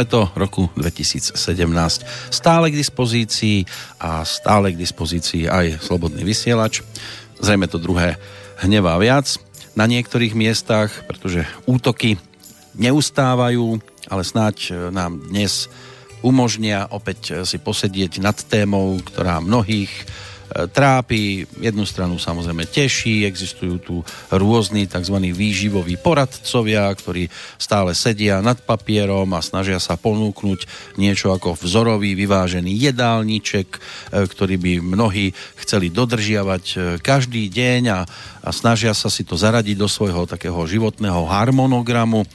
leto roku 2017 stále k dispozícii a stále k dispozícii aj slobodný vysielač. Zrejme to druhé hnevá viac na niektorých miestach, pretože útoky neustávajú, ale snáď e, nám dnes umožnia opäť si posedieť nad témou, ktorá mnohých trápi, jednu stranu samozrejme teší, existujú tu rôzni tzv. výživoví poradcovia, ktorí stále sedia nad papierom a snažia sa ponúknuť niečo ako vzorový vyvážený jedálniček, e, ktorý by mnohí chceli dodržiavať e, každý deň a, a snažia sa si to zaradiť do svojho takého životného harmonogramu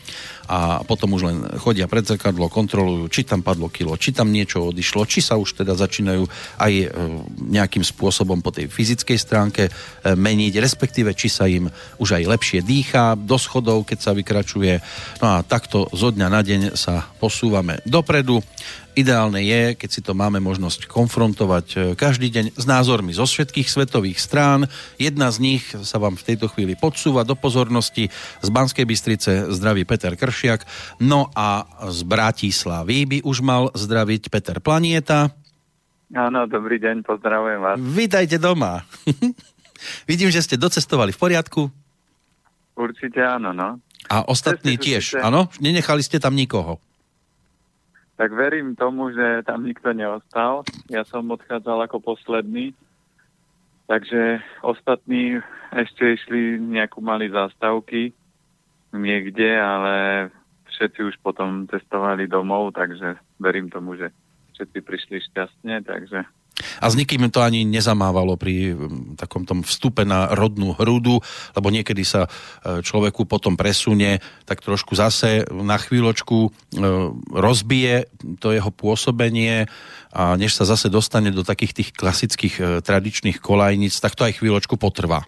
a potom už len chodia pred zrkadlo, kontrolujú, či tam padlo kilo, či tam niečo odišlo, či sa už teda začínajú aj e, nejakým spôsobom po tej fyzickej stránke e, meniť, respektíve či sa im už aj lepšie dýchá do schodov, keď sa vykračuje. No a takto zo dňa na deň sa posúvame dopredu. Ideálne je, keď si to máme možnosť konfrontovať e, každý deň s názormi zo všetkých svetových strán. Jedna z nich sa vám v tejto chvíli podsúva do pozornosti z Banskej Bystrice zdraví Peter Kršiak. No a z Bratislavy by už mal zdraviť Peter Planieta. Áno, dobrý deň, pozdravujem vás. Vítajte doma. Vidím, že ste docestovali v poriadku. Určite áno, no. A ostatní tiež, áno? Nenechali ste tam nikoho? Tak verím tomu, že tam nikto neostal. Ja som odchádzal ako posledný, takže ostatní ešte išli nejakú mali zástavky niekde, ale všetci už potom testovali domov, takže verím tomu, že všetci prišli šťastne, takže a s nikým to ani nezamávalo pri mm, takom tom vstupe na rodnú hrúdu, lebo niekedy sa e, človeku potom presunie tak trošku zase na chvíľočku e, rozbije to jeho pôsobenie a než sa zase dostane do takých tých klasických e, tradičných kolajnic, tak to aj chvíľočku potrvá.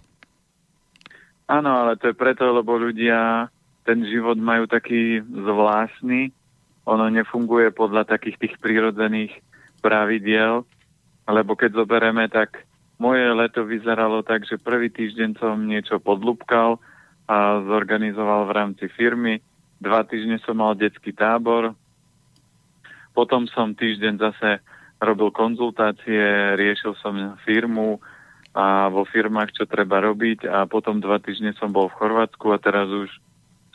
Áno, ale to je preto, lebo ľudia ten život majú taký zvláštny, ono nefunguje podľa takých tých prírodzených pravidiel, lebo keď zoberieme, tak moje leto vyzeralo tak, že prvý týždeň som niečo podlúbkal a zorganizoval v rámci firmy. Dva týždne som mal detský tábor. Potom som týždeň zase robil konzultácie, riešil som firmu a vo firmách, čo treba robiť a potom dva týždne som bol v Chorvátsku a teraz už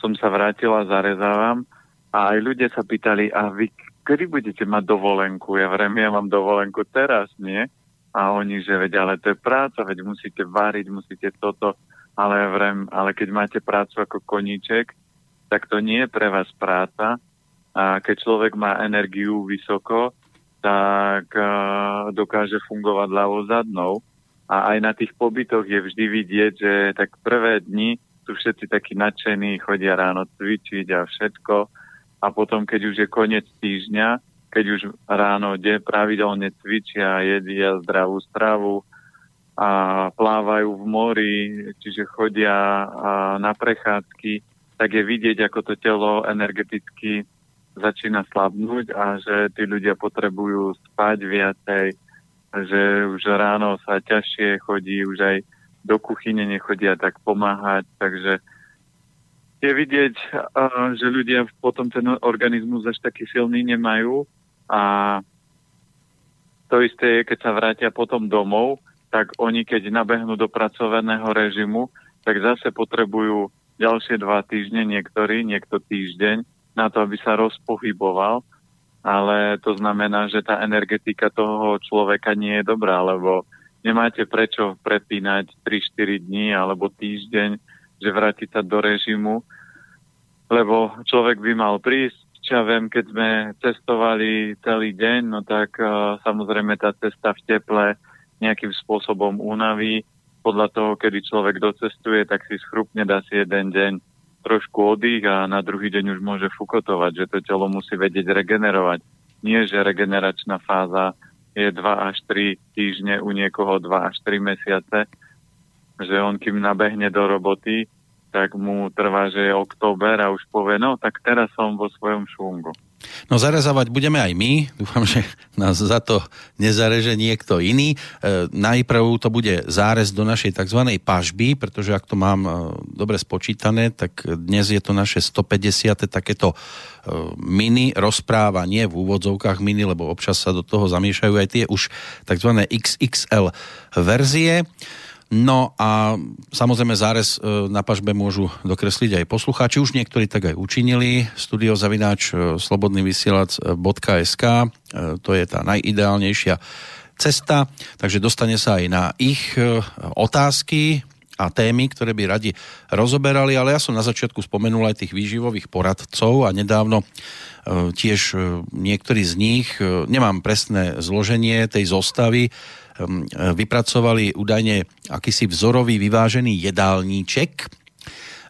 som sa vrátil a zarezávam. A aj ľudia sa pýtali, a vy kedy budete mať dovolenku? Ja vrem, ja mám dovolenku teraz, nie? A oni, že veď, ale to je práca, veď musíte variť, musíte toto, ale ja vrem, ale keď máte prácu ako koníček, tak to nie je pre vás práca. A keď človek má energiu vysoko, tak uh, dokáže fungovať ľavo zadnou. A aj na tých pobytoch je vždy vidieť, že tak prvé dni sú všetci takí nadšení, chodia ráno cvičiť a všetko a potom, keď už je koniec týždňa, keď už ráno de pravidelne cvičia, jedia zdravú stravu a plávajú v mori, čiže chodia na prechádzky, tak je vidieť, ako to telo energeticky začína slabnúť a že tí ľudia potrebujú spať viacej, že už ráno sa ťažšie chodí, už aj do kuchyne nechodia tak pomáhať, takže je vidieť, že ľudia potom ten organizmus až taký silný nemajú a to isté je, keď sa vrátia potom domov, tak oni keď nabehnú do pracovaného režimu, tak zase potrebujú ďalšie dva týždne, niektorí, niekto týždeň, na to, aby sa rozpohyboval, ale to znamená, že tá energetika toho človeka nie je dobrá, lebo nemáte prečo prepínať 3-4 dní alebo týždeň, že vrátiť sa do režimu, lebo človek by mal prísť, čo ja viem, keď sme cestovali celý deň, no tak uh, samozrejme tá cesta v teple nejakým spôsobom unaví. Podľa toho, kedy človek docestuje, tak si schrupne, dá si jeden deň trošku oddych a na druhý deň už môže fukotovať, že to telo musí vedieť regenerovať. Nie, že regeneračná fáza je 2 až 3 týždne, u niekoho 2 až 3 mesiace, že on kým nabehne do roboty, tak mu trvá, že je október a už povie, no tak teraz som vo svojom šungu. No zarezávať budeme aj my. Dúfam, že nás za to nezareže niekto iný. E, najprv to bude zárez do našej tzv. pažby, pretože ak to mám e, dobre spočítané, tak dnes je to naše 150. takéto e, mini rozprávanie v úvodzovkách mini, lebo občas sa do toho zamiešajú aj tie už tzv. XXL verzie. No a samozrejme zárez e, na pažbe môžu dokresliť aj poslucháči. Už niektorí tak aj učinili. Studiozavináč e, slobodnyvysielac.sk e, To je tá najideálnejšia cesta, takže dostane sa aj na ich otázky a témy, ktoré by radi rozoberali, ale ja som na začiatku spomenul aj tých výživových poradcov a nedávno tiež niektorí z nich, nemám presné zloženie tej zostavy, vypracovali údajne akýsi vzorový vyvážený jedálníček,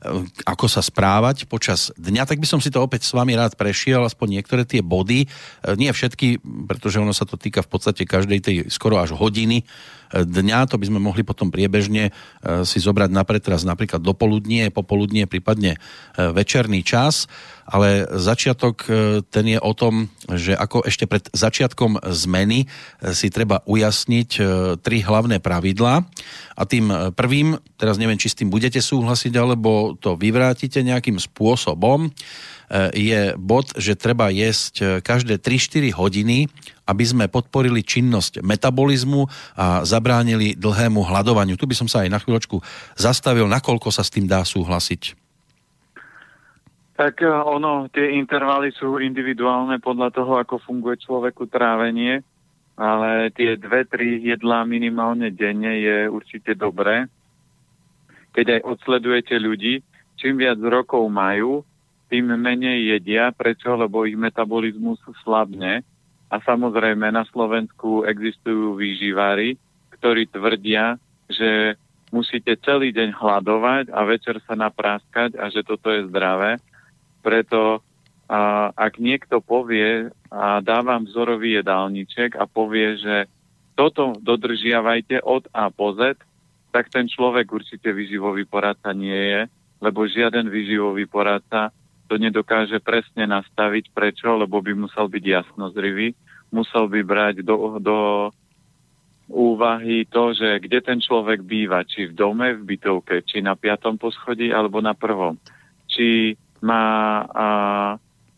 ehm, ako sa správať počas dňa, tak by som si to opäť s vami rád prešiel, aspoň niektoré tie body, ehm, nie všetky, pretože ono sa to týka v podstate každej tej skoro až hodiny dňa, to by sme mohli potom priebežne si zobrať na pretras napríklad dopoludnie, popoludnie, prípadne večerný čas. Ale začiatok e, ten je o tom, že ako ešte pred začiatkom zmeny e, si treba ujasniť e, tri hlavné pravidlá. A tým prvým, teraz neviem, či s tým budete súhlasiť, alebo to vyvrátite nejakým spôsobom, je bod, že treba jesť každé 3-4 hodiny, aby sme podporili činnosť metabolizmu a zabránili dlhému hľadovaniu. Tu by som sa aj na chvíľočku zastavil, nakoľko sa s tým dá súhlasiť. Tak eh, ono, tie intervaly sú individuálne podľa toho, ako funguje človeku trávenie, ale tie dve, tri jedlá minimálne denne je určite dobré. Keď aj odsledujete ľudí, čím viac rokov majú, tým menej jedia. Prečo? Lebo ich metabolizmus slabne. A samozrejme na Slovensku existujú výživári, ktorí tvrdia, že musíte celý deň hľadovať a večer sa napráskať a že toto je zdravé preto a, ak niekto povie a dávam vzorový jedálniček a povie, že toto dodržiavajte od A po Z, tak ten človek určite vyživový poradca nie je, lebo žiaden vyživový poradca to nedokáže presne nastaviť. Prečo? Lebo by musel byť jasnozrivý, musel by brať do, do úvahy to, že kde ten človek býva, či v dome, v bytovke, či na piatom poschodí, alebo na prvom. Či má, a,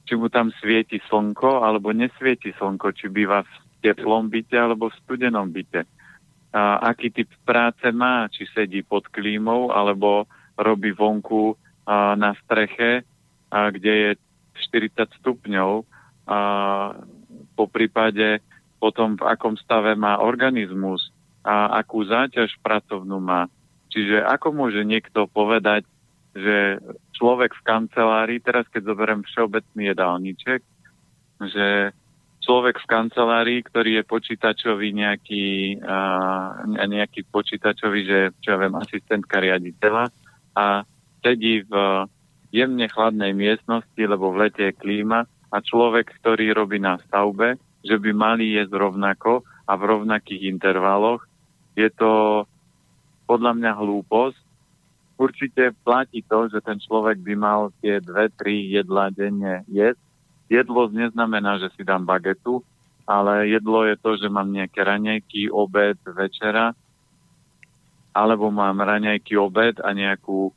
či mu tam svieti slnko, alebo nesvieti slnko, či býva v teplom byte, alebo v studenom byte. A, aký typ práce má, či sedí pod klímou, alebo robí vonku a, na streche, a, kde je 40 stupňov. A, po prípade potom v akom stave má organizmus a akú záťaž pracovnú má. Čiže ako môže niekto povedať, že človek v kancelárii, teraz keď zoberiem všeobecný jedálniček, že človek v kancelárii, ktorý je počítačový nejaký, a, nejaký počítačový, že čo ja viem, asistentka riaditeľa a sedí v jemne chladnej miestnosti, lebo v lete je klíma a človek, ktorý robí na stavbe, že by mali jesť rovnako a v rovnakých intervaloch, je to podľa mňa hlúposť, určite platí to, že ten človek by mal tie dve, tri jedla denne jesť. Jedlo neznamená, že si dám bagetu, ale jedlo je to, že mám nejaké raňajky, obed, večera, alebo mám raňajky, obed a nejakú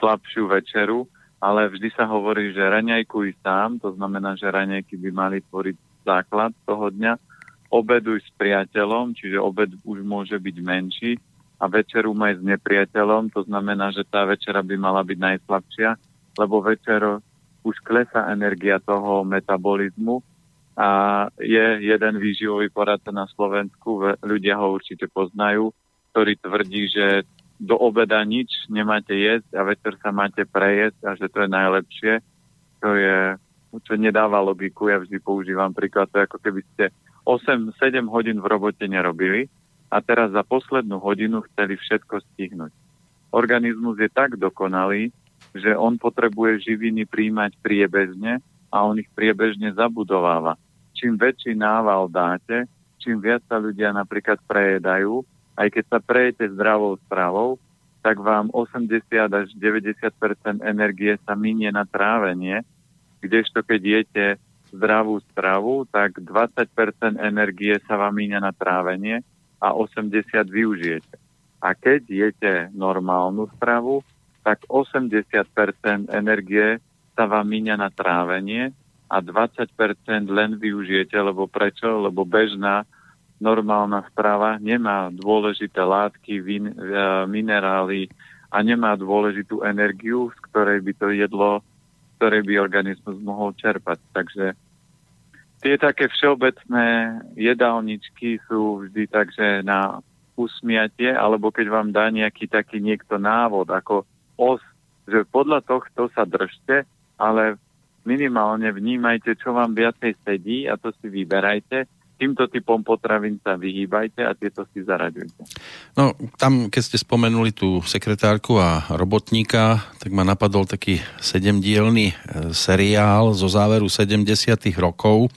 slabšiu večeru, ale vždy sa hovorí, že raňajkuj sám, to znamená, že raňajky by mali tvoriť základ toho dňa, obeduj s priateľom, čiže obed už môže byť menší, a večeru maj s nepriateľom, to znamená, že tá večera by mala byť najslabšia, lebo večer už klesá energia toho metabolizmu a je jeden výživový poradca na Slovensku, ľudia ho určite poznajú, ktorý tvrdí, že do obeda nič nemáte jesť a večer sa máte prejesť a že to je najlepšie. To je, čo nedáva logiku, ja vždy používam príklad, to je ako keby ste 8-7 hodín v robote nerobili a teraz za poslednú hodinu chceli všetko stihnúť. Organizmus je tak dokonalý, že on potrebuje živiny príjmať priebežne a on ich priebežne zabudováva. Čím väčší nával dáte, čím viac sa ľudia napríklad prejedajú, aj keď sa prejete zdravou stravou, tak vám 80 až 90% energie sa minie na trávenie kdežto keď jete zdravú stravu, tak 20% energie sa vám míňa na trávenie a 80 využijete. A keď jete normálnu stravu, tak 80% energie sa vám míňa na trávenie a 20% len využijete, lebo prečo? Lebo bežná normálna strava nemá dôležité látky, vin, e, minerály a nemá dôležitú energiu, z ktorej by to jedlo, ktorej by organizmus mohol čerpať. Takže tie také všeobecné jedálničky sú vždy takže na usmiatie, alebo keď vám dá nejaký taký niekto návod, ako os, že podľa tohto sa držte, ale minimálne vnímajte, čo vám viacej sedí a to si vyberajte týmto typom potravín sa vyhýbajte a tieto si zaraďujte. No, tam, keď ste spomenuli tú sekretárku a robotníka, tak ma napadol taký sedemdielný e, seriál zo záveru 70 rokov.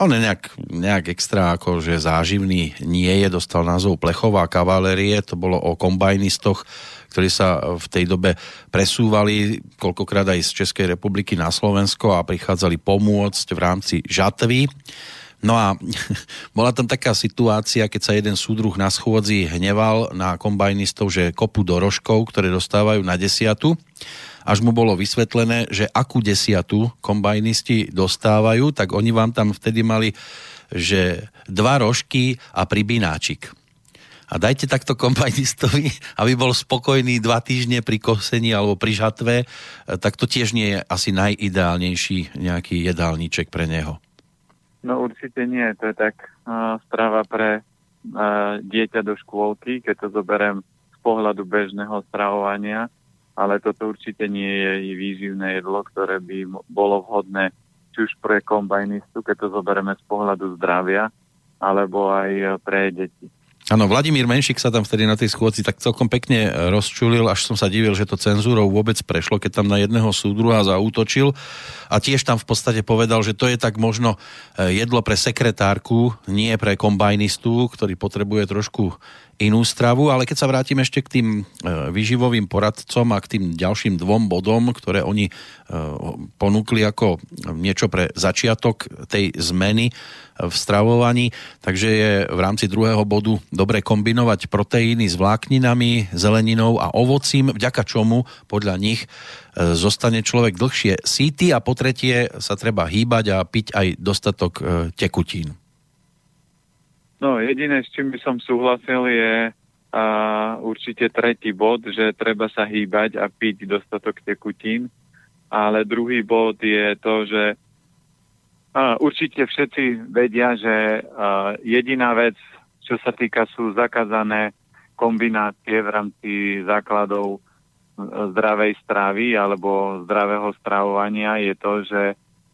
On je nejak, nejak extra ako, že záživný nie je, dostal názov Plechová kavalérie, to bolo o kombajnistoch, ktorí sa v tej dobe presúvali koľkokrát aj z Českej republiky na Slovensko a prichádzali pomôcť v rámci žatvy. No a bola tam taká situácia, keď sa jeden súdruh na schôdzi hneval na kombajnistov, že kopu do rožkov, ktoré dostávajú na desiatu, až mu bolo vysvetlené, že akú desiatu kombajnisti dostávajú, tak oni vám tam vtedy mali, že dva rožky a pribináčik. A dajte takto kombajnistovi, aby bol spokojný dva týždne pri kosení alebo pri žatve, tak to tiež nie je asi najideálnejší nejaký jedálniček pre neho. No určite nie, to je tak uh, správa pre uh, dieťa do škôlky, keď to zoberiem z pohľadu bežného stravovania, ale toto určite nie je výživné jedlo, ktoré by bolo vhodné či už pre kombajnistu, keď to zoberieme z pohľadu zdravia, alebo aj pre deti. Áno, Vladimír Menšik sa tam vtedy na tej schôdci tak celkom pekne rozčulil, až som sa divil, že to cenzúrou vôbec prešlo, keď tam na jedného súdruha zaútočil. A tiež tam v podstate povedal, že to je tak možno eh, jedlo pre sekretárku, nie pre kombajnistu, ktorý potrebuje trošku inú stravu, ale keď sa vrátim ešte k tým e, výživovým poradcom a k tým ďalším dvom bodom, ktoré oni e, ponúkli ako niečo pre začiatok tej zmeny v stravovaní, takže je v rámci druhého bodu dobre kombinovať proteíny s vlákninami, zeleninou a ovocím, vďaka čomu podľa nich e, zostane človek dlhšie síty a po tretie sa treba hýbať a piť aj dostatok tekutín. No jediné, s čím by som súhlasil je a určite tretí bod, že treba sa hýbať a piť dostatok tekutín. Ale druhý bod je to, že určite všetci vedia, že jediná vec, čo sa týka, sú zakázané kombinácie v rámci základov zdravej stravy alebo zdravého stravovania je to, že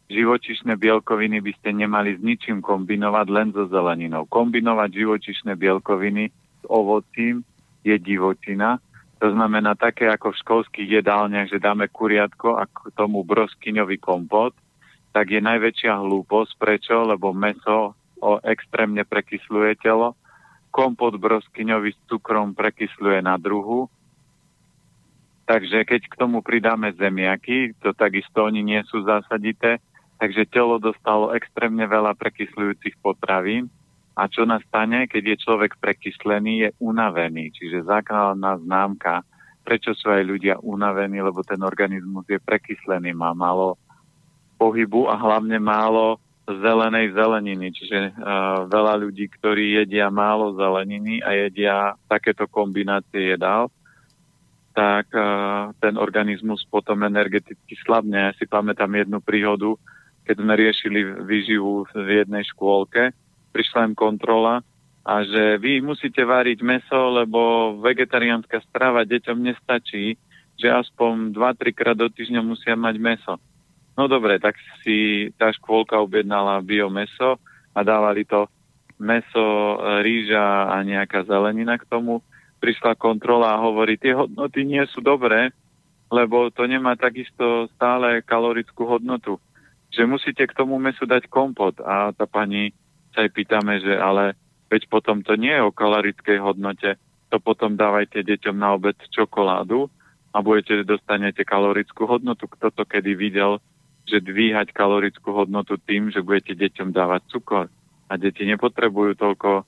živočišné bielkoviny by ste nemali s ničím kombinovať, len so zeleninou. Kombinovať živočišné bielkoviny s ovocím je divočina. To znamená také ako v školských jedálniach, že dáme kuriatko a k tomu broskyňový kompot, tak je najväčšia hlúposť. Prečo? Lebo meso o, extrémne prekysluje telo. Kompot broskyňový s cukrom prekysluje na druhu. Takže keď k tomu pridáme zemiaky, to takisto oni nie sú zásadité, Takže telo dostalo extrémne veľa prekysľujúcich potravín a čo nastane, keď je človek prekyslený, je unavený. Čiže základná známka, prečo sú aj ľudia unavení, lebo ten organizmus je prekyslený, má málo pohybu a hlavne málo zelenej zeleniny. Čiže uh, veľa ľudí, ktorí jedia málo zeleniny a jedia takéto kombinácie jedál, tak uh, ten organizmus potom energeticky slabne. Ja si pamätám jednu príhodu, keď sme riešili výživu v jednej škôlke, prišla im kontrola a že vy musíte váriť meso, lebo vegetariánska strava deťom nestačí, že aspoň 2-3 krát do týždňa musia mať meso. No dobre, tak si tá škôlka objednala biomeso a dávali to meso, rýža a nejaká zelenina k tomu. Prišla kontrola a hovorí, tie hodnoty nie sú dobré, lebo to nemá takisto stále kalorickú hodnotu že musíte k tomu mesu dať kompot. A tá pani sa aj pýtame, že ale veď potom to nie je o kalorickej hodnote, to potom dávajte deťom na obed čokoládu a budete, dostanete kalorickú hodnotu. Kto to kedy videl, že dvíhať kalorickú hodnotu tým, že budete deťom dávať cukor. A deti nepotrebujú toľko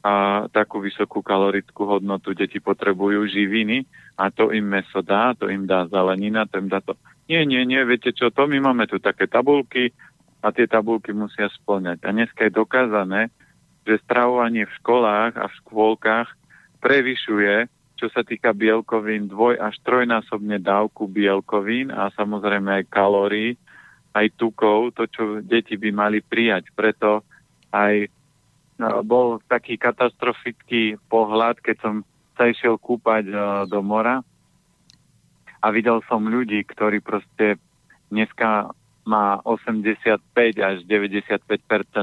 a takú vysokú kalorickú hodnotu. Deti potrebujú živiny a to im meso dá, to im dá zelenina, to im dá to. Nie, nie, nie, viete čo, to my máme tu také tabulky a tie tabulky musia splňať. A dneska je dokázané, že stravovanie v školách a v škôlkach prevyšuje, čo sa týka bielkovín, dvoj až trojnásobne dávku bielkovín a samozrejme aj kalórií, aj tukov, to, čo deti by mali prijať. Preto aj no, bol taký katastrofický pohľad, keď som sa išiel kúpať uh, do mora a videl som ľudí, ktorí proste dneska má 85 až 95%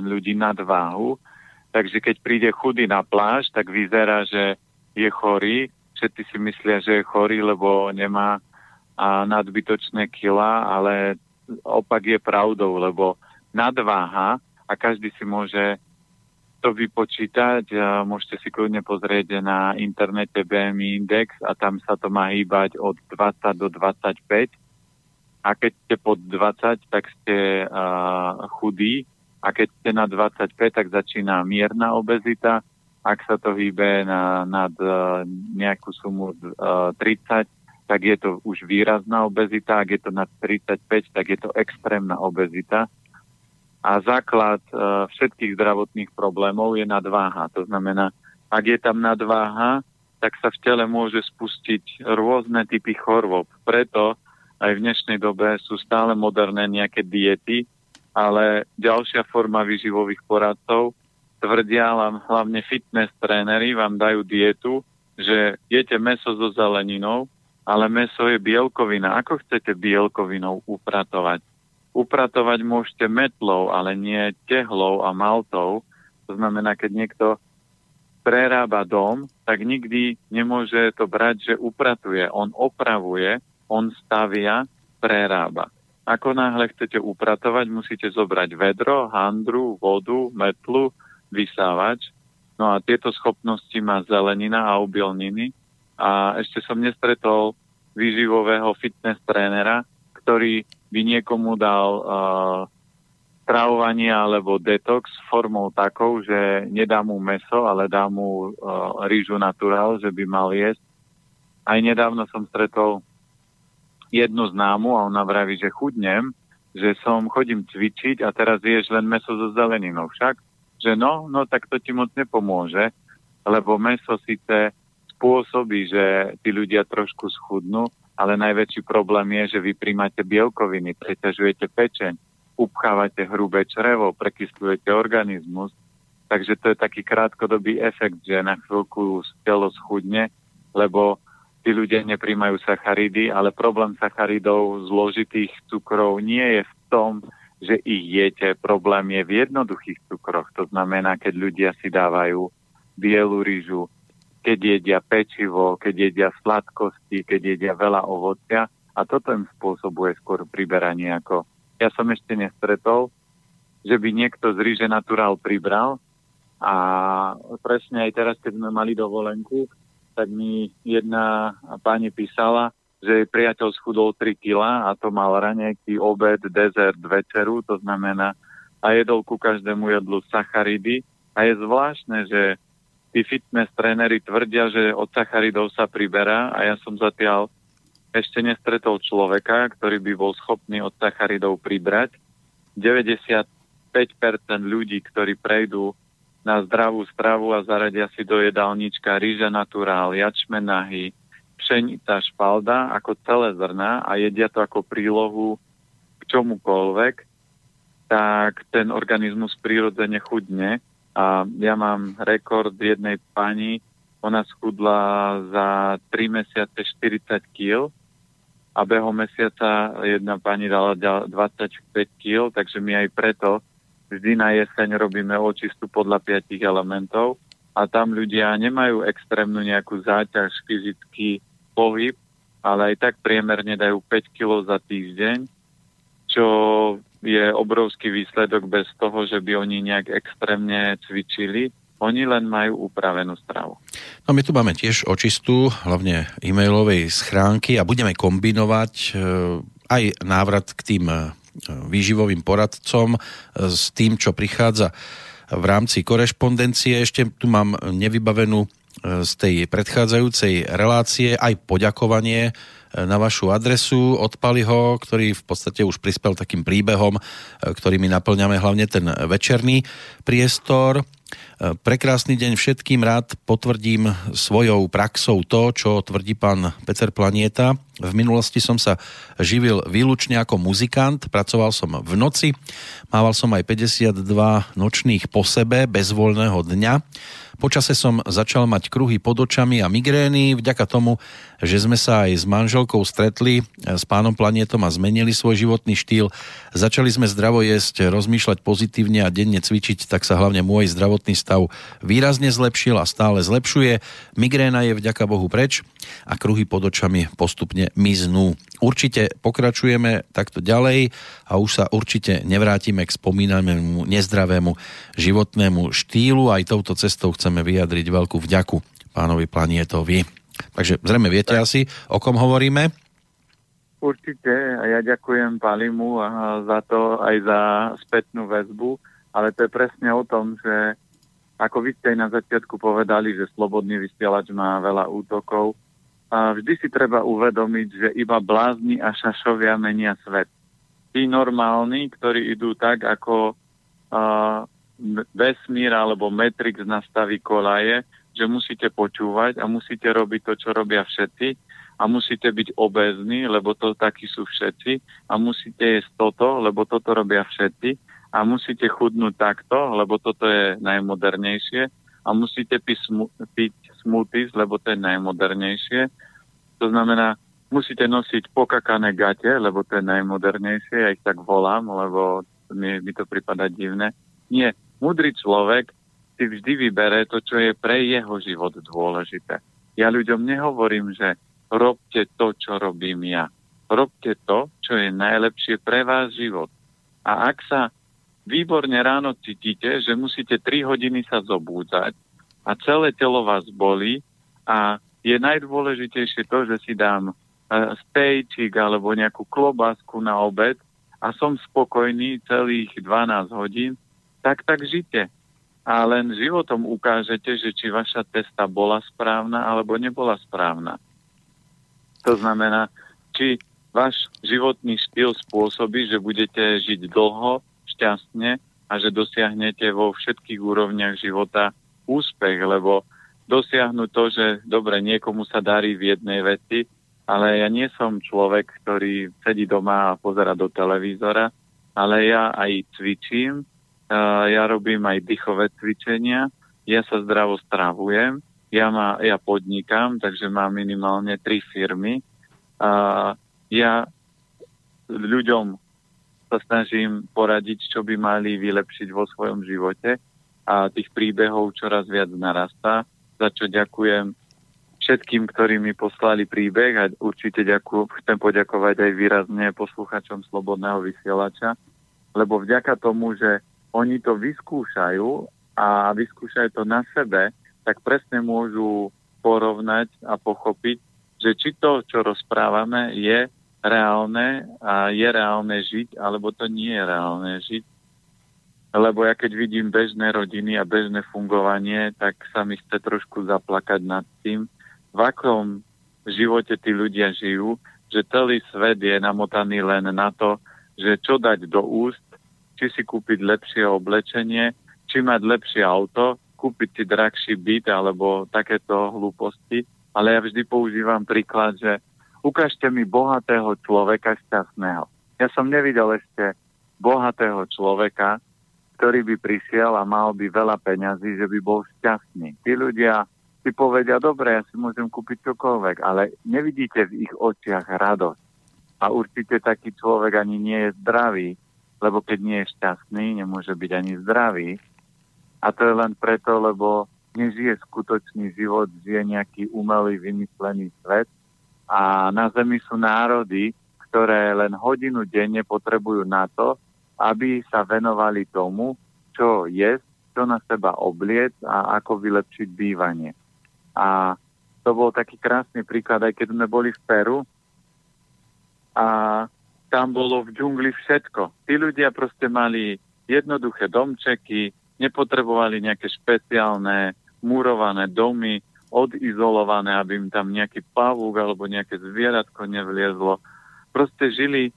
ľudí nadváhu, takže keď príde chudý na pláž, tak vyzerá, že je chorý, všetci si myslia, že je chorý, lebo nemá a nadbytočné kila, ale opak je pravdou, lebo nadváha a každý si môže to vypočítať. Môžete si kľudne pozrieť na internete BMI Index a tam sa to má hýbať od 20 do 25. A keď ste pod 20, tak ste uh, chudí. A keď ste na 25, tak začína mierna obezita ak sa to hýbe na, nad uh, nejakú sumu uh, e, 30, tak je to už výrazná obezita, ak je to nad 35, tak je to extrémna obezita. A základ uh, všetkých zdravotných problémov je nadváha. To znamená, ak je tam nadváha, tak sa v tele môže spustiť rôzne typy chorôb. Preto aj v dnešnej dobe sú stále moderné nejaké diety, ale ďalšia forma výživových poradcov tvrdia hlavne fitness tréneri, vám dajú dietu, že jete meso so zeleninou, ale meso je bielkovina. Ako chcete bielkovinou upratovať? Upratovať môžete metlou, ale nie tehlou a maltou. To znamená, keď niekto prerába dom, tak nikdy nemôže to brať, že upratuje. On opravuje, on stavia, prerába. Ako náhle chcete upratovať, musíte zobrať vedro, handru, vodu, metlu, vysávač. No a tieto schopnosti má zelenina a obilniny. A ešte som nestretol výživového fitness trénera, ktorý by niekomu dal uh, stravovanie alebo detox formou takou, že nedá mu meso, ale dá mu uh, rýžu naturál, že by mal jesť. Aj nedávno som stretol jednu známu a ona vraví, že chudnem, že som chodím cvičiť a teraz ješ len meso so zeleninou. Však že no, no tak to ti moc nepomôže, lebo meso síce spôsobí, že tí ľudia trošku schudnú, ale najväčší problém je, že vy príjmate bielkoviny, preťažujete pečeň, upchávate hrubé črevo, prekyslujete organizmus, takže to je taký krátkodobý efekt, že na chvíľku telo schudne, lebo tí ľudia nepríjmajú sacharidy, ale problém sacharidov zložitých cukrov nie je v tom, že ich jete. Problém je v jednoduchých cukroch. To znamená, keď ľudia si dávajú bielu rýžu, keď jedia pečivo, keď jedia sladkosti, keď jedia veľa ovocia. A toto im spôsobuje skôr priberanie ako... Ja som ešte nestretol, že by niekto z ríže naturál pribral. A presne aj teraz, keď sme mali dovolenku, tak mi jedna pani písala, že jej priateľ schudol 3 kg a to mal ranejky, obed, dezert, večeru, to znamená a jedol ku každému jedlu sacharidy. A je zvláštne, že tí fitness tréneri tvrdia, že od sacharidov sa priberá a ja som zatiaľ ešte nestretol človeka, ktorý by bol schopný od sacharidov pribrať. 95% ľudí, ktorí prejdú na zdravú stravu a zaradia si do jedálnička rýža naturál, jačmenahy, pšenica špalda ako celé zrna a jedia to ako prílohu k čomukoľvek, tak ten organizmus prirodzene chudne. A ja mám rekord jednej pani, ona schudla za 3 mesiace 40 kg a behom mesiaca jedna pani dala 25 kg, takže my aj preto vždy na jeseň robíme očistu podľa 5 elementov. A tam ľudia nemajú extrémnu nejakú záťaž fyzicky pohyb, ale aj tak priemerne dajú 5 kg za týždeň, čo je obrovský výsledok bez toho, že by oni nejak extrémne cvičili. Oni len majú upravenú stravu. No my tu máme tiež očistú, hlavne e-mailovej schránky a budeme kombinovať e, aj návrat k tým výživovým poradcom s tým, čo prichádza v rámci korešpondencie. Ešte tu mám nevybavenú z tej predchádzajúcej relácie aj poďakovanie na vašu adresu od Paliho, ktorý v podstate už prispel takým príbehom, ktorými naplňame hlavne ten večerný priestor. Prekrásny deň všetkým rád potvrdím svojou praxou to, čo tvrdí pán Pecer Planieta. V minulosti som sa živil výlučne ako muzikant, pracoval som v noci, mával som aj 52 nočných po sebe, bez voľného dňa. Počase som začal mať kruhy pod očami a migrény. Vďaka tomu, že sme sa aj s manželkou stretli s pánom Planetom a zmenili svoj životný štýl, začali sme zdravo jesť, rozmýšľať pozitívne a denne cvičiť, tak sa hlavne môj zdravotný stav výrazne zlepšil a stále zlepšuje. Migréna je vďaka Bohu preč a kruhy pod očami postupne miznú. Určite pokračujeme takto ďalej a už sa určite nevrátime k spomínanému nezdravému životnému štýlu. Aj touto cestou chceme vyjadriť veľkú vďaku pánovi Planietovi. Takže zrejme viete tak. asi, o kom hovoríme? Určite a ja ďakujem Palimu za to aj za spätnú väzbu, ale to je presne o tom, že ako vy ste aj na začiatku povedali, že slobodný vysielač má veľa útokov, a vždy si treba uvedomiť, že iba blázni a šašovia menia svet. Tí normálni, ktorí idú tak, ako uh, vesmír alebo Matrix nastaví kolaje, že musíte počúvať a musíte robiť to, čo robia všetci a musíte byť obezní, lebo to takí sú všetci a musíte jesť toto, lebo toto robia všetci a musíte chudnúť takto, lebo toto je najmodernejšie a musíte piť, piť smoothies, lebo to je najmodernejšie. To znamená, musíte nosiť pokakané gate, lebo to je najmodernejšie, ja ich tak volám, lebo mi, mi to prípada divné. Nie, múdry človek si vždy vybere to, čo je pre jeho život dôležité. Ja ľuďom nehovorím, že robte to, čo robím ja. Robte to, čo je najlepšie pre váš život. A ak sa výborne ráno cítite, že musíte 3 hodiny sa zobúdzať a celé telo vás boli a je najdôležitejšie to, že si dám uh, stejčik alebo nejakú klobásku na obed a som spokojný celých 12 hodín, tak tak žite. A len životom ukážete, že či vaša cesta bola správna alebo nebola správna. To znamená, či váš životný štýl spôsobí, že budete žiť dlho, šťastne a že dosiahnete vo všetkých úrovniach života úspech, lebo dosiahnuť to, že dobre, niekomu sa darí v jednej veci, ale ja nie som človek, ktorý sedí doma a pozera do televízora, ale ja aj cvičím, ja robím aj dýchové cvičenia, ja sa zdravo stravujem, ja, má, ja podnikám, takže mám minimálne tri firmy. Ja ľuďom sa snažím poradiť, čo by mali vylepšiť vo svojom živote a tých príbehov čoraz viac narastá, za čo ďakujem všetkým, ktorí mi poslali príbeh a určite ďakujem, chcem poďakovať aj výrazne posluchačom Slobodného vysielača, lebo vďaka tomu, že oni to vyskúšajú a vyskúšajú to na sebe, tak presne môžu porovnať a pochopiť, že či to, čo rozprávame, je reálne a je reálne žiť, alebo to nie je reálne žiť. Lebo ja keď vidím bežné rodiny a bežné fungovanie, tak sa mi chce trošku zaplakať nad tým, v akom živote tí ľudia žijú, že celý svet je namotaný len na to, že čo dať do úst, či si kúpiť lepšie oblečenie, či mať lepšie auto, kúpiť si drahší byt alebo takéto hlúposti. Ale ja vždy používam príklad, že ukážte mi bohatého človeka šťastného. Ja som nevidel ešte bohatého človeka, ktorý by prišiel a mal by veľa peňazí, že by bol šťastný. Tí ľudia si povedia, dobre, ja si môžem kúpiť čokoľvek, ale nevidíte v ich očiach radosť. A určite taký človek ani nie je zdravý, lebo keď nie je šťastný, nemôže byť ani zdravý. A to je len preto, lebo nežije skutočný život, žije nejaký umelý, vymyslený svet a na Zemi sú národy, ktoré len hodinu denne potrebujú na to, aby sa venovali tomu, čo je, čo na seba obliec a ako vylepšiť bývanie. A to bol taký krásny príklad, aj keď sme boli v Peru a tam bolo v džungli všetko. Tí ľudia proste mali jednoduché domčeky, nepotrebovali nejaké špeciálne murované domy, odizolované, aby im tam nejaký pavúk alebo nejaké zvieratko nevliezlo. Proste žili,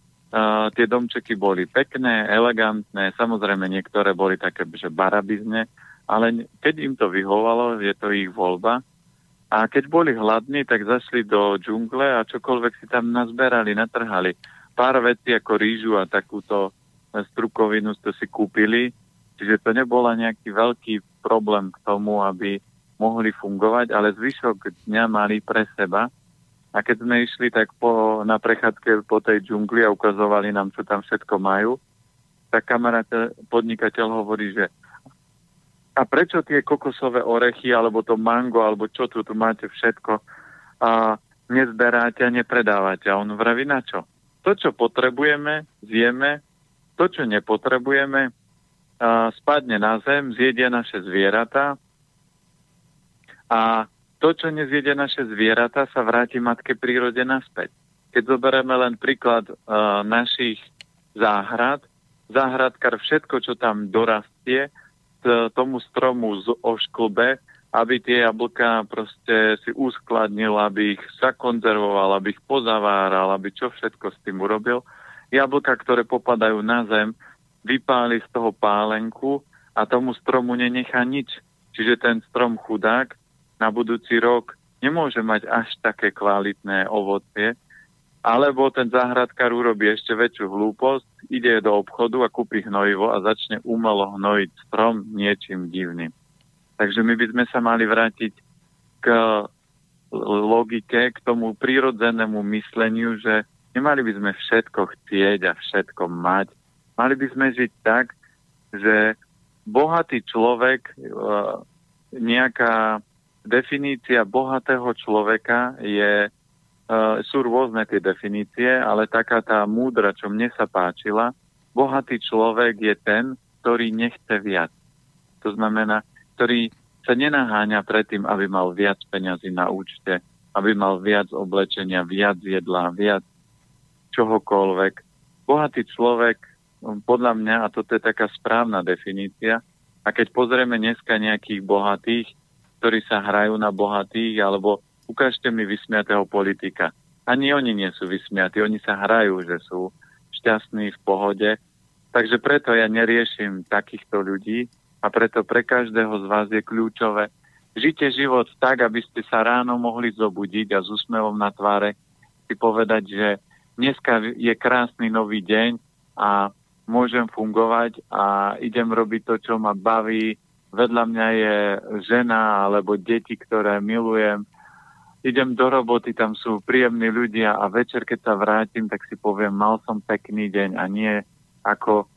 tie domčeky boli pekné, elegantné, samozrejme niektoré boli také, že barabizne, ale keď im to vyhovalo, je to ich voľba. A keď boli hladní, tak zašli do džungle a čokoľvek si tam nazberali, natrhali. Pár vecí ako rýžu a takúto strukovinu ste si kúpili, čiže to nebola nejaký veľký problém k tomu, aby mohli fungovať, ale zvyšok dňa mali pre seba. A keď sme išli tak po, na prechádzke po tej džungli a ukazovali nám, čo tam všetko majú, tak kamarát podnikateľ hovorí, že a prečo tie kokosové orechy, alebo to mango, alebo čo tu, tu máte všetko, a nezberáte a nepredávate. A on vraví na čo? To, čo potrebujeme, zjeme, to, čo nepotrebujeme, a spadne na zem, zjedia naše zvieratá a to, čo nezjedia naše zvieratá, sa vráti matke prírode naspäť. Keď zoberieme len príklad uh, našich záhrad, záhradkar všetko, čo tam dorastie, tomu stromu z ošklbe, aby tie jablka proste si uskladnil, aby ich zakonzervoval, aby ich pozaváral, aby čo všetko s tým urobil. Jablka, ktoré popadajú na zem, vypáli z toho pálenku a tomu stromu nenechá nič. Čiže ten strom chudák na budúci rok nemôže mať až také kvalitné ovocie, alebo ten záhradkár urobí ešte väčšiu hlúposť, ide do obchodu a kúpi hnojivo a začne umelo hnojiť strom niečím divným. Takže my by sme sa mali vrátiť k logike, k tomu prírodzenému mysleniu, že nemali by sme všetko chcieť a všetko mať. Mali by sme žiť tak, že bohatý človek, e, nejaká definícia bohatého človeka je Uh, sú rôzne tie definície, ale taká tá múdra, čo mne sa páčila, bohatý človek je ten, ktorý nechce viac. To znamená, ktorý sa nenaháňa predtým, aby mal viac peňazí na účte, aby mal viac oblečenia, viac jedla, viac čohokoľvek. Bohatý človek, podľa mňa, a toto je taká správna definícia, a keď pozrieme dneska nejakých bohatých, ktorí sa hrajú na bohatých, alebo ukážte mi vysmiatého politika. Ani oni nie sú vysmiatí, oni sa hrajú, že sú šťastní v pohode. Takže preto ja neriešim takýchto ľudí a preto pre každého z vás je kľúčové. Žite život tak, aby ste sa ráno mohli zobudiť a s úsmevom na tváre si povedať, že dneska je krásny nový deň a môžem fungovať a idem robiť to, čo ma baví. Vedľa mňa je žena alebo deti, ktoré milujem idem do roboty, tam sú príjemní ľudia a večer, keď sa vrátim, tak si poviem, mal som pekný deň a nie ako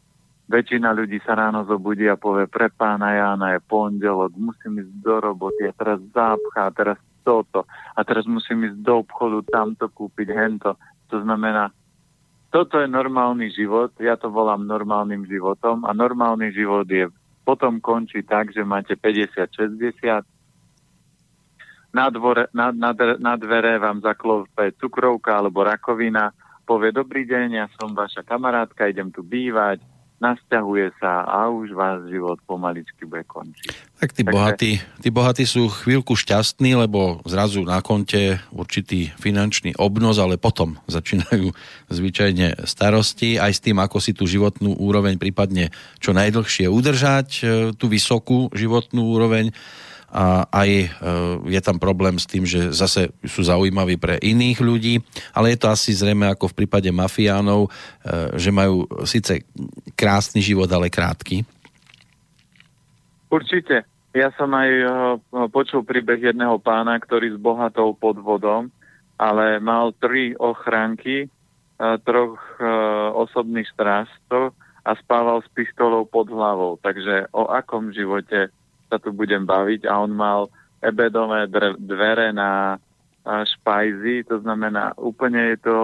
väčšina ľudí sa ráno zobudí a povie, pre pána Jána je pondelok, musím ísť do roboty a teraz zápcha, a teraz toto a teraz musím ísť do obchodu, tamto kúpiť, hento. To znamená, toto je normálny život, ja to volám normálnym životom a normálny život je potom končí tak, že máte 50-60, na, dvore, na, na, na dvere vám zaklope cukrovka alebo rakovina, povie dobrý deň, ja som vaša kamarátka, idem tu bývať, nasťahuje sa a už vás život pomaličky bude končiť. Tak tí, Takže... bohatí, tí bohatí sú chvíľku šťastní, lebo zrazu na konte určitý finančný obnos, ale potom začínajú zvyčajne starosti aj s tým, ako si tú životnú úroveň prípadne čo najdlhšie udržať, e, tú vysokú životnú úroveň a aj e, je tam problém s tým, že zase sú zaujímaví pre iných ľudí, ale je to asi zrejme ako v prípade mafiánov, e, že majú síce krásny život, ale krátky. Určite. Ja som aj e, počul príbeh jedného pána, ktorý s bohatou podvodom, ale mal tri ochránky, troch osobných strážcov a spával s pistolou pod hlavou. Takže o akom živote sa tu budem baviť a on mal ebedové dvere na špajzy, to znamená úplne je to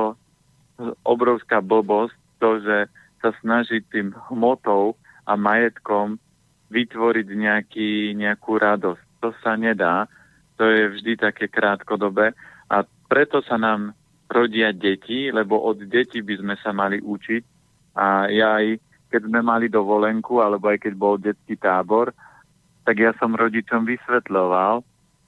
obrovská blbosť, to, že sa snaží tým hmotou a majetkom vytvoriť nejaký, nejakú radosť. To sa nedá, to je vždy také krátkodobé a preto sa nám rodia deti, lebo od detí by sme sa mali učiť. A ja aj keď sme mali dovolenku, alebo aj keď bol detský tábor, tak ja som rodičom vysvetľoval,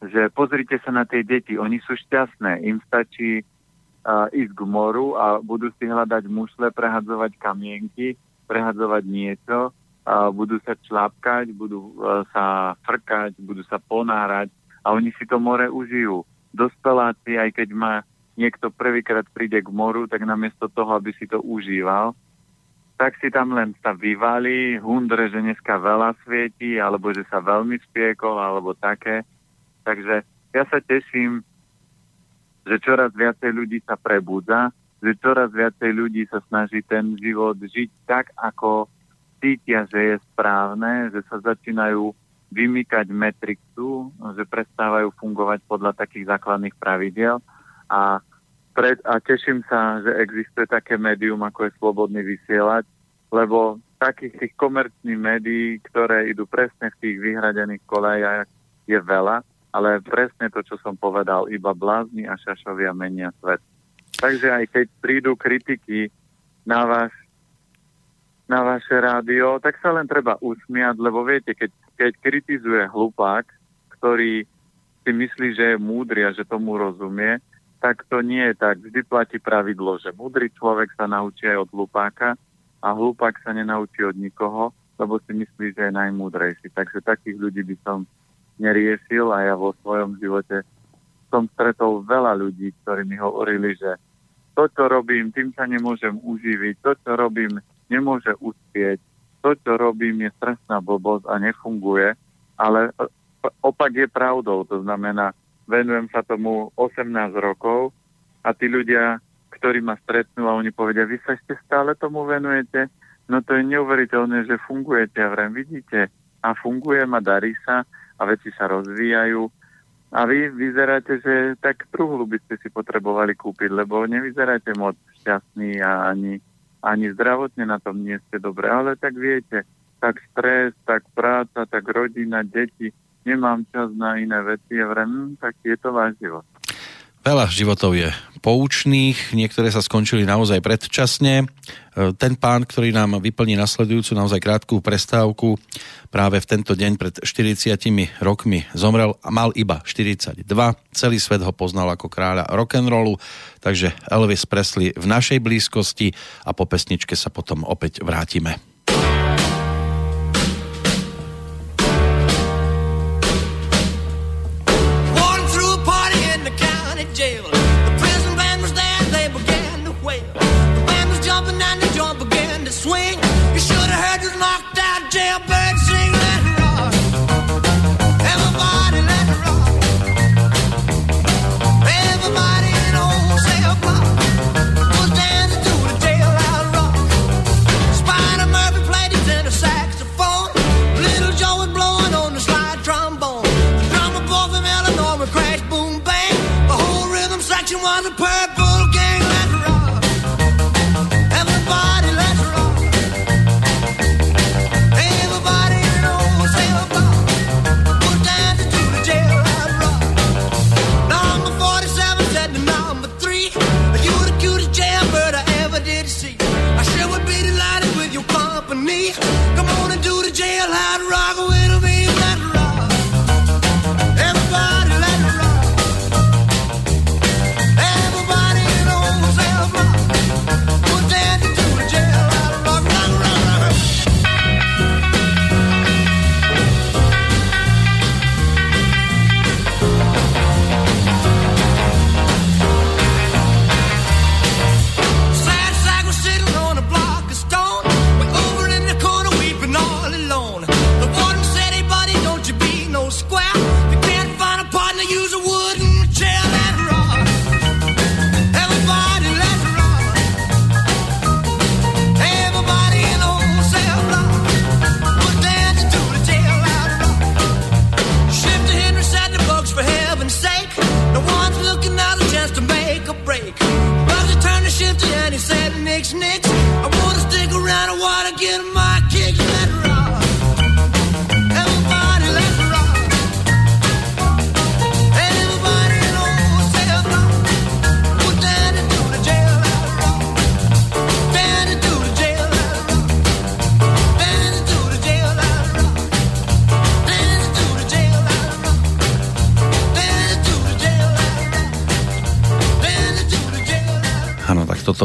že pozrite sa na tie deti, oni sú šťastné, im stačí uh, ísť k moru a budú si hľadať mušle, prehadzovať kamienky, prehadzovať niečo, uh, budú sa člápkať, budú uh, sa frkať, budú sa ponárať a oni si to more užijú. Dospeláci, aj keď má niekto prvýkrát príde k moru, tak namiesto toho, aby si to užíval, tak si tam len sa vyvalí, hundre, že dneska veľa svieti, alebo že sa veľmi spiekol, alebo také. Takže ja sa teším, že čoraz viacej ľudí sa prebudza, že čoraz viacej ľudí sa snaží ten život žiť tak, ako cítia, že je správne, že sa začínajú vymykať metrixu, že prestávajú fungovať podľa takých základných pravidiel a pred, a teším sa, že existuje také médium, ako je Slobodný vysielať, lebo takých tých komerčných médií, ktoré idú presne v tých vyhradených kolejach, je veľa, ale presne to, čo som povedal, iba blázni a šašovia menia svet. Takže aj keď prídu kritiky na, váš, na vaše rádio, tak sa len treba usmiať, lebo viete, keď, keď kritizuje hlupák, ktorý si myslí, že je múdry a že tomu rozumie, tak to nie je tak. Vždy platí pravidlo, že múdry človek sa naučí aj od hlupáka a hlupák sa nenaučí od nikoho, lebo si myslí, že je najmúdrejší. Takže takých ľudí by som neriešil a ja vo svojom živote som stretol veľa ľudí, ktorí mi hovorili, že to, čo robím, tým sa nemôžem uživiť, to, čo robím, nemôže uspieť, to, čo robím, je stresná blbosť a nefunguje, ale opak je pravdou, to znamená, venujem sa tomu 18 rokov a tí ľudia, ktorí ma stretnú a oni povedia, vy sa ešte stále tomu venujete, no to je neuveriteľné, že fungujete. A vrem vidíte a fungujem a darí sa a veci sa rozvíjajú. A vy vyzeráte, že tak truhlu by ste si potrebovali kúpiť, lebo nevyzeráte moc šťastný a ani, ani zdravotne na tom nie ste dobre, ale tak viete, tak stres, tak práca, tak rodina, deti, nemám čas na iné veci. A vrem, tak je to váš život. Veľa životov je poučných, niektoré sa skončili naozaj predčasne. E, ten pán, ktorý nám vyplní nasledujúcu naozaj krátku prestávku, práve v tento deň pred 40 rokmi zomrel a mal iba 42. Celý svet ho poznal ako kráľa rock'n'rollu, takže Elvis Presley v našej blízkosti a po pesničke sa potom opäť vrátime.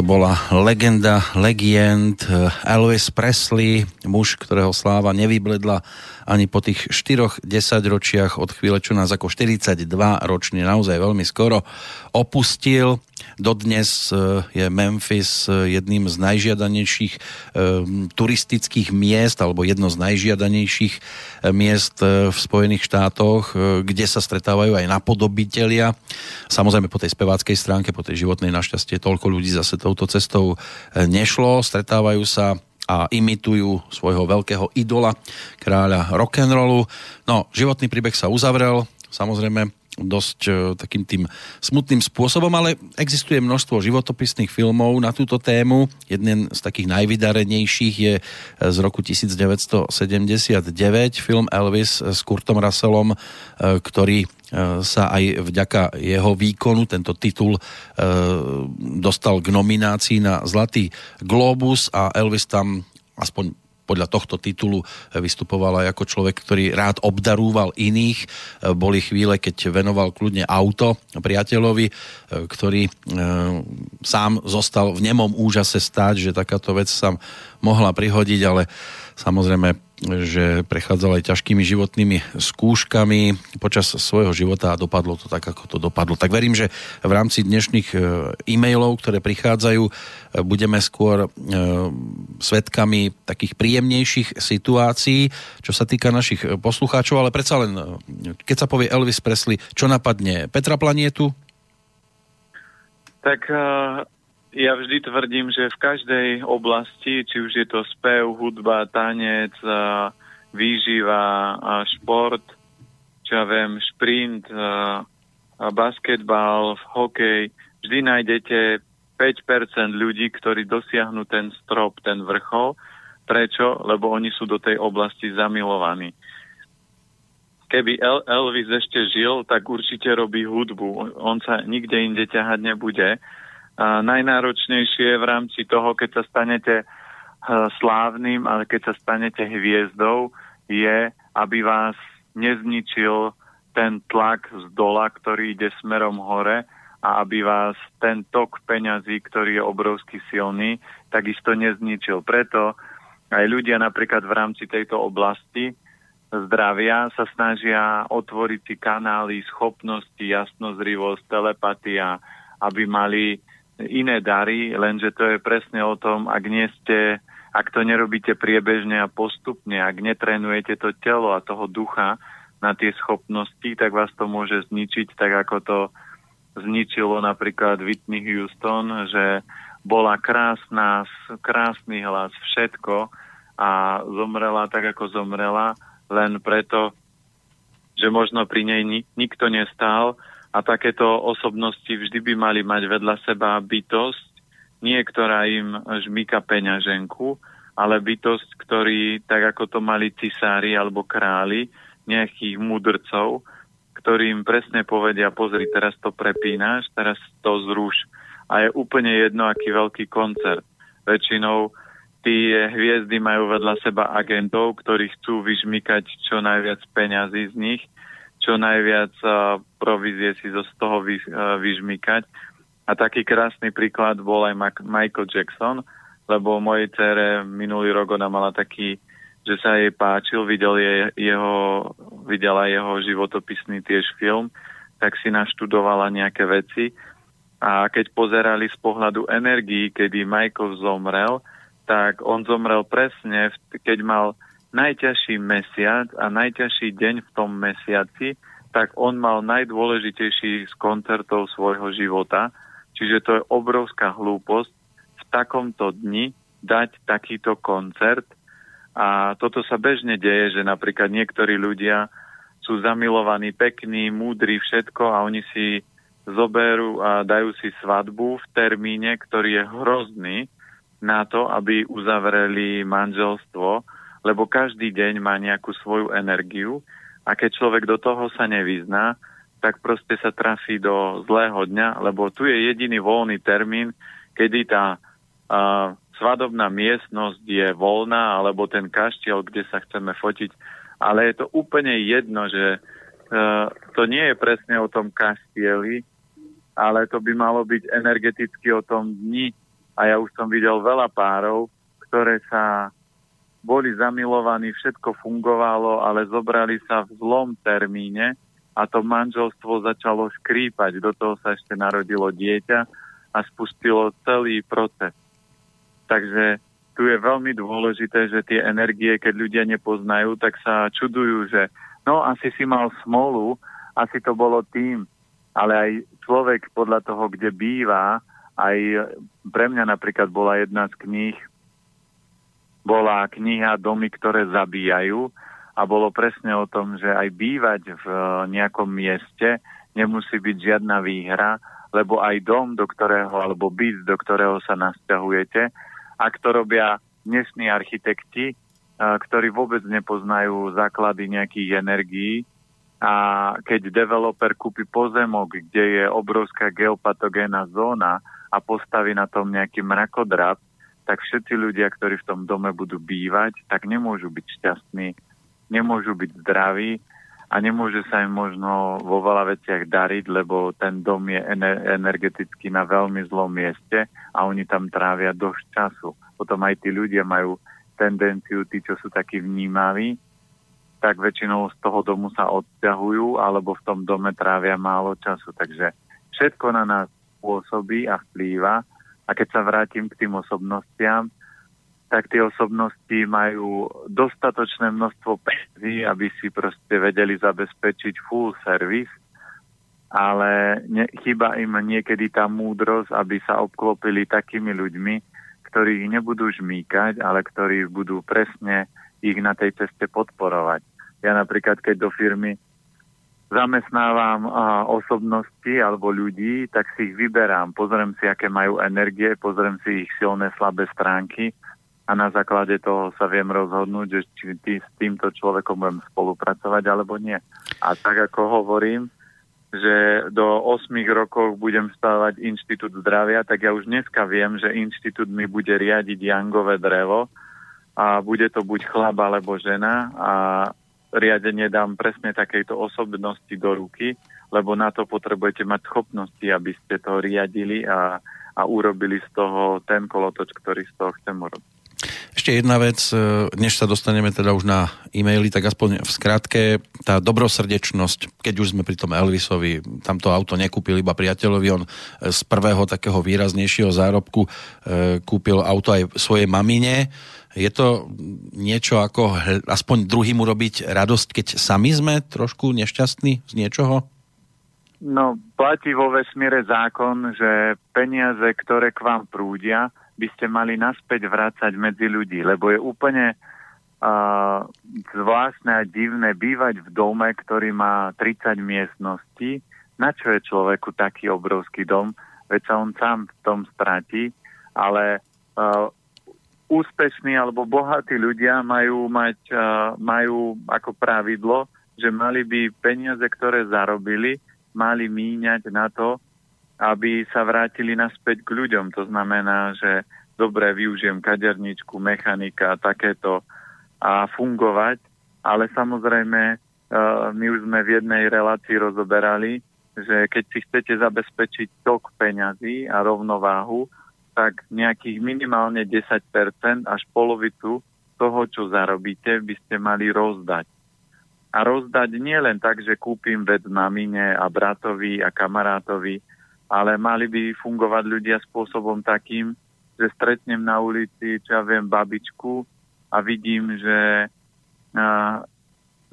Bola legenda, legend eh, Elvis Presley, muž, ktorého sláva nevybledla ani po tých 4 ročiach od chvíle, čo nás ako 42 ročný naozaj veľmi skoro opustil. Dodnes e, je Memphis e, jedným z najžiadanejších e, turistických miest alebo jedno z najžiadanejších miest v Spojených štátoch, kde sa stretávajú aj napodobitelia. Samozrejme po tej speváckej stránke, po tej životnej našťastie toľko ľudí zase touto cestou nešlo. Stretávajú sa a imitujú svojho veľkého idola, kráľa rock'n'rollu. No, životný príbeh sa uzavrel, samozrejme dosť e, takým tým smutným spôsobom, ale existuje množstvo životopisných filmov na túto tému. Jeden z takých najvydarenejších je e, z roku 1979 film Elvis s Kurtom Russellom, e, ktorý sa aj vďaka jeho výkonu tento titul dostal k nominácii na Zlatý Globus a Elvis tam aspoň podľa tohto titulu vystupoval aj ako človek, ktorý rád obdarúval iných. Boli chvíle, keď venoval kľudne auto priateľovi, ktorý e, sám zostal v nemom úžase stáť, že takáto vec sa mohla prihodiť, ale samozrejme že prechádzal aj ťažkými životnými skúškami počas svojho života a dopadlo to tak, ako to dopadlo. Tak verím, že v rámci dnešných e, e-mailov, ktoré prichádzajú, e, budeme skôr e, svetkami takých príjemnejších situácií, čo sa týka našich poslucháčov, ale predsa len, keď sa povie Elvis Presley, čo napadne Petra Planietu? Tak ja vždy tvrdím, že v každej oblasti, či už je to spev, hudba, tanec, výživa, šport, čo ja viem, šprint, basketbal, hokej, vždy nájdete 5% ľudí, ktorí dosiahnu ten strop, ten vrchol. Prečo? Lebo oni sú do tej oblasti zamilovaní. Keby El- Elvis ešte žil, tak určite robí hudbu. On sa nikde inde ťahať nebude najnáročnejšie v rámci toho, keď sa stanete eh, slávnym, ale keď sa stanete hviezdou, je, aby vás nezničil ten tlak z dola, ktorý ide smerom hore a aby vás ten tok peňazí, ktorý je obrovsky silný, takisto nezničil. Preto aj ľudia napríklad v rámci tejto oblasti zdravia sa snažia otvoriť si kanály, schopnosti, jasnozrivosť, telepatia, aby mali iné dary, lenže to je presne o tom, ak nie ste, ak to nerobíte priebežne a postupne, ak netrenujete to telo a toho ducha na tie schopnosti, tak vás to môže zničiť, tak ako to zničilo napríklad Whitney Houston, že bola krásna, krásny hlas, všetko a zomrela tak, ako zomrela, len preto, že možno pri nej nikto nestál a takéto osobnosti vždy by mali mať vedľa seba bytosť, nie ktorá im žmýka peňaženku, ale bytosť, ktorí, tak ako to mali cisári alebo králi, nejakých mudrcov, ktorým presne povedia, pozri, teraz to prepínaš, teraz to zruš. A je úplne jedno, aký veľký koncert. Väčšinou tie hviezdy majú vedľa seba agentov, ktorí chcú vyžmykať čo najviac peňazí z nich čo najviac provízie si zo z toho vy, vyžmykať. A taký krásny príklad bol aj Michael Jackson, lebo mojej cere minulý rok ona mala taký, že sa jej páčil, videl je, jeho, videla jeho životopisný tiež film, tak si naštudovala nejaké veci. A keď pozerali z pohľadu energií, kedy Michael zomrel, tak on zomrel presne, keď mal najťažší mesiac a najťažší deň v tom mesiaci, tak on mal najdôležitejší z koncertov svojho života. Čiže to je obrovská hlúposť v takomto dni dať takýto koncert. A toto sa bežne deje, že napríklad niektorí ľudia sú zamilovaní, pekní, múdri, všetko a oni si zoberú a dajú si svadbu v termíne, ktorý je hrozný na to, aby uzavreli manželstvo lebo každý deň má nejakú svoju energiu a keď človek do toho sa nevyzná, tak proste sa trafí do zlého dňa, lebo tu je jediný voľný termín, kedy tá uh, svadobná miestnosť je voľná, alebo ten kaštiel, kde sa chceme fotiť. Ale je to úplne jedno, že uh, to nie je presne o tom kaštieli, ale to by malo byť energeticky o tom dni, A ja už som videl veľa párov, ktoré sa boli zamilovaní, všetko fungovalo, ale zobrali sa v zlom termíne a to manželstvo začalo škrípať. Do toho sa ešte narodilo dieťa a spustilo celý proces. Takže tu je veľmi dôležité, že tie energie, keď ľudia nepoznajú, tak sa čudujú, že no asi si mal smolu, asi to bolo tým, ale aj človek podľa toho, kde býva, aj pre mňa napríklad bola jedna z kníh, bola kniha Domy, ktoré zabíjajú a bolo presne o tom, že aj bývať v nejakom mieste nemusí byť žiadna výhra, lebo aj dom, do ktorého, alebo byt, do ktorého sa nasťahujete, ak to robia dnešní architekti, ktorí vôbec nepoznajú základy nejakých energií, a keď developer kúpi pozemok, kde je obrovská geopatogénna zóna a postaví na tom nejaký mrakodrap, tak všetci ľudia, ktorí v tom dome budú bývať, tak nemôžu byť šťastní, nemôžu byť zdraví a nemôže sa im možno vo veľa veciach dariť, lebo ten dom je energeticky na veľmi zlom mieste a oni tam trávia dosť času. Potom aj tí ľudia majú tendenciu, tí, čo sú takí vnímaví, tak väčšinou z toho domu sa odťahujú alebo v tom dome trávia málo času. Takže všetko na nás pôsobí a vplýva. A keď sa vrátim k tým osobnostiam, tak tie osobnosti majú dostatočné množstvo penzí, aby si proste vedeli zabezpečiť full service, ale ne, chyba im niekedy tá múdrosť, aby sa obklopili takými ľuďmi, ktorí ich nebudú žmýkať, ale ktorí budú presne ich na tej ceste podporovať. Ja napríklad, keď do firmy zamestnávam a, osobnosti alebo ľudí, tak si ich vyberám. Pozriem si, aké majú energie, pozriem si ich silné, slabé stránky a na základe toho sa viem rozhodnúť, že či tý, s týmto človekom budem spolupracovať alebo nie. A tak ako hovorím, že do 8 rokov budem stávať Inštitút zdravia, tak ja už dneska viem, že inštitút mi bude riadiť jangové drevo, a bude to buď chlap alebo žena a riadenie dám presne takejto osobnosti do ruky, lebo na to potrebujete mať schopnosti, aby ste to riadili a, a urobili z toho ten kolotoč, ktorý z toho chcem urobiť. Ešte jedna vec, e, než sa dostaneme teda už na e-maily, tak aspoň v skratke, tá dobrosrdečnosť, keď už sme pri tom Elvisovi, tamto auto nekúpil iba priateľovi, on z prvého takého výraznejšieho zárobku e, kúpil auto aj svojej mamine, je to niečo ako aspoň druhým urobiť radosť, keď sami sme trošku nešťastní z niečoho? No, platí vo vesmíre zákon, že peniaze, ktoré k vám prúdia, by ste mali naspäť vrácať medzi ľudí, lebo je úplne uh, zvláštne a divné bývať v dome, ktorý má 30 miestností. Na čo je človeku taký obrovský dom? Veď sa on sám v tom stratí, ale uh, úspešní alebo bohatí ľudia majú mať, majú ako pravidlo, že mali by peniaze, ktoré zarobili, mali míňať na to, aby sa vrátili naspäť k ľuďom. To znamená, že dobre využijem kaderničku, mechanika, takéto a fungovať, ale samozrejme uh, my už sme v jednej relácii rozoberali, že keď si chcete zabezpečiť tok peňazí a rovnováhu, tak nejakých minimálne 10% až polovicu toho, čo zarobíte, by ste mali rozdať. A rozdať nie len tak, že kúpim vec mamine a bratovi a kamarátovi, ale mali by fungovať ľudia spôsobom takým, že stretnem na ulici, čo ja viem, babičku a vidím, že a,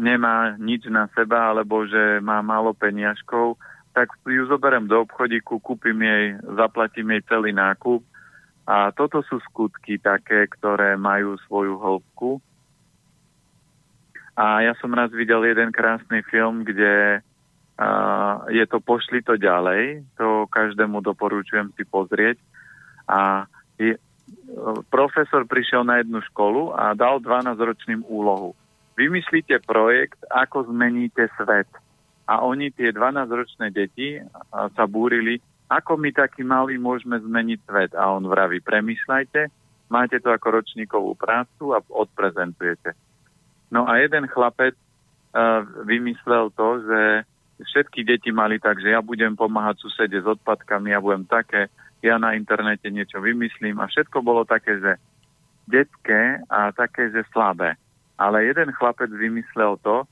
nemá nič na seba, alebo že má málo peniažkov, tak ju zoberiem do obchodíku, kúpim jej, zaplatím jej celý nákup a toto sú skutky také, ktoré majú svoju hĺbku. A ja som raz videl jeden krásny film, kde uh, je to Pošli to ďalej. To každému doporučujem si pozrieť. A je, profesor prišiel na jednu školu a dal 12-ročným úlohu. Vymyslíte projekt, ako zmeníte svet. A oni, tie 12-ročné deti, sa búrili, ako my taký malý môžeme zmeniť svet? A on vraví, premyšľajte, máte to ako ročníkovú prácu a odprezentujete. No a jeden chlapec uh, vymyslel to, že všetky deti mali tak, že ja budem pomáhať susede s odpadkami, ja budem také, ja na internete niečo vymyslím a všetko bolo také, že detské a také, že slabé. Ale jeden chlapec vymyslel to,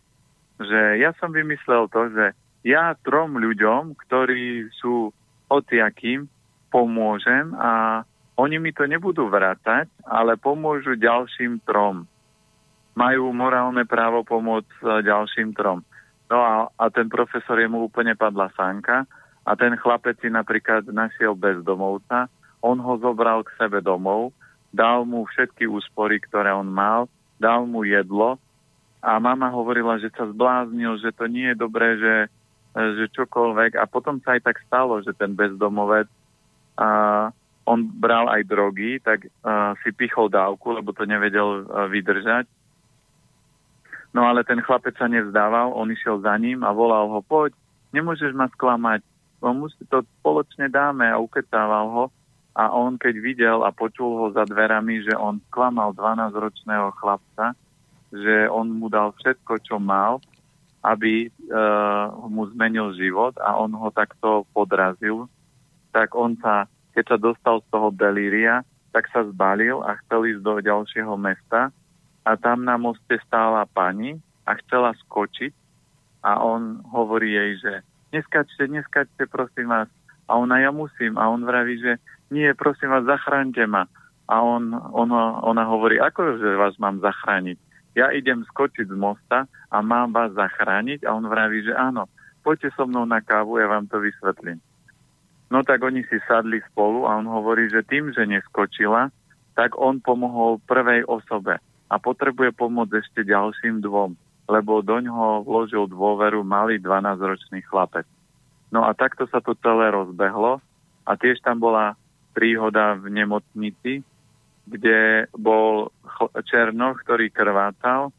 že ja som vymyslel to, že ja trom ľuďom, ktorí sú hociakým, pomôžem a oni mi to nebudú vrátať, ale pomôžu ďalším trom. Majú morálne právo pomôcť e, ďalším trom. No a, a ten profesor jemu úplne padla sánka a ten chlapec si napríklad našiel bezdomovca, on ho zobral k sebe domov, dal mu všetky úspory, ktoré on mal, dal mu jedlo a mama hovorila, že sa zbláznil, že to nie je dobré, že, že čokoľvek. A potom sa aj tak stalo, že ten bezdomovec, a on bral aj drogy, tak a, si pichol dávku, lebo to nevedel a, vydržať. No ale ten chlapec sa nevzdával, on išiel za ním a volal ho, poď, nemôžeš ma sklamať, musí to spoločne dáme a ukecával ho. A on keď videl a počul ho za dverami, že on klamal 12-ročného chlapca, že on mu dal všetko, čo mal, aby uh, mu zmenil život a on ho takto podrazil, tak on sa, keď sa dostal z toho delíria, tak sa zbalil a chcel ísť do ďalšieho mesta a tam na moste stála pani a chcela skočiť a on hovorí jej, že neskačte, neskačte, prosím vás. A ona, ja musím. A on vraví, že nie, prosím vás, zachránte ma. A on, ona, ona hovorí, ako že vás mám zachrániť? Ja idem skočiť z mosta a mám vás zachrániť a on vraví, že áno, poďte so mnou na kávu, ja vám to vysvetlím. No tak oni si sadli spolu a on hovorí, že tým, že neskočila, tak on pomohol prvej osobe a potrebuje pomôcť ešte ďalším dvom, lebo do ňoho vložil dôveru malý 12-ročný chlapec. No a takto sa to celé rozbehlo a tiež tam bola príhoda v nemocnici, kde bol Černoch, ktorý krvácal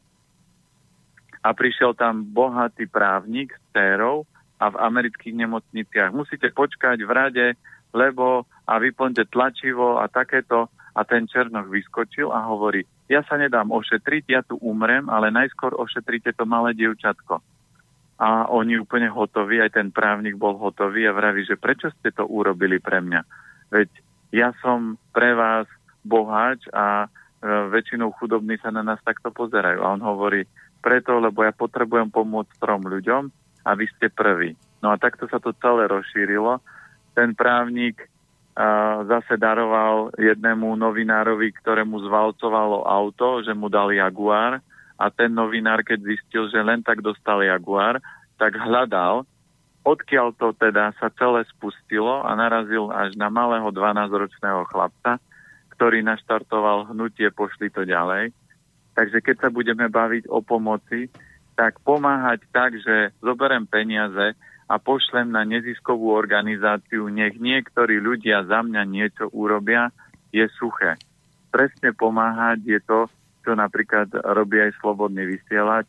a prišiel tam bohatý právnik s térou a v amerických nemocniciach musíte počkať v rade, lebo a vyplňte tlačivo a takéto a ten Černoch vyskočil a hovorí, ja sa nedám ošetriť, ja tu umrem, ale najskôr ošetrite to malé dievčatko. A oni úplne hotoví, aj ten právnik bol hotový a vraví, že prečo ste to urobili pre mňa? Veď ja som pre vás boháč a e, väčšinou chudobní sa na nás takto pozerajú. A on hovorí, preto, lebo ja potrebujem pomôcť trom ľuďom a vy ste prví. No a takto sa to celé rozšírilo. Ten právnik a, zase daroval jednému novinárovi, ktorému zvalcovalo auto, že mu dal Jaguar a ten novinár, keď zistil, že len tak dostal Jaguar, tak hľadal, odkiaľ to teda sa celé spustilo a narazil až na malého 12-ročného chlapca, ktorý naštartoval hnutie Pošli to ďalej. Takže keď sa budeme baviť o pomoci, tak pomáhať tak, že zoberem peniaze a pošlem na neziskovú organizáciu, nech niektorí ľudia za mňa niečo urobia, je suché. Presne pomáhať je to, čo napríklad robí aj Slobodný vysielač.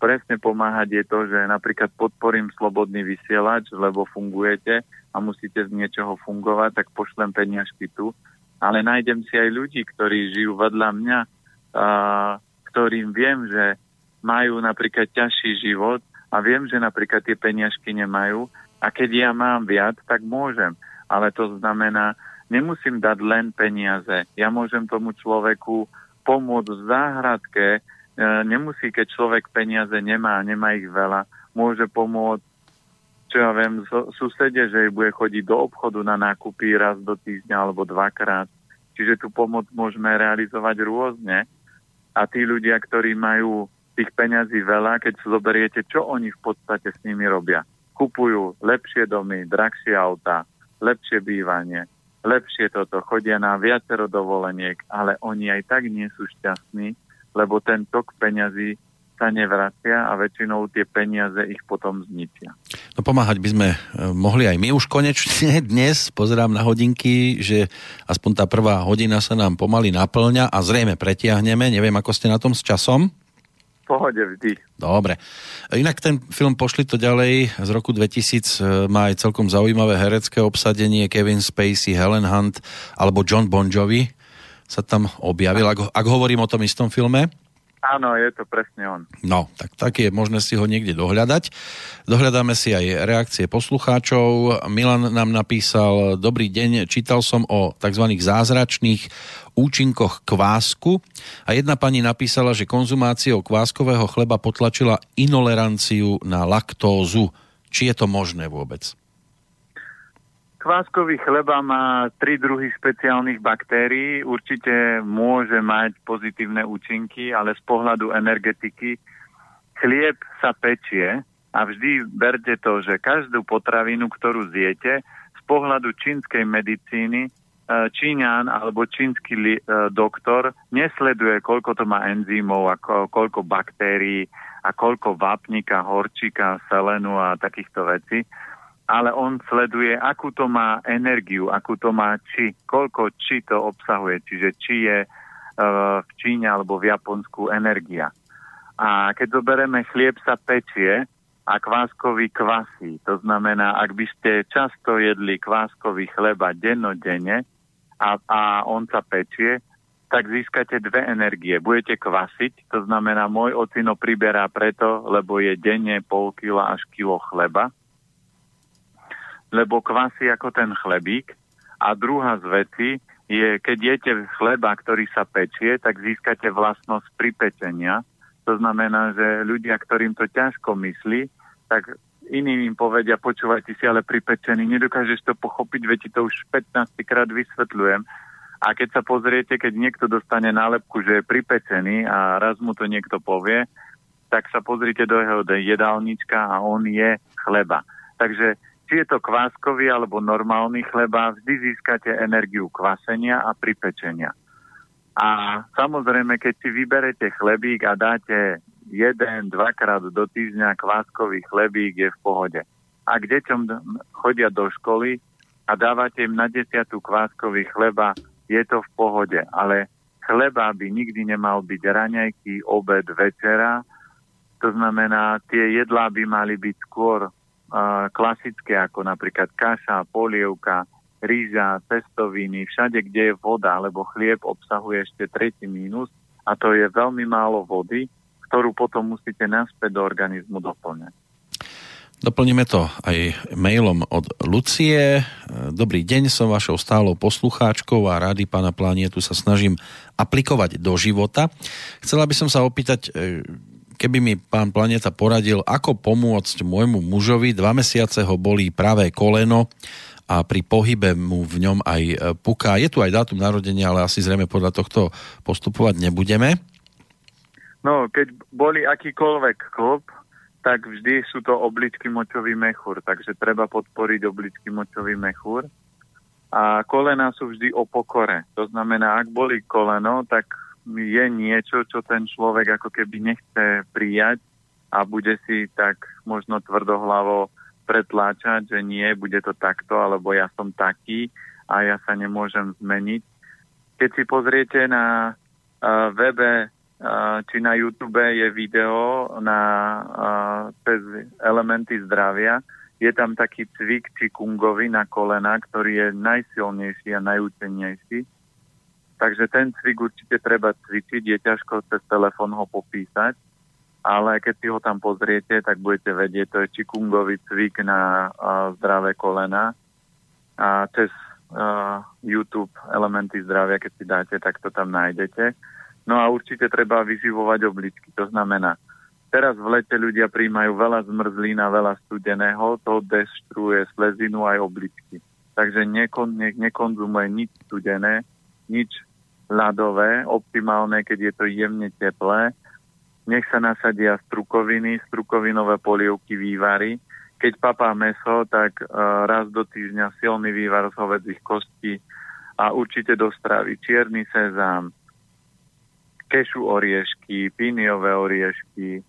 Presne pomáhať je to, že napríklad podporím Slobodný vysielač, lebo fungujete a musíte z niečoho fungovať, tak pošlem peniažky tu ale nájdem si aj ľudí, ktorí žijú vedľa mňa, a, ktorým viem, že majú napríklad ťažší život a viem, že napríklad tie peniažky nemajú a keď ja mám viac, tak môžem. Ale to znamená, nemusím dať len peniaze. Ja môžem tomu človeku pomôcť v záhradke. E, nemusí, keď človek peniaze nemá, nemá ich veľa, môže pomôcť čo ja viem, susede, že bude chodiť do obchodu na nákupy raz do týždňa alebo dvakrát. Čiže tú pomoc môžeme realizovať rôzne. A tí ľudia, ktorí majú tých peňazí veľa, keď zoberiete, čo oni v podstate s nimi robia. Kupujú lepšie domy, drahšie auta, lepšie bývanie, lepšie toto, chodia na viacero dovoleniek, ale oni aj tak nie sú šťastní, lebo ten tok peňazí sa nevracia a väčšinou tie peniaze ich potom zničia. No pomáhať by sme e, mohli aj my už konečne dnes. Pozerám na hodinky, že aspoň tá prvá hodina sa nám pomaly naplňa a zrejme pretiahneme. Neviem, ako ste na tom s časom? pohode vždy. Dobre. Inak ten film Pošli to ďalej z roku 2000 e, má aj celkom zaujímavé herecké obsadenie Kevin Spacey, Helen Hunt alebo John Bon Jovi sa tam objavil, ak, ak hovorím o tom istom filme. Áno, je to presne on. No, tak, tak je možné si ho niekde dohľadať. Dohľadáme si aj reakcie poslucháčov. Milan nám napísal, dobrý deň, čítal som o tzv. zázračných účinkoch kvásku a jedna pani napísala, že konzumáciou kváskového chleba potlačila inoleranciu na laktózu. Či je to možné vôbec? Kváskový chleba má tri druhy špeciálnych baktérií. Určite môže mať pozitívne účinky, ale z pohľadu energetiky chlieb sa pečie a vždy berte to, že každú potravinu, ktorú zjete, z pohľadu čínskej medicíny e, Číňan alebo čínsky e, doktor nesleduje, koľko to má enzymov, ako, koľko baktérií a koľko vápnika, horčika, selenu a takýchto vecí ale on sleduje, akú to má energiu, akú to má či, koľko či to obsahuje, čiže či je e, v Číne alebo v Japonsku energia. A keď zoberieme chlieb sa pečie a kváskový kvasí, to znamená, ak by ste často jedli kváskový chleba dennodenne a, a on sa pečie, tak získate dve energie. Budete kvasiť, to znamená, môj ocino priberá preto, lebo je denne pol kila až kilo chleba, lebo kvasí ako ten chlebík. A druhá z veci je, keď jete chleba, ktorý sa pečie, tak získate vlastnosť pripečenia. To znamená, že ľudia, ktorým to ťažko myslí, tak iným im povedia, počúvajte si, ale pripečený, nedokážeš to pochopiť, veď ti to už 15 krát vysvetľujem. A keď sa pozriete, keď niekto dostane nálepku, že je pripečený a raz mu to niekto povie, tak sa pozrite do jeho jedálnička a on je chleba. Takže či je to kváskový alebo normálny chleba, vždy získate energiu kvasenia a pripečenia. A samozrejme, keď si vyberete chlebík a dáte jeden, dvakrát do týždňa kváskový chlebík, je v pohode. Ak deťom chodia do školy a dávate im na desiatu kváskový chleba, je to v pohode. Ale chleba by nikdy nemal byť raňajky, obed, večera. To znamená, tie jedlá by mali byť skôr klasické, ako napríklad kaša, polievka, rýža, cestoviny, všade, kde je voda, lebo chlieb obsahuje ešte tretí mínus a to je veľmi málo vody, ktorú potom musíte naspäť do organizmu doplňať. Doplníme to aj mailom od Lucie. Dobrý deň, som vašou stálou poslucháčkou a rady pána Planietu sa snažím aplikovať do života. Chcela by som sa opýtať, keby mi pán Planeta poradil, ako pomôcť môjmu mužovi, dva mesiace ho bolí pravé koleno a pri pohybe mu v ňom aj e, puká. Je tu aj dátum narodenia, ale asi zrejme podľa tohto postupovať nebudeme. No, keď boli akýkoľvek klop, tak vždy sú to obličky močový mechúr, takže treba podporiť obličky močový mechúr. A kolena sú vždy o pokore. To znamená, ak boli koleno, tak je niečo, čo ten človek ako keby nechce prijať a bude si tak možno tvrdohlavo pretláčať, že nie, bude to takto, alebo ja som taký a ja sa nemôžem zmeniť. Keď si pozriete na uh, webe uh, či na YouTube je video na uh, cez elementy zdravia, je tam taký cvik či kungovi na kolena, ktorý je najsilnejší a najúčennejší Takže ten cvik určite treba cvičiť, je ťažko cez telefón ho popísať, ale keď si ho tam pozriete, tak budete vedieť, to je čikungový cvik na uh, zdravé kolena a cez uh, YouTube elementy zdravia, keď si dáte, tak to tam nájdete. No a určite treba vyživovať obličky, to znamená, teraz v lete ľudia príjmajú veľa zmrzlín a veľa studeného, to deštruuje slezinu aj obličky. Takže nekon, ne, nekonzumuje nič studené, nič ľadové, optimálne, keď je to jemne teplé. Nech sa nasadia strukoviny, strukovinové polievky, vývary. Keď papá meso, tak uh, raz do týždňa silný vývar z hovedzích kostí a určite do stravy čierny sezám, kešu oriešky, píniové oriešky,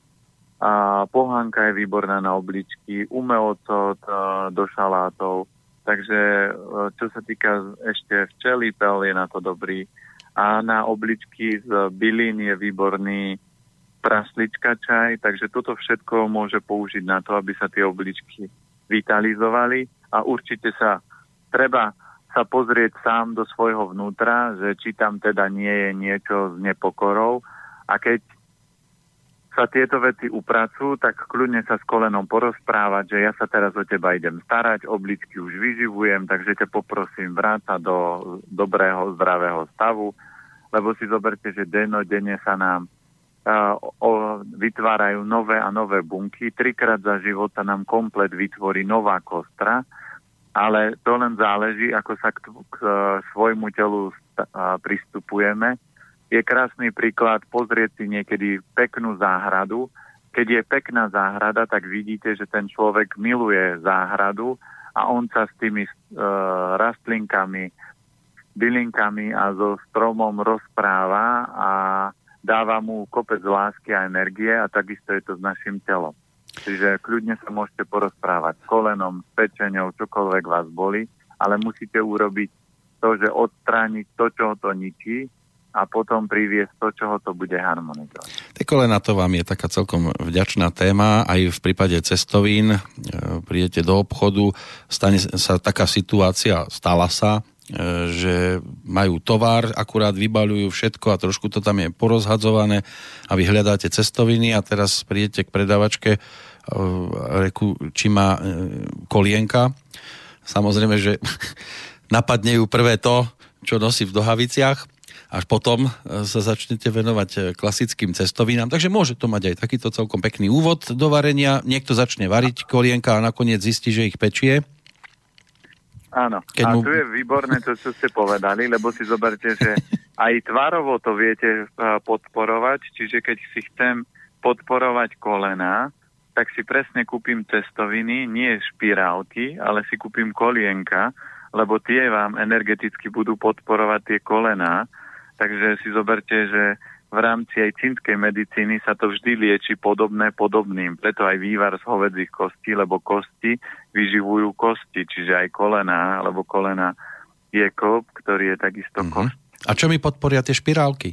a pohánka je výborná na obličky, umelcot uh, do šalátov. Takže uh, čo sa týka ešte včely, pel je na to dobrý a na obličky z bylín je výborný praslička čaj, takže toto všetko môže použiť na to, aby sa tie obličky vitalizovali. A určite sa treba sa pozrieť sám do svojho vnútra, že či tam teda nie je niečo s nepokorou. A keď sa tieto veci upracujú, tak kľudne sa s kolenom porozprávať, že ja sa teraz o teba idem starať, obličky už vyživujem, takže ťa poprosím vrácať do dobrého, zdravého stavu, lebo si zoberte, že dennodenne sa nám uh, o, vytvárajú nové a nové bunky. Trikrát za život sa nám komplet vytvorí nová kostra, ale to len záleží, ako sa k, k, k svojmu telu uh, pristupujeme je krásny príklad pozrieť si niekedy peknú záhradu. Keď je pekná záhrada, tak vidíte, že ten človek miluje záhradu a on sa s tými uh, rastlinkami, bylinkami a so stromom rozpráva a dáva mu kopec lásky a energie a takisto je to s našim telom. Čiže kľudne sa môžete porozprávať s kolenom, s pečenou, čokoľvek vás boli, ale musíte urobiť to, že odstrániť to, čo to ničí a potom priviesť to, čo ho to bude harmonizovať. Tie kolena to vám je taká celkom vďačná téma. Aj v prípade cestovín e, prídete do obchodu, stane sa taká situácia, stala sa, e, že majú tovar, akurát vybalujú všetko a trošku to tam je porozhadzované a vy hľadáte cestoviny a teraz prídete k predavačke, e, reku, či má kolienka. Samozrejme, že napadne ju prvé to, čo nosí v dohaviciach až potom e, sa začnete venovať e, klasickým cestovinám. Takže môže to mať aj takýto celkom pekný úvod do varenia. Niekto začne variť kolienka a nakoniec zistí, že ich pečie. Áno, Keď a mu... tu je výborné to, čo ste povedali, lebo si zoberte, že aj tvarovo to viete e, podporovať, čiže keď si chcem podporovať kolena, tak si presne kúpim cestoviny, nie špirálky, ale si kúpim kolienka, lebo tie vám energeticky budú podporovať tie kolená Takže si zoberte, že v rámci aj čínskej medicíny sa to vždy lieči podobné podobným. Preto aj vývar z hovedzích kostí, lebo kosti vyživujú kosti, čiže aj kolena, alebo kolena je kop, ktorý je takisto mm-hmm. kost. A čo mi podporia tie špirálky?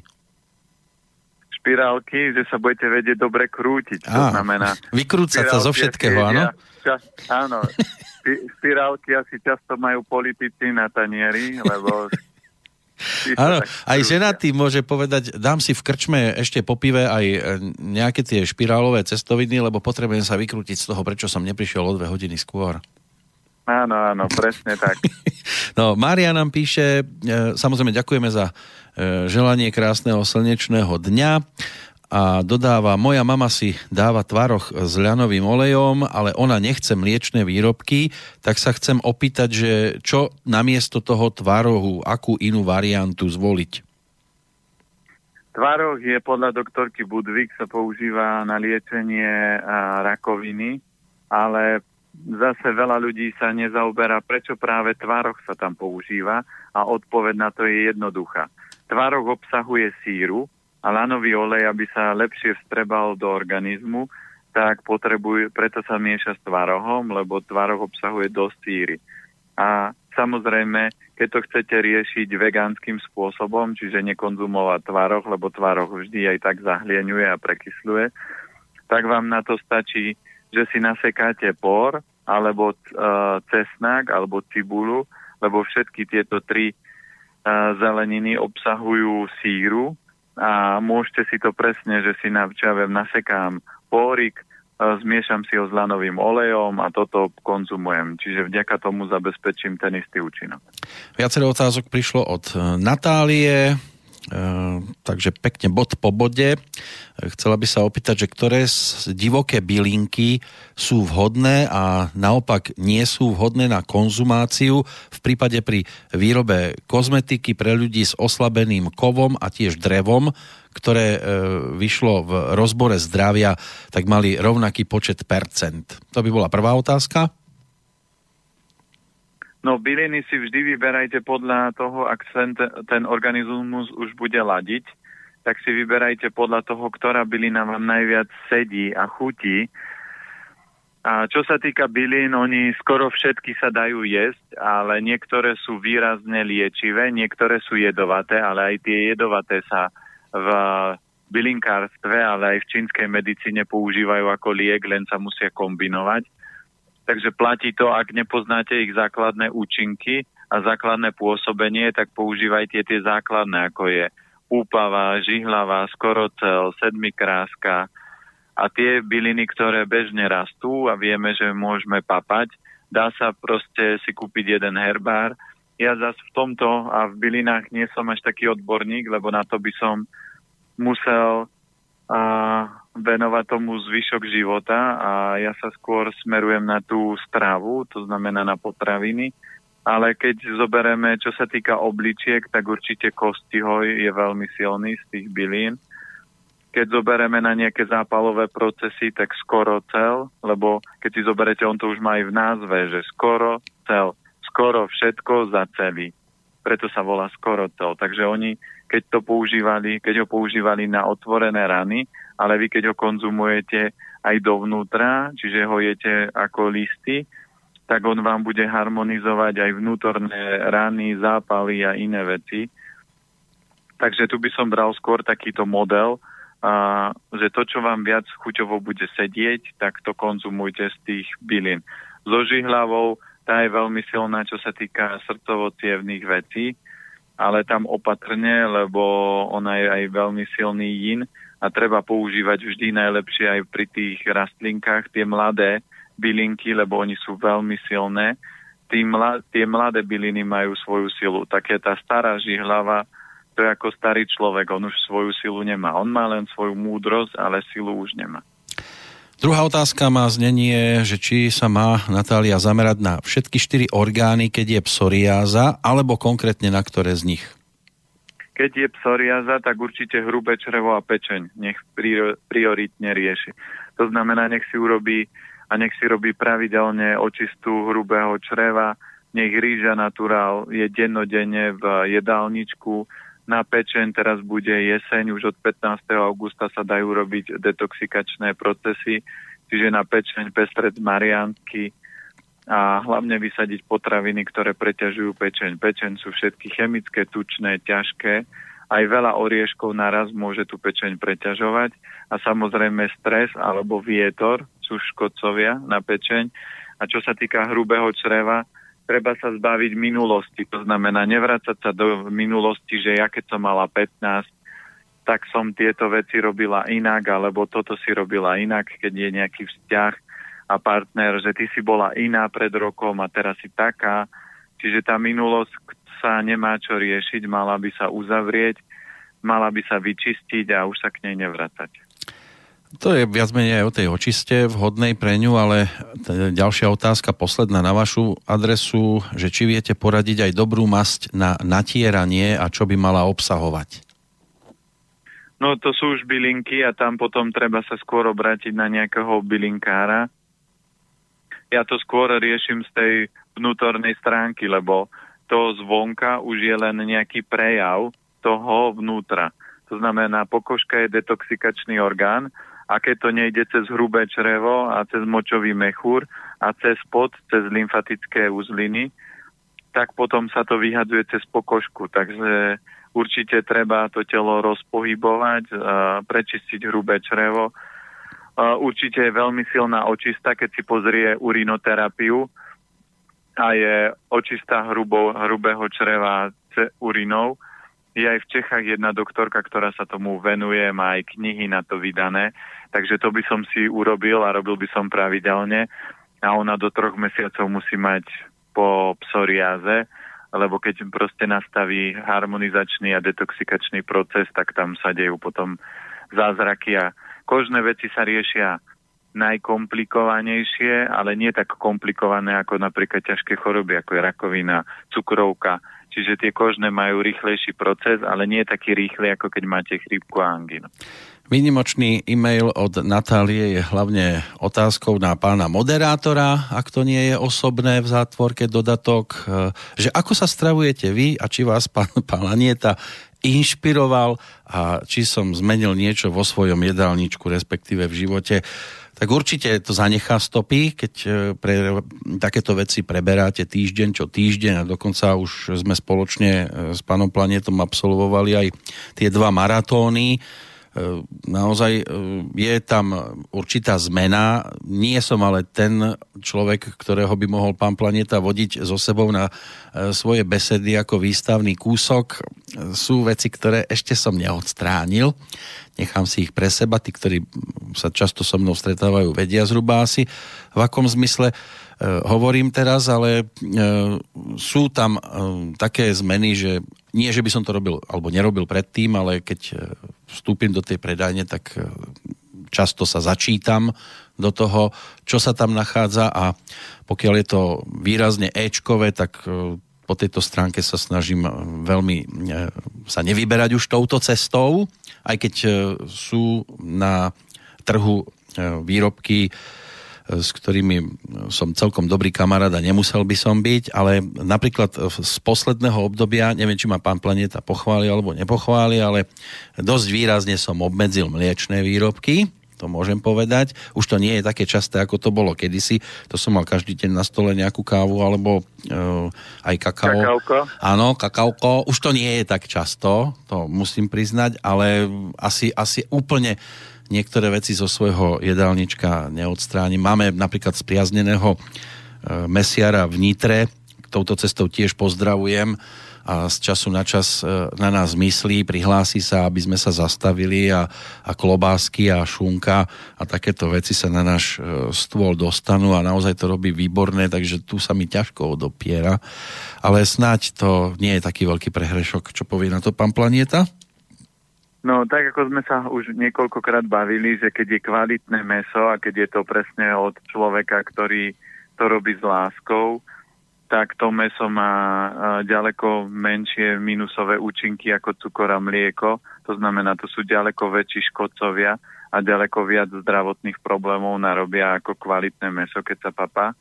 Špirálky, že sa budete vedieť dobre krútiť. To Á, znamená... Vykrúcať sa zo všetkého, áno? Čas, áno. Špirálky asi často majú politici na tanieri, lebo Áno, aj ženatý môže povedať, dám si v krčme ešte po pive aj e, nejaké tie špirálové cestoviny, lebo potrebujem sa vykrútiť z toho, prečo som neprišiel o dve hodiny skôr. Áno, áno, presne tak. no, Mária nám píše, e, samozrejme ďakujeme za e, želanie krásneho slnečného dňa a dodáva, moja mama si dáva tvaroch s ľanovým olejom, ale ona nechce mliečne výrobky, tak sa chcem opýtať, že čo namiesto toho tvarohu, akú inú variantu zvoliť? Tvaroh je podľa doktorky Budvik sa používa na liečenie rakoviny, ale zase veľa ľudí sa nezaoberá, prečo práve tvaroh sa tam používa a odpoveď na to je jednoduchá. Tvaroh obsahuje síru, a lanový olej, aby sa lepšie vstrebal do organizmu, tak potrebuje, preto sa mieša s tvarohom, lebo tvaroh obsahuje dosť síry. A samozrejme, keď to chcete riešiť vegánskym spôsobom, čiže nekonzumovať tvaroh, lebo tvaroh vždy aj tak zahlieňuje a prekysľuje, tak vám na to stačí, že si nasekáte por, alebo uh, cesnak, alebo cibulu, lebo všetky tieto tri uh, zeleniny obsahujú síru a môžete si to presne, že si na, čo ja viem, nasekám pórik, e, zmiešam si ho s lanovým olejom a toto konzumujem. Čiže vďaka tomu zabezpečím ten istý účinok. Viacero otázok prišlo od e, Natálie. Ehm, takže pekne bod po bode. Chcela by sa opýtať, že ktoré divoké bylinky sú vhodné a naopak nie sú vhodné na konzumáciu v prípade pri výrobe kozmetiky pre ľudí s oslabeným kovom a tiež drevom, ktoré e, vyšlo v rozbore zdravia, tak mali rovnaký počet percent. To by bola prvá otázka. No byliny si vždy vyberajte podľa toho, ak ten, ten organizmus už bude ladiť, tak si vyberajte podľa toho, ktorá bylina vám najviac sedí a chutí. A čo sa týka bylín, oni skoro všetky sa dajú jesť, ale niektoré sú výrazne liečivé, niektoré sú jedovaté, ale aj tie jedovaté sa v bylinkárstve, ale aj v čínskej medicíne používajú ako liek, len sa musia kombinovať. Takže platí to, ak nepoznáte ich základné účinky a základné pôsobenie, tak používajte tie základné, ako je úpava, žihlava, skorocel, sedmikráska, a tie byliny, ktoré bežne rastú a vieme, že môžeme papať, dá sa proste si kúpiť jeden herbár. Ja zase v tomto a v bylinách nie som až taký odborník, lebo na to by som musel a, venovať tomu zvyšok života a ja sa skôr smerujem na tú stravu, to znamená na potraviny. Ale keď zoberieme, čo sa týka obličiek, tak určite kostihoj je veľmi silný z tých bylín keď zoberieme na nejaké zápalové procesy, tak skoro cel, lebo keď si zoberete, on to už má aj v názve, že skoro cel, skoro všetko za celý. Preto sa volá skoro cel. Takže oni, keď to používali, keď ho používali na otvorené rany, ale vy keď ho konzumujete aj dovnútra, čiže ho jete ako listy, tak on vám bude harmonizovať aj vnútorné rany, zápaly a iné veci. Takže tu by som bral skôr takýto model, a že to, čo vám viac chuťovo bude sedieť, tak to konzumujte z tých bylín. So žihlavou tá je veľmi silná, čo sa týka srdcovo vecí, ale tam opatrne, lebo ona je aj veľmi silný yin a treba používať vždy najlepšie aj pri tých rastlinkách tie mladé bylinky, lebo oni sú veľmi silné. Tí mla, tie mladé byliny majú svoju silu. Také tá stará žihlava, to je ako starý človek, on už svoju silu nemá. On má len svoju múdrosť, ale silu už nemá. Druhá otázka má znenie, že či sa má Natália zamerať na všetky štyri orgány, keď je psoriáza, alebo konkrétne na ktoré z nich? Keď je psoriáza, tak určite hrubé črevo a pečeň nech prioritne rieši. To znamená, nech si urobí a nech si robí pravidelne očistú hrubého čreva, nech rýža naturál je dennodenne v jedálničku, na pečeň, teraz bude jeseň, už od 15. augusta sa dajú robiť detoxikačné procesy, čiže na pečeň pestred mariansky a hlavne vysadiť potraviny, ktoré preťažujú pečeň. Pečeň sú všetky chemické, tučné, ťažké, aj veľa orieškov naraz môže tú pečeň preťažovať a samozrejme stres alebo vietor sú škodcovia na pečeň. A čo sa týka hrubého čreva, treba sa zbaviť minulosti. To znamená nevrácať sa do minulosti, že ja keď som mala 15, tak som tieto veci robila inak, alebo toto si robila inak, keď je nejaký vzťah a partner, že ty si bola iná pred rokom a teraz si taká. Čiže tá minulosť sa nemá čo riešiť, mala by sa uzavrieť, mala by sa vyčistiť a už sa k nej nevrácať. To je viac menej aj o tej očiste vhodnej pre ňu, ale ďalšia otázka, posledná na vašu adresu, že či viete poradiť aj dobrú masť na natieranie a čo by mala obsahovať? No to sú už bylinky a tam potom treba sa skôr obrátiť na nejakého bylinkára. Ja to skôr riešim z tej vnútornej stránky, lebo to zvonka už je len nejaký prejav toho vnútra. To znamená, pokožka je detoxikačný orgán a keď to nejde cez hrubé črevo a cez močový mechúr a cez pod, cez lymfatické uzliny, tak potom sa to vyhadzuje cez pokožku. Takže určite treba to telo rozpohybovať, prečistiť hrubé črevo. Určite je veľmi silná očista, keď si pozrie urinoterapiu a je očista hrubo, hrubého čreva urinou je aj v Čechách jedna doktorka, ktorá sa tomu venuje, má aj knihy na to vydané, takže to by som si urobil a robil by som pravidelne. A ona do troch mesiacov musí mať po psoriáze, lebo keď proste nastaví harmonizačný a detoxikačný proces, tak tam sa dejú potom zázraky a kožné veci sa riešia najkomplikovanejšie, ale nie tak komplikované ako napríklad ťažké choroby, ako je rakovina, cukrovka, čiže tie kožné majú rýchlejší proces, ale nie taký rýchly, ako keď máte chrípku a angínu. Výnimočný e-mail od Natálie je hlavne otázkou na pána moderátora, ak to nie je osobné v zátvorke dodatok, e, že ako sa stravujete vy a či vás pán, pán Lanieta inšpiroval a či som zmenil niečo vo svojom jedálničku, respektíve v živote tak určite to zanechá stopy, keď e, pre takéto veci preberáte týždeň čo týždeň a dokonca už sme spoločne e, s pánom Planetom absolvovali aj tie dva maratóny. Naozaj je tam určitá zmena. Nie som ale ten človek, ktorého by mohol pán Planeta vodiť so sebou na svoje besedy ako výstavný kúsok. Sú veci, ktoré ešte som neodstránil. Nechám si ich pre seba. Tí, ktorí sa často so mnou stretávajú, vedia zhruba asi v akom zmysle hovorím teraz, ale sú tam také zmeny, že nie, že by som to robil alebo nerobil predtým, ale keď vstúpim do tej predajne, tak často sa začítam do toho, čo sa tam nachádza a pokiaľ je to výrazne Ečkové, tak po tejto stránke sa snažím veľmi sa nevyberať už touto cestou, aj keď sú na trhu výrobky, s ktorými som celkom dobrý kamarát a nemusel by som byť, ale napríklad z posledného obdobia, neviem, či ma pán Planeta pochváli alebo nepochváli, ale dosť výrazne som obmedzil mliečné výrobky, to môžem povedať. Už to nie je také časté, ako to bolo kedysi. To som mal každý deň na stole nejakú kávu alebo uh, aj kakao. Kakauko. Áno, kakauko. Už to nie je tak často, to musím priznať, ale asi, asi úplne niektoré veci zo svojho jedálnička neodstránim. Máme napríklad spriazneného e, mesiara v Nitre, touto cestou tiež pozdravujem a z času na čas e, na nás myslí, prihlási sa, aby sme sa zastavili a, a klobásky a šunka a takéto veci sa na náš e, stôl dostanú a naozaj to robí výborné, takže tu sa mi ťažko odopiera. Ale snáď to nie je taký veľký prehrešok, čo povie na to pán Planieta? No, tak ako sme sa už niekoľkokrát bavili, že keď je kvalitné meso a keď je to presne od človeka, ktorý to robí s láskou, tak to meso má ďaleko menšie minusové účinky ako cukor a mlieko. To znamená, to sú ďaleko väčší škodcovia a ďaleko viac zdravotných problémov narobia ako kvalitné meso, keď sa papá.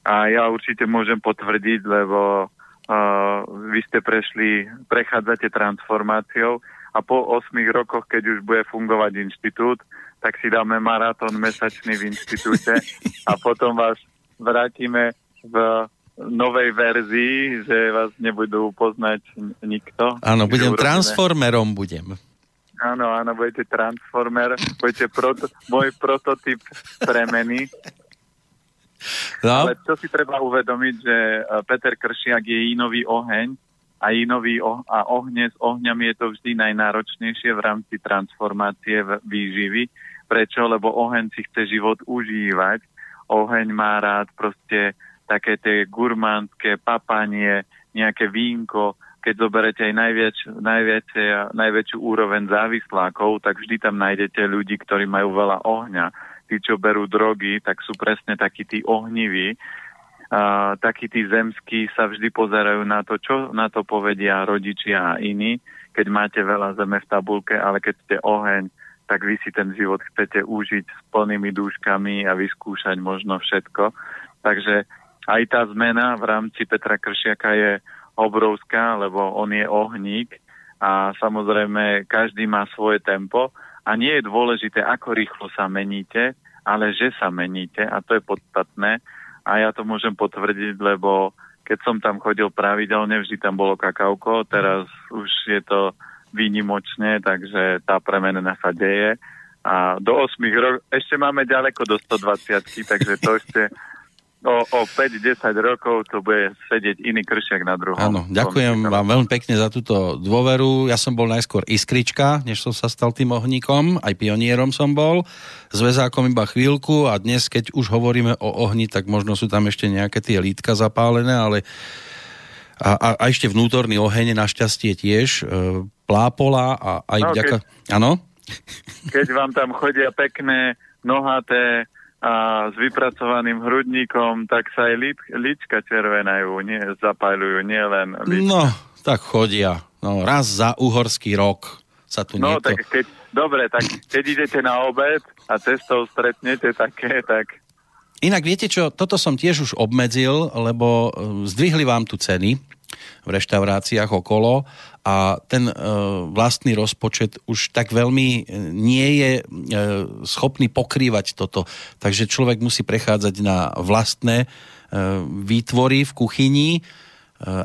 A ja určite môžem potvrdiť, lebo uh, vy ste prešli, prechádzate transformáciou a po 8 rokoch, keď už bude fungovať inštitút, tak si dáme maratón mesačný v inštitúte a potom vás vrátime v novej verzii, že vás nebudú poznať nikto. Áno, budem urobíme. transformerom, budem. Áno, áno, budete transformer, budete proto, môj prototyp premeny. No. Ale čo si treba uvedomiť, že eh, Peter Kršiak je inový oheň, a inový oh- a ohne s ohňami je to vždy najnáročnejšie v rámci transformácie výživy. Prečo? Lebo oheň si chce život užívať. Oheň má rád proste také tie gurmánske papanie, nejaké vínko. Keď zoberete aj najviac, najviac, najväčšiu úroveň závislákov, tak vždy tam nájdete ľudí, ktorí majú veľa ohňa. Tí, čo berú drogy, tak sú presne takí tí ohniví a, takí tí zemskí sa vždy pozerajú na to, čo na to povedia rodičia a iní, keď máte veľa zeme v tabulke, ale keď ste oheň, tak vy si ten život chcete užiť s plnými dúškami a vyskúšať možno všetko. Takže aj tá zmena v rámci Petra Kršiaka je obrovská, lebo on je ohník a samozrejme každý má svoje tempo. A nie je dôležité, ako rýchlo sa meníte, ale že sa meníte a to je podstatné a ja to môžem potvrdiť, lebo keď som tam chodil pravidelne, vždy tam bolo kakauko, teraz už je to výnimočne, takže tá premena sa deje. A do 8 rokov, ešte máme ďaleko do 120, takže to ešte o, o 5-10 rokov to bude sedieť iný kršiak na druhom. Áno, ďakujem vám veľmi pekne za túto dôveru. Ja som bol najskôr iskrička, než som sa stal tým ohníkom, aj pionierom som bol, zväzákom iba chvíľku a dnes, keď už hovoríme o ohni, tak možno sú tam ešte nejaké tie lítka zapálené, ale a, a, a ešte vnútorný oheň našťastie tiež e, plápola a aj no, vďaka... Áno? Keď vám tam chodia pekné nohaté a s vypracovaným hrudníkom, tak sa aj líč, líčka červenajú, nie, zapáľujú, nie len líčka. No, tak chodia. No, raz za uhorský rok sa tu No, niekto... tak keď, dobre, tak keď idete na obed a cestou stretnete také, tak... Inak viete čo, toto som tiež už obmedzil, lebo e, zdvihli vám tu ceny v reštauráciách okolo a ten e, vlastný rozpočet už tak veľmi e, nie je e, schopný pokrývať toto. Takže človek musí prechádzať na vlastné výtvory v kuchyni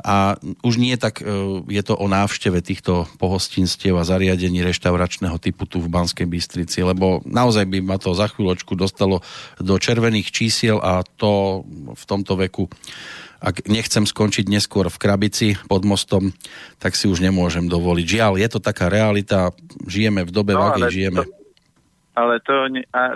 a už nie tak je to o návšteve týchto pohostinstiev a zariadení reštauračného typu tu v Banskej Bystrici, lebo naozaj by ma to za chvíľočku dostalo do červených čísiel a to v tomto veku ak nechcem skončiť neskôr v krabici pod mostom, tak si už nemôžem dovoliť. Žiaľ, je to taká realita, žijeme v dobe, no, v akej žijeme. To, ale to,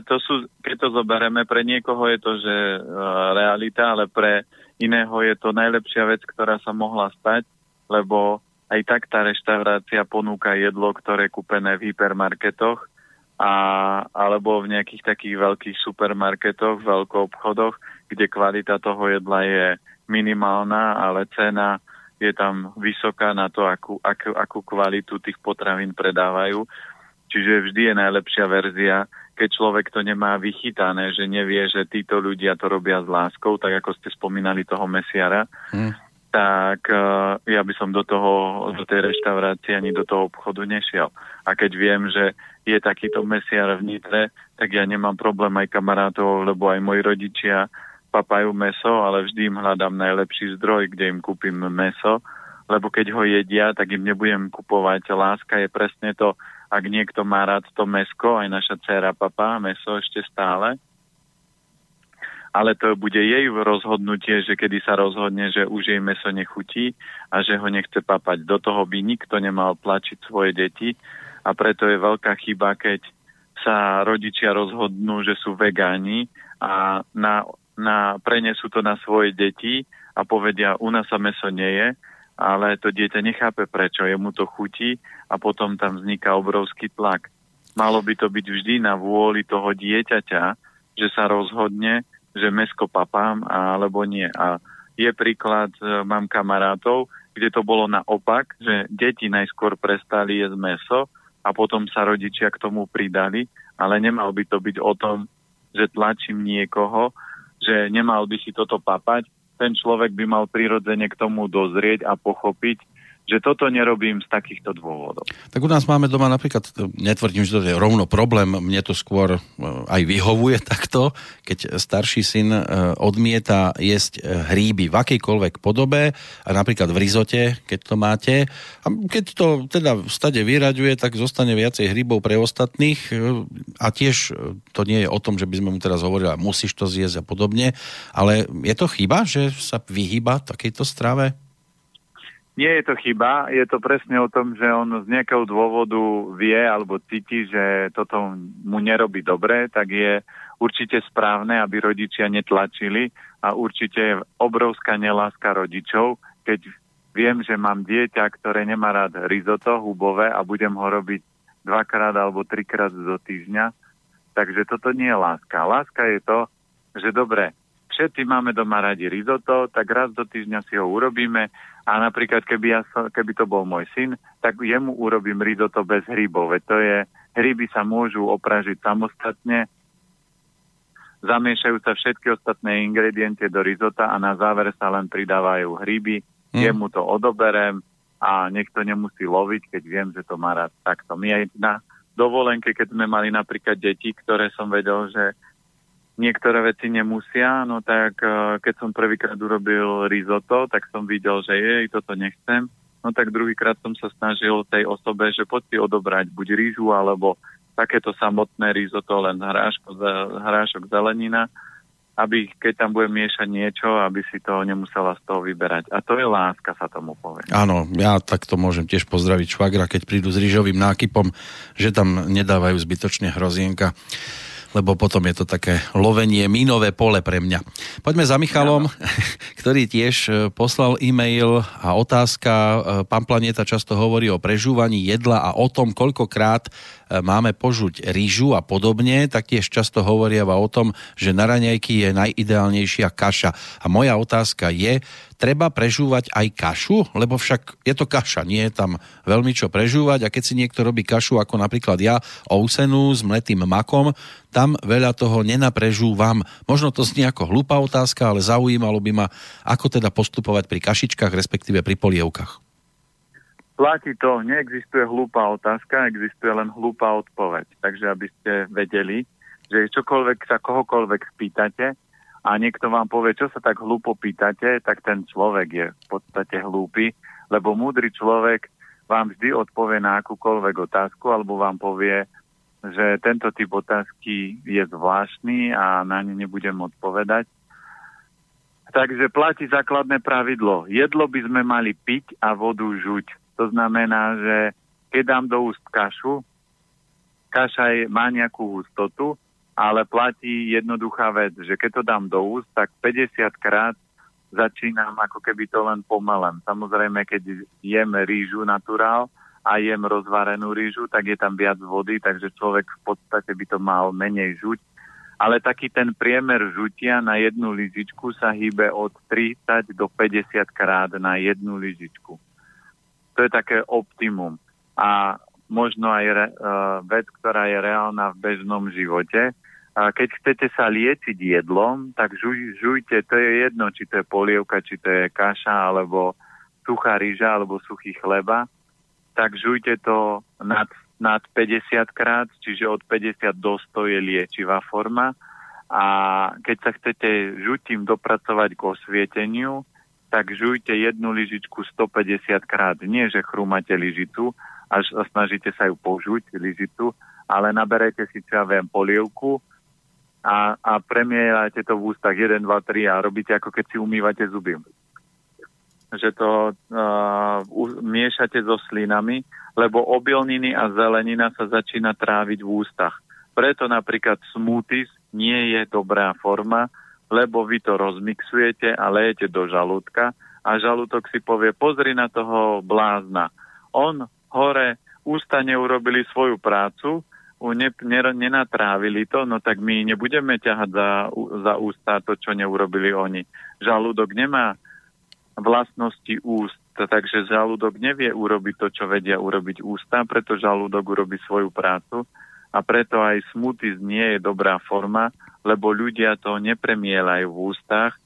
to sú, keď to zoberieme, pre niekoho je to, že uh, realita, ale pre iného je to najlepšia vec, ktorá sa mohla stať, lebo aj tak tá reštaurácia ponúka jedlo, ktoré je kúpené v hypermarketoch a, alebo v nejakých takých veľkých supermarketoch, obchodoch, kde kvalita toho jedla je minimálna, ale cena je tam vysoká na to, akú, akú, akú kvalitu tých potravín predávajú. Čiže vždy je najlepšia verzia, keď človek to nemá vychytané, že nevie, že títo ľudia to robia s láskou, tak ako ste spomínali toho mesiara, hmm. tak uh, ja by som do toho, do tej reštaurácie ani do toho obchodu nešiel. A keď viem, že je takýto mesiar v Nitre, tak ja nemám problém aj kamarátov, lebo aj moji rodičia papajú meso, ale vždy im hľadám najlepší zdroj, kde im kúpim meso, lebo keď ho jedia, tak im nebudem kupovať. Láska je presne to, ak niekto má rád to mesko, aj naša dcera papá meso ešte stále, ale to bude jej rozhodnutie, že kedy sa rozhodne, že už jej meso nechutí a že ho nechce papať. Do toho by nikto nemal tlačiť svoje deti a preto je veľká chyba, keď sa rodičia rozhodnú, že sú vegáni a na na, prenesú to na svoje deti a povedia, u nás sa meso nie je, ale to dieťa nechápe prečo, jemu to chutí a potom tam vzniká obrovský tlak. Malo by to byť vždy na vôli toho dieťaťa, že sa rozhodne, že mesko papám alebo nie. A je príklad, e, mám kamarátov, kde to bolo naopak, že deti najskôr prestali jesť meso a potom sa rodičia k tomu pridali, ale nemal by to byť o tom, že tlačím niekoho, že nemal by si toto papať, ten človek by mal prirodzene k tomu dozrieť a pochopiť, že toto nerobím z takýchto dôvodov. Tak u nás máme doma napríklad, netvrdím, že to je rovno problém, mne to skôr e, aj vyhovuje takto, keď starší syn e, odmieta jesť e, hríby v akejkoľvek podobe, a napríklad v rizote, keď to máte. A keď to teda v stade vyraďuje, tak zostane viacej hríbov pre ostatných a tiež to nie je o tom, že by sme mu teraz hovorili, musíš to zjesť a podobne, ale je to chyba, že sa vyhýba takejto strave? Nie je to chyba, je to presne o tom, že on z nejakého dôvodu vie alebo cíti, že toto mu nerobí dobre, tak je určite správne, aby rodičia netlačili a určite je obrovská neláska rodičov, keď viem, že mám dieťa, ktoré nemá rád risotto hubové a budem ho robiť dvakrát alebo trikrát do týždňa. Takže toto nie je láska. Láska je to, že dobre, všetci máme doma radi risotto, tak raz do týždňa si ho urobíme a napríklad, keby, ja, keby to bol môj syn, tak jemu urobím risotto bez hríbov. Veď to je, hryby sa môžu opražiť samostatne, zamiešajú sa všetky ostatné ingrediencie do risota a na záver sa len pridávajú hryby. Hmm. Jemu to odoberem a nech to nemusí loviť, keď viem, že to má rád takto. My aj na dovolenke, keď sme mali napríklad deti, ktoré som vedel, že niektoré veci nemusia, no tak eh, keď som prvýkrát urobil risotto, tak som videl, že jej, toto nechcem. No tak druhýkrát som sa snažil tej osobe, že poď si odobrať buď rýžu, alebo takéto samotné risotto, len hráško, hrášok zelenina, aby keď tam bude miešať niečo, aby si to nemusela z toho vyberať. A to je láska, sa tomu povie. Áno, ja takto môžem tiež pozdraviť švagra, keď prídu s rýžovým nákypom, že tam nedávajú zbytočne hrozienka lebo potom je to také lovenie, mínové pole pre mňa. Poďme za Michalom, ja. ktorý tiež e, poslal e-mail a otázka. E, pán Planeta často hovorí o prežúvaní jedla a o tom, koľkokrát máme požuť rýžu a podobne, tak tiež často hovoria o tom, že na raňajky je najideálnejšia kaša. A moja otázka je, treba prežúvať aj kašu? Lebo však je to kaša, nie je tam veľmi čo prežúvať a keď si niekto robí kašu ako napríklad ja, ousenú s mletým makom, tam veľa toho nenaprežúvam. Možno to znie ako hlúpa otázka, ale zaujímalo by ma, ako teda postupovať pri kašičkách, respektíve pri polievkach. Platí to, neexistuje hlúpa otázka, existuje len hlúpa odpoveď. Takže aby ste vedeli, že čokoľvek sa kohokoľvek spýtate, a niekto vám povie, čo sa tak hlúpo pýtate, tak ten človek je v podstate hlúpy, lebo múdry človek vám vždy odpovie na akúkoľvek otázku alebo vám povie, že tento typ otázky je zvláštny a na ne nebudem odpovedať. Takže platí základné pravidlo. Jedlo by sme mali piť a vodu žuť. To znamená, že keď dám do úst kašu, kaša je, má nejakú hustotu, ale platí jednoduchá vec, že keď to dám do úst, tak 50 krát začínam ako keby to len pomalem. Samozrejme, keď jem rýžu naturál, a jem rozvarenú rýžu, tak je tam viac vody, takže človek v podstate by to mal menej žuť. Ale taký ten priemer žutia na jednu lyžičku sa hýbe od 30 do 50 krát na jednu lyžičku. To je také optimum. A možno aj re, uh, vec, ktorá je reálna v bežnom živote. A keď chcete sa liečiť jedlom, tak žuj, žujte, to je jedno, či to je polievka, či to je kaša, alebo suchá rýža, alebo suchý chleba tak žujte to nad, nad 50 krát, čiže od 50 do 100 je liečivá forma. A keď sa chcete žutím dopracovať k osvieteniu, tak žujte jednu lyžičku 150 krát. Nie, že chrúmate lyžicu a snažíte sa ju požuť, lyžicu, ale naberete si, čo ja viem, polievku a, a premielajte to v ústach 1, 2, 3 a robíte ako keď si umývate zuby že to uh, miešate so slinami, lebo obilniny a zelenina sa začína tráviť v ústach. Preto napríklad smoothies nie je dobrá forma, lebo vy to rozmixujete a lejete do žalúdka a žalúdok si povie, pozri na toho blázna. On hore ústa neurobili svoju prácu, ne, ne, nenatrávili to, no tak my nebudeme ťahať za, za ústa to, čo neurobili oni. Žalúdok nemá vlastnosti úst. Takže žalúdok nevie urobiť to, čo vedia urobiť ústa, preto žalúdok urobí svoju prácu a preto aj smutis nie je dobrá forma, lebo ľudia to nepremielajú v ústach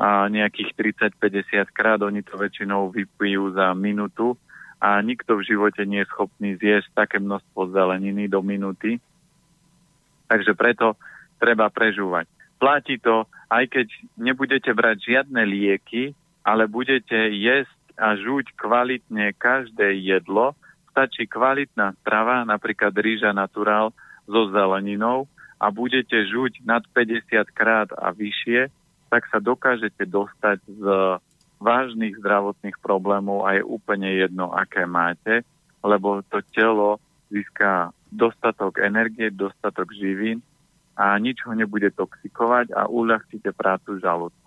a nejakých 30-50 krát oni to väčšinou vypijú za minútu a nikto v živote nie je schopný zjesť také množstvo zeleniny do minúty. Takže preto treba prežúvať. Platí to, aj keď nebudete brať žiadne lieky, ale budete jesť a žuť kvalitne každé jedlo, stačí kvalitná strava, napríklad rýža naturál so zeleninou a budete žuť nad 50 krát a vyššie, tak sa dokážete dostať z vážnych zdravotných problémov a je úplne jedno, aké máte, lebo to telo získa dostatok energie, dostatok živín a nič ho nebude toxikovať a uľahčíte prácu žalúdka.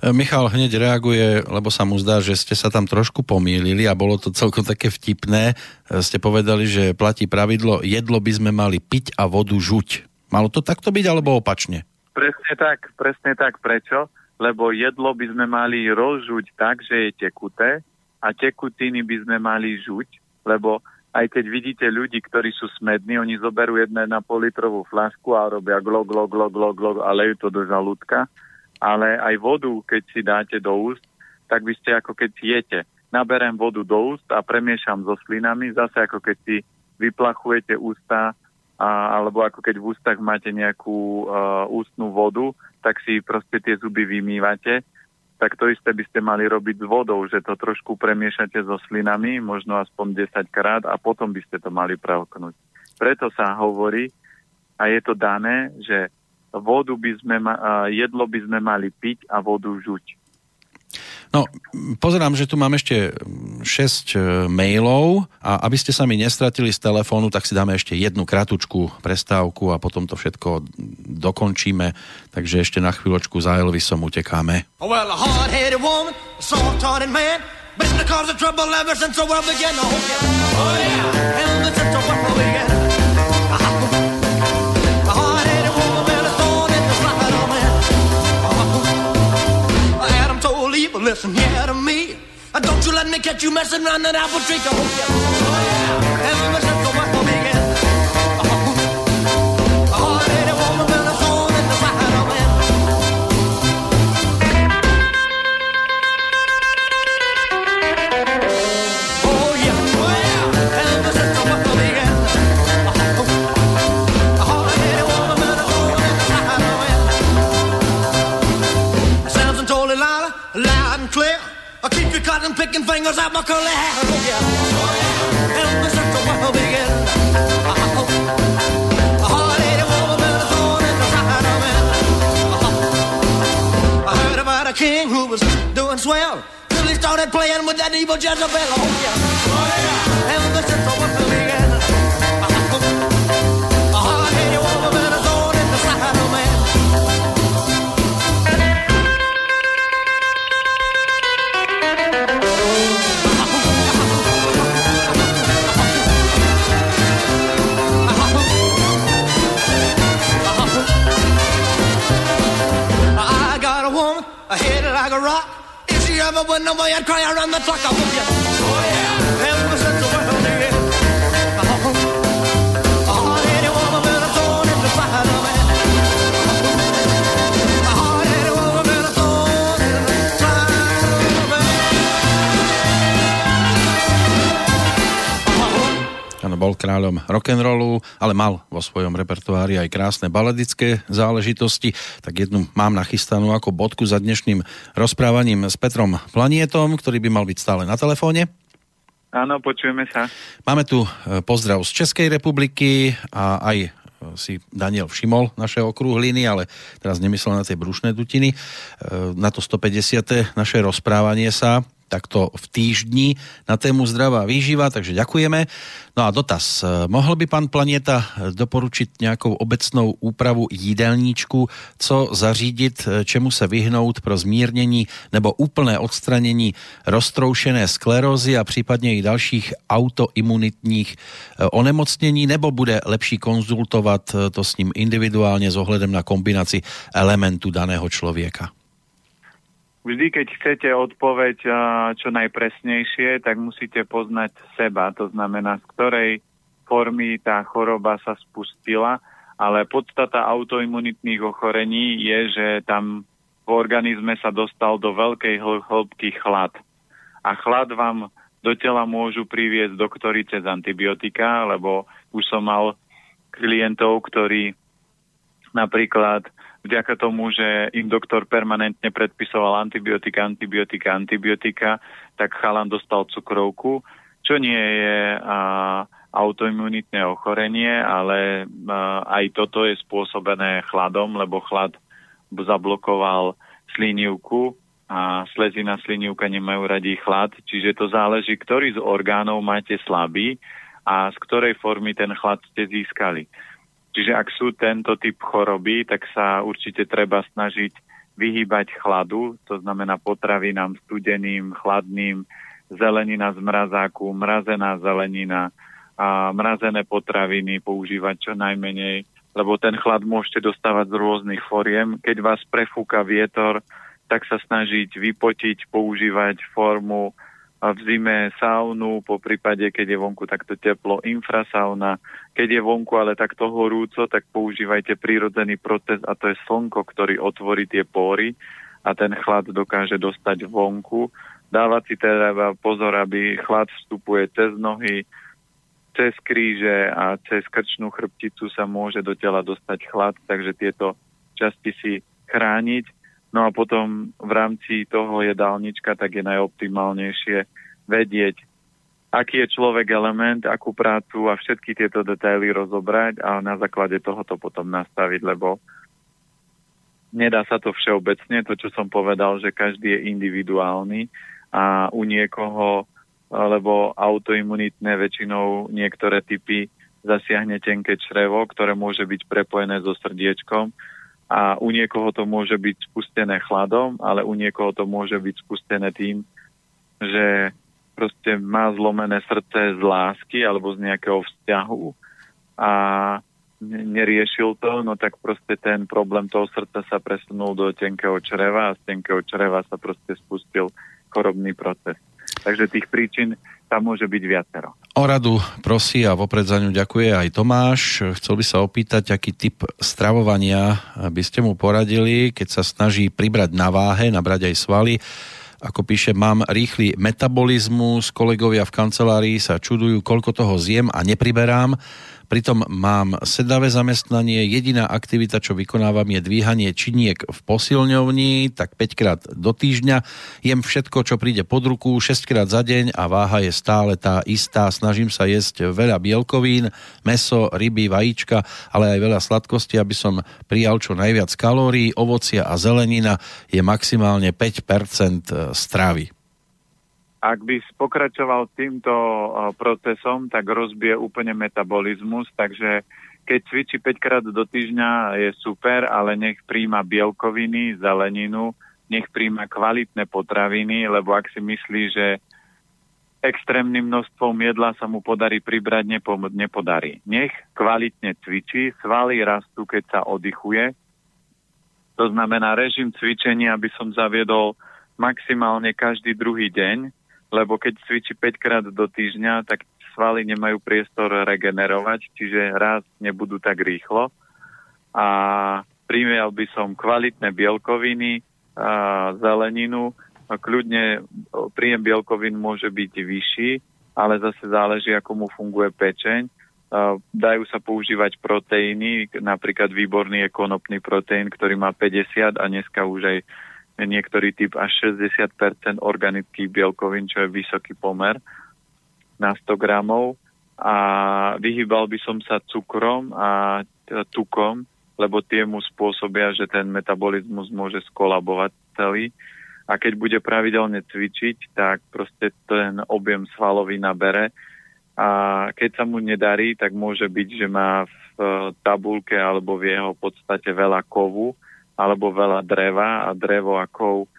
E, Michal hneď reaguje, lebo sa mu zdá, že ste sa tam trošku pomýlili a bolo to celkom také vtipné. E, ste povedali, že platí pravidlo, jedlo by sme mali piť a vodu žuť. Malo to takto byť alebo opačne? Presne tak, presne tak. Prečo? Lebo jedlo by sme mali rozžuť tak, že je tekuté a tekutiny by sme mali žuť, lebo aj keď vidíte ľudí, ktorí sú smední, oni zoberú jedné na politrovú flašku a robia glo, glo, glo, glo, glo a lejú to do žalúdka ale aj vodu, keď si dáte do úst, tak by ste ako keď jete. Naberem vodu do úst a premiešam so slinami, zase ako keď si vyplachujete ústa, a, alebo ako keď v ústach máte nejakú uh, ústnú vodu, tak si proste tie zuby vymývate. Tak to isté by ste mali robiť s vodou, že to trošku premiešate so slinami, možno aspoň 10 krát a potom by ste to mali pravknúť. Preto sa hovorí, a je to dané, že vodu by sme, jedlo by sme mali piť a vodu žuť. No, pozerám, že tu mám ešte 6 e, mailov a aby ste sa mi nestratili z telefónu, tak si dáme ešte jednu kratučku prestávku a potom to všetko dokončíme. Takže ešte na chvíľočku za Elvisom utekáme. Well, a hard-headed woman, a soft-hearted man, been the cause of trouble ever since the world began. Oh yeah, oh yeah, began. listen here to me. Don't you let me catch you messing around that apple tree. Oh, yeah. Ever since licking fingers at my curly hair. Oh. Uh-huh. Uh-huh. And the. Oh, oh, lady, woman, been thorn in the side of I heard about a king who was doing swell till he started playing with that evil Jezebel. Oh yeah, oh yeah. And the. Rock. If she ever went away, I'd cry around the clock. I hope you. Oh yeah. Bol kráľom rock'n'rollu, ale mal vo svojom repertoári aj krásne baladické záležitosti. Tak jednu mám nachystanú ako bodku za dnešným rozprávaním s Petrom Planietom, ktorý by mal byť stále na telefóne. Áno, počujeme sa. Máme tu e, pozdrav z Českej republiky a aj e, si Daniel všimol naše okrúhliny, ale teraz nemyslel na tie brušné dutiny. E, na to 150. naše rozprávanie sa takto v týždni na tému zdravá výživa, takže ďakujeme. No a dotaz. Mohol by pán Planeta doporučiť nejakou obecnou úpravu jídelníčku, co zařídit, čemu se vyhnout pro zmírnění nebo úplné odstranění roztroušené sklerózy a případně i dalších autoimunitních eh, onemocnění, nebo bude lepší konzultovat to s ním individuálně s ohledem na kombinaci elementu daného člověka? Vždy, keď chcete odpoveď čo najpresnejšie, tak musíte poznať seba, to znamená, z ktorej formy tá choroba sa spustila, ale podstata autoimunitných ochorení je, že tam v organizme sa dostal do veľkej hĺbky chlad. A chlad vám do tela môžu priviesť doktori cez antibiotika, lebo už som mal klientov, ktorí napríklad vďaka tomu, že im doktor permanentne predpisoval antibiotika, antibiotika, antibiotika, tak chalan dostal cukrovku, čo nie je a, autoimunitné ochorenie, ale a, aj toto je spôsobené chladom, lebo chlad zablokoval slinivku a slezina slinivka nemajú radí chlad, čiže to záleží, ktorý z orgánov máte slabý a z ktorej formy ten chlad ste získali. Čiže ak sú tento typ choroby, tak sa určite treba snažiť vyhýbať chladu, to znamená potravinám studeným, chladným, zelenina z mrazáku, mrazená zelenina, a mrazené potraviny používať čo najmenej, lebo ten chlad môžete dostávať z rôznych foriem. Keď vás prefúka vietor, tak sa snažiť vypotiť, používať formu v zime saunu, po prípade, keď je vonku takto teplo, infrasauna. Keď je vonku ale takto horúco, tak používajte prírodzený proces a to je slnko, ktorý otvorí tie pory a ten chlad dokáže dostať vonku. Dávať si teda pozor, aby chlad vstupuje cez nohy, cez kríže a cez krčnú chrbticu sa môže do tela dostať chlad, takže tieto časti si chrániť No a potom v rámci toho jedálnička tak je najoptimálnejšie vedieť, aký je človek element, akú prácu a všetky tieto detaily rozobrať a na základe toho to potom nastaviť, lebo nedá sa to všeobecne, to čo som povedal, že každý je individuálny a u niekoho, lebo autoimunitné väčšinou niektoré typy zasiahne tenké črevo, ktoré môže byť prepojené so srdiečkom a u niekoho to môže byť spustené chladom, ale u niekoho to môže byť spustené tým, že proste má zlomené srdce z lásky alebo z nejakého vzťahu a neriešil to, no tak proste ten problém toho srdca sa presunul do tenkého čreva a z tenkého čreva sa proste spustil chorobný proces. Takže tých príčin tam môže byť viacero. O radu prosí a vopred za ňu ďakuje aj Tomáš. Chcel by sa opýtať, aký typ stravovania by ste mu poradili, keď sa snaží pribrať na váhe, nabrať aj svaly. Ako píše, mám rýchly metabolizmus, kolegovia v kancelárii sa čudujú, koľko toho zjem a nepriberám. Pritom mám sedavé zamestnanie, jediná aktivita, čo vykonávam je dvíhanie činiek v posilňovni, tak 5 krát do týždňa. Jem všetko, čo príde pod ruku, 6 krát za deň a váha je stále tá istá. Snažím sa jesť veľa bielkovín, meso, ryby, vajíčka, ale aj veľa sladkosti, aby som prijal čo najviac kalórií. Ovocia a zelenina je maximálne 5% stravy. Ak by pokračoval týmto procesom, tak rozbije úplne metabolizmus, takže keď cvičí 5 krát do týždňa je super, ale nech príjma bielkoviny, zeleninu, nech príjma kvalitné potraviny, lebo ak si myslí, že extrémnym množstvom jedla sa mu podarí pribrať, nepo, nepodarí. Nech kvalitne cvičí, svaly rastú, keď sa oddychuje. To znamená režim cvičenia, aby som zaviedol maximálne každý druhý deň, lebo keď cvičí 5 krát do týždňa, tak svaly nemajú priestor regenerovať, čiže raz nebudú tak rýchlo. A primial by som kvalitné bielkoviny, a zeleninu, a kľudne príjem bielkovín môže byť vyšší, ale zase záleží, ako mu funguje pečeň. Dajú sa používať proteíny, napríklad výborný je konopný proteín, ktorý má 50 a dneska už aj niektorý typ až 60% organických bielkovín, čo je vysoký pomer na 100 gramov. A vyhýbal by som sa cukrom a tukom, lebo tie mu spôsobia, že ten metabolizmus môže skolabovať celý. A keď bude pravidelne cvičiť, tak proste ten objem svalový nabere. A keď sa mu nedarí, tak môže byť, že má v tabulke alebo v jeho podstate veľa kovu, alebo veľa dreva a drevo ako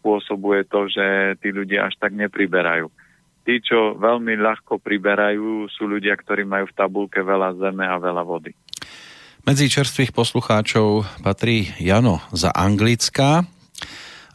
spôsobuje to, že tí ľudia až tak nepriberajú. Tí, čo veľmi ľahko priberajú, sú ľudia, ktorí majú v tabulke veľa zeme a veľa vody. Medzi čerstvých poslucháčov patrí Jano za Anglická.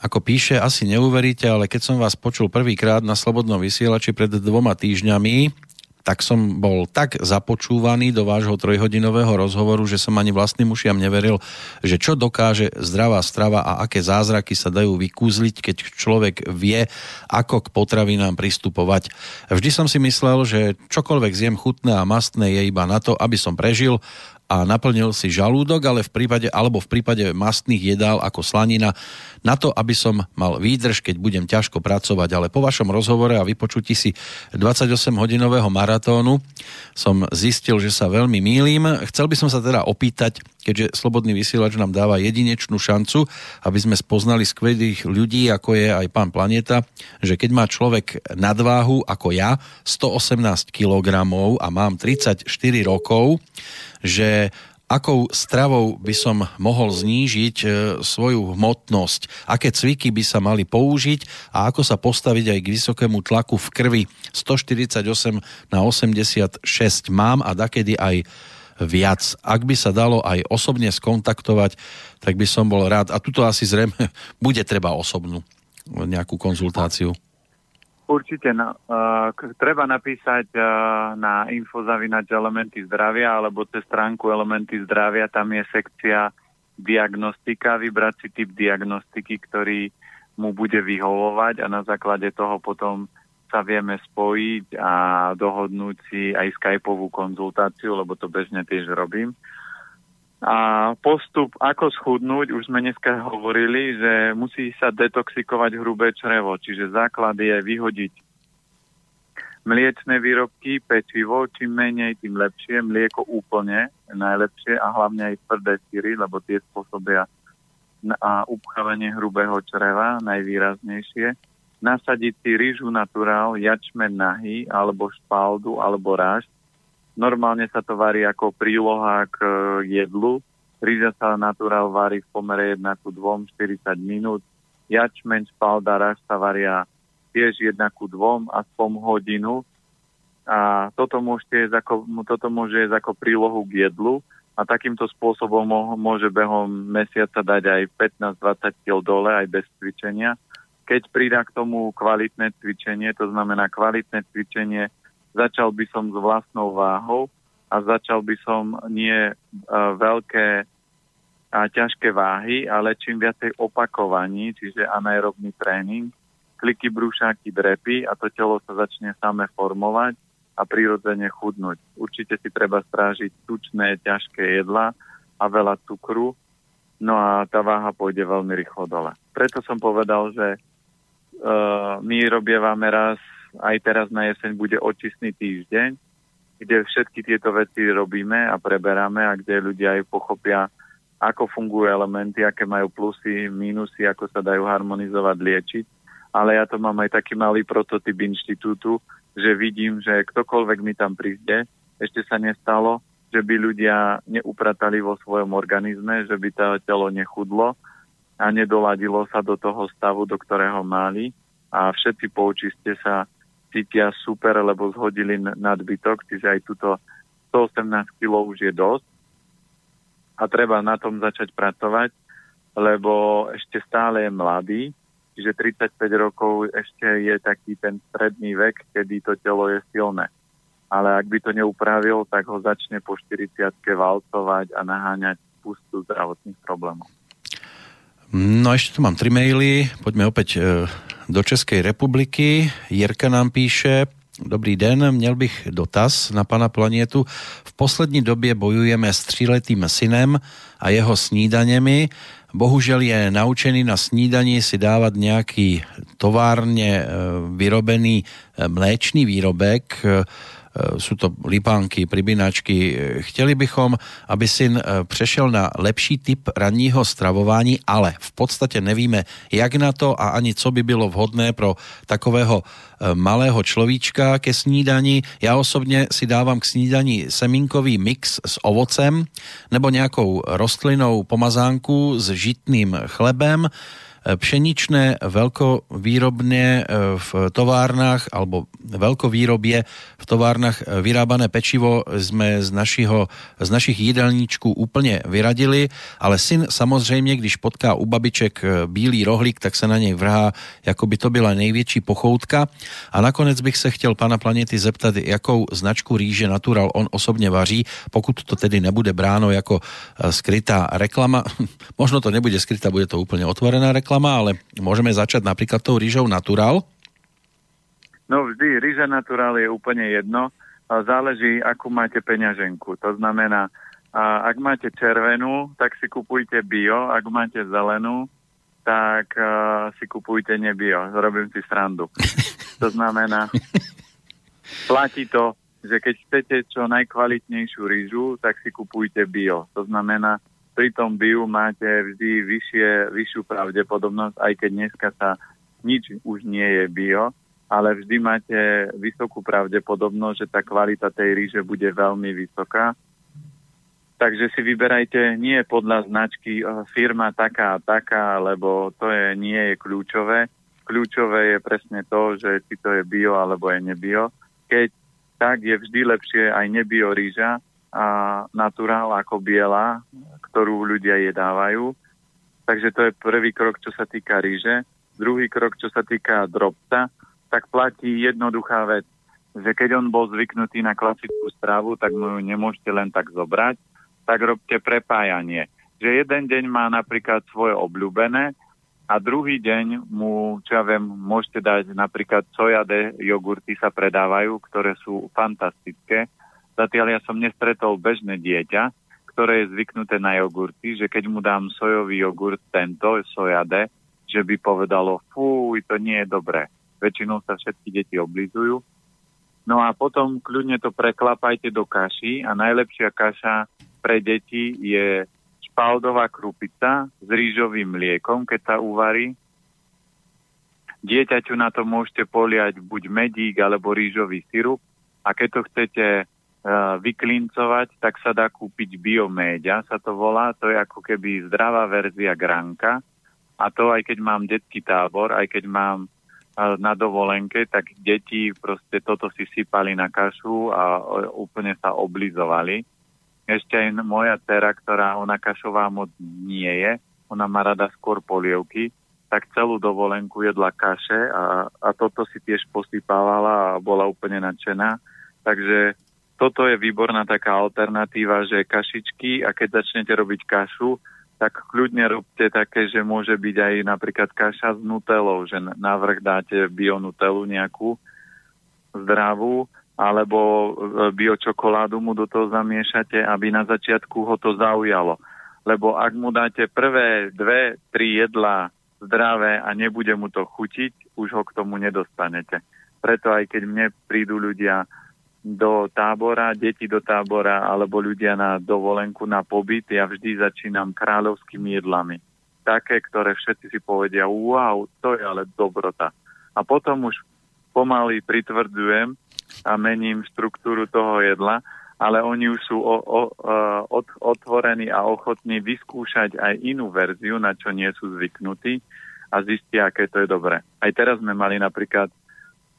Ako píše, asi neuveríte, ale keď som vás počul prvýkrát na Slobodnom vysielači pred dvoma týždňami, tak som bol tak započúvaný do vášho trojhodinového rozhovoru, že som ani vlastným ušiam neveril, že čo dokáže zdravá strava a aké zázraky sa dajú vykúzliť, keď človek vie, ako k potravinám pristupovať. Vždy som si myslel, že čokoľvek zjem chutné a mastné je iba na to, aby som prežil a naplnil si žalúdok, ale v prípade, alebo v prípade mastných jedál ako slanina, na to, aby som mal výdrž, keď budem ťažko pracovať. Ale po vašom rozhovore a vypočutí si 28-hodinového maratónu som zistil, že sa veľmi mýlim. Chcel by som sa teda opýtať, keďže Slobodný vysielač nám dáva jedinečnú šancu, aby sme spoznali skvelých ľudí, ako je aj pán Planeta, že keď má človek nadváhu ako ja, 118 kg a mám 34 rokov, že akou stravou by som mohol znížiť e, svoju hmotnosť, aké cviky by sa mali použiť a ako sa postaviť aj k vysokému tlaku v krvi 148 na 86 mám a dakedy aj viac. Ak by sa dalo aj osobne skontaktovať, tak by som bol rád. A tuto asi zrejme bude treba osobnú nejakú konzultáciu. Určite. No, uh, treba napísať uh, na infozavinač elementy zdravia alebo cez stránku elementy zdravia. Tam je sekcia diagnostika, vybrať si typ diagnostiky, ktorý mu bude vyhovovať a na základe toho potom sa vieme spojiť a dohodnúť si aj skypovú konzultáciu, lebo to bežne tiež robím. A postup, ako schudnúť, už sme dneska hovorili, že musí sa detoxikovať hrubé črevo, čiže základ je vyhodiť mliečne výrobky, pečivo, čím menej, tým lepšie, mlieko úplne najlepšie a hlavne aj tvrdé síry, lebo tie spôsobia a upchávanie hrubého čreva najvýraznejšie. Nasadiť si rýžu naturál, jačmen nahý, alebo špaldu, alebo ráž, Normálne sa to varí ako príloha k e, jedlu. Ríža sa naturál varí v pomere 1 ku 2, 40 minút. Jačmeň, špalda, raž sa varia tiež 1 ku 2, aspoň hodinu. A toto, môžete ako, toto môže jesť ako prílohu k jedlu a takýmto spôsobom môže behom mesiaca dať aj 15-20 kg dole, aj bez cvičenia. Keď prída k tomu kvalitné cvičenie, to znamená kvalitné cvičenie začal by som s vlastnou váhou a začal by som nie uh, veľké a ťažké váhy, ale čím viacej opakovaní, čiže anaerobný tréning, kliky, brúšáky, drepy a to telo sa začne same formovať a prirodzene chudnúť. Určite si treba strážiť tučné, ťažké jedla a veľa cukru, no a tá váha pôjde veľmi rýchlo dole. Preto som povedal, že uh, my robievame raz, aj teraz na jeseň bude očistný týždeň, kde všetky tieto veci robíme a preberáme a kde ľudia aj pochopia, ako fungujú elementy, aké majú plusy, mínusy, ako sa dajú harmonizovať, liečiť. Ale ja to mám aj taký malý prototyp inštitútu, že vidím, že ktokoľvek mi tam príde, ešte sa nestalo, že by ľudia neupratali vo svojom organizme, že by to telo nechudlo a nedoladilo sa do toho stavu, do ktorého mali a všetci po očiste sa cítia super, lebo zhodili nadbytok, čiže aj túto 118 kg už je dosť a treba na tom začať pracovať, lebo ešte stále je mladý, Čiže 35 rokov ešte je taký ten stredný vek, kedy to telo je silné. Ale ak by to neupravil, tak ho začne po 40 valcovať a naháňať pustu zdravotných problémov. No ešte tu mám tri maily. Poďme opäť e, do Českej republiky. Jirka nám píše, Dobrý den, měl bych dotaz na pana Planietu. V poslední době bojujeme s tříletým synem a jeho snídaněmi bohužel je naučený na snídaní si dávať nejaký továrne e, vyrobený e, mléčný výrobek, sú to lipánky, pribinačky. Chtěli bychom, aby syn přešel na lepší typ ranního stravování, ale v podstatě nevíme, jak na to a ani co by bylo vhodné pro takového malého človíčka ke snídani. Ja osobně si dávám k snídani semínkový mix s ovocem nebo nějakou rostlinou pomazánku s žitným chlebem pšeničné veľkovýrobne e, v továrnach alebo veľkovýrobie v továrnach e, vyrábané pečivo sme z, našiho, z našich jídelníčků úplne vyradili, ale syn samozrejme, když potká u babiček e, bílý rohlík, tak sa na nej vrhá, ako by to byla největší pochoutka. A nakonec bych se chtěl pana Planety zeptat, jakou značku rýže Natural on osobně vaří, pokud to tedy nebude bráno jako skrytá reklama. Možno to nebude skrytá, bude to úplne otvorená reklama, reklama, ale môžeme začať napríklad tou rýžou Natural? No vždy, rýža Natural je úplne jedno. Záleží, akú máte peňaženku. To znamená, a ak máte červenú, tak si kupujte bio, ak máte zelenú, tak uh, si kupujte nebio. Robím si srandu. To znamená, platí to, že keď chcete čo najkvalitnejšiu rýžu, tak si kupujte bio. To znamená, pri tom biu máte vždy vyššie, vyššiu pravdepodobnosť, aj keď dneska sa nič už nie je bio, ale vždy máte vysokú pravdepodobnosť, že tá kvalita tej ríže bude veľmi vysoká. Takže si vyberajte nie podľa značky eh, firma taká a taká, lebo to je, nie je kľúčové. Kľúčové je presne to, že či to je bio alebo je nebio. Keď tak je vždy lepšie aj nebio rýža, a naturál ako biela, ktorú ľudia jedávajú. Takže to je prvý krok, čo sa týka ríže. Druhý krok, čo sa týka drobca, tak platí jednoduchá vec, že keď on bol zvyknutý na klasickú stravu, tak mu ju nemôžete len tak zobrať, tak robte prepájanie. Že jeden deň má napríklad svoje obľúbené a druhý deň mu, čo ja viem, môžete dať napríklad sojade jogurty sa predávajú, ktoré sú fantastické Zatiaľ ja som nestretol bežné dieťa, ktoré je zvyknuté na jogurty, že keď mu dám sojový jogurt tento, sojade, že by povedalo, fú, to nie je dobré. Väčšinou sa všetky deti oblizujú. No a potom kľudne to preklapajte do kaši a najlepšia kaša pre deti je špaldová krupica s rýžovým mliekom, keď sa uvarí. Dieťaťu na to môžete poliať buď medík alebo rýžový sirup a keď to chcete vyklincovať, tak sa dá kúpiť bioméďa, sa to volá, to je ako keby zdravá verzia granka a to aj keď mám detský tábor, aj keď mám na dovolenke, tak deti proste toto si sypali na kašu a úplne sa oblizovali. Ešte aj moja dcera, ktorá ona kašová moc nie je, ona má rada skôr polievky, tak celú dovolenku jedla kaše a, a toto si tiež posypávala a bola úplne nadšená. Takže toto je výborná taká alternatíva, že kašičky a keď začnete robiť kašu, tak kľudne robte také, že môže byť aj napríklad kaša s nutelou, že na vrch dáte bionutelu nejakú zdravú, alebo e, biočokoládu mu do toho zamiešate, aby na začiatku ho to zaujalo. Lebo ak mu dáte prvé dve, tri jedlá zdravé a nebude mu to chutiť, už ho k tomu nedostanete. Preto aj keď mne prídu ľudia do tábora, deti do tábora alebo ľudia na dovolenku, na pobyt, ja vždy začínam kráľovskými jedlami. Také, ktoré všetci si povedia, wow, to je ale dobrota. A potom už pomaly pritvrdzujem a mením štruktúru toho jedla, ale oni už sú o, o, od, otvorení a ochotní vyskúšať aj inú verziu, na čo nie sú zvyknutí a zistia, aké to je dobré. Aj teraz sme mali napríklad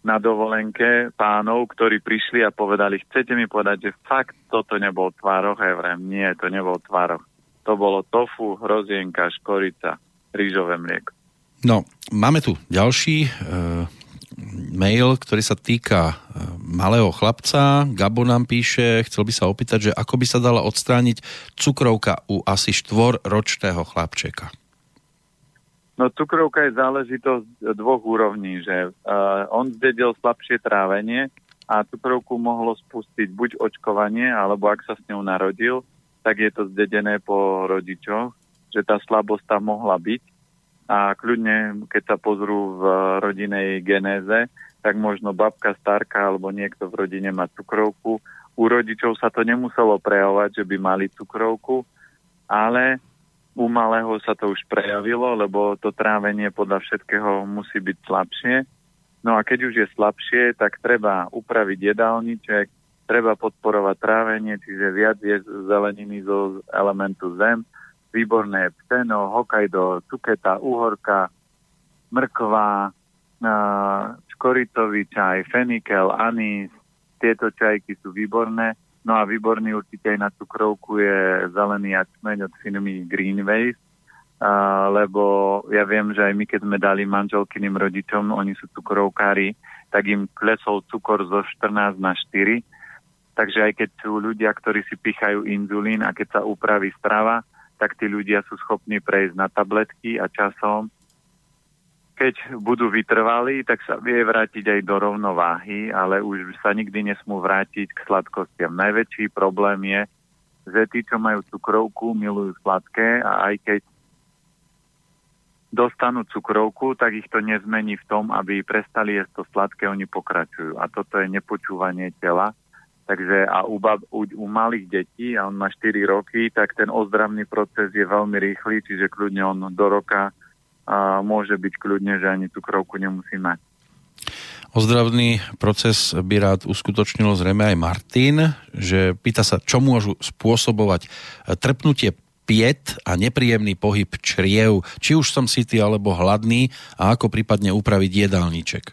na dovolenke pánov, ktorí prišli a povedali, chcete mi povedať, že fakt toto nebol tvároch? Ja nie, to nebol tvároch. To bolo tofu, hrozienka, škorica, rýžové mlieko. No, máme tu ďalší e, mail, ktorý sa týka e, malého chlapca. Gabo nám píše, chcel by sa opýtať, že ako by sa dala odstrániť cukrovka u asi štvorročného chlapčeka. No cukrovka je záležitosť dvoch úrovní, že uh, on zdedil slabšie trávenie a cukrovku mohlo spustiť buď očkovanie, alebo ak sa s ňou narodil, tak je to zdedené po rodičoch, že tá slabosť tam mohla byť a kľudne, keď sa pozrú v rodinej genéze, tak možno babka, starka alebo niekto v rodine má cukrovku. U rodičov sa to nemuselo prejavovať, že by mali cukrovku, ale u malého sa to už prejavilo, lebo to trávenie podľa všetkého musí byť slabšie. No a keď už je slabšie, tak treba upraviť jedálniček, treba podporovať trávenie, čiže viac je zeleniny zo elementu zem, výborné pseno, hokajdo, cuketa, uhorka, mrkva, škoritový čaj, fenikel, anís, tieto čajky sú výborné. No a výborný určite aj na cukrovku je zelený jačmeň od firmy Greenways, a, lebo ja viem, že aj my, keď sme dali manželkyným rodičom, oni sú cukrovkári, tak im klesol cukor zo 14 na 4. Takže aj keď sú ľudia, ktorí si pichajú inzulín a keď sa upraví strava, tak tí ľudia sú schopní prejsť na tabletky a časom, keď budú vytrvalí, tak sa vie vrátiť aj do rovnováhy, ale už sa nikdy nesmú vrátiť k sladkostiam. Najväčší problém je, že tí, čo majú cukrovku, milujú sladké a aj keď dostanú cukrovku, tak ich to nezmení v tom, aby prestali jesť to sladké, oni pokračujú. A toto je nepočúvanie tela Takže a u, bab, u, u malých detí, a on má 4 roky, tak ten ozdravný proces je veľmi rýchly, čiže kľudne on do roka a môže byť kľudne, že ani cukrovku nemusí mať. Ozdravný proces by rád uskutočnilo zrejme aj Martin, že pýta sa, čo môžu spôsobovať trpnutie piet a nepríjemný pohyb čriev, či už som sytý alebo hladný a ako prípadne upraviť jedálniček.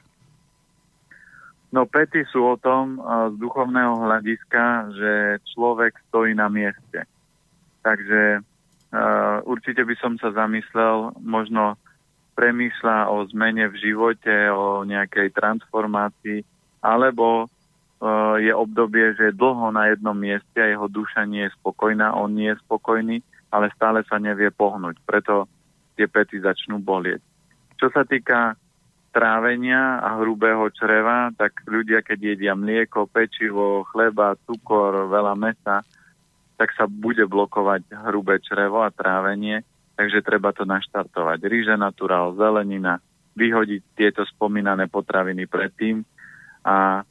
No pety sú o tom z duchovného hľadiska, že človek stojí na mieste. Takže uh, určite by som sa zamyslel, možno premýšľa o zmene v živote, o nejakej transformácii, alebo uh, je obdobie, že je dlho na jednom mieste a jeho duša nie je spokojná, on nie je spokojný, ale stále sa nevie pohnúť. Preto tie pety začnú bolieť. Čo sa týka trávenia a hrubého čreva, tak ľudia, keď jedia mlieko, pečivo, chleba, cukor, veľa mesa, tak sa bude blokovať hrubé črevo a trávenie, takže treba to naštartovať. Ríže naturál, zelenina, vyhodiť tieto spomínané potraviny predtým a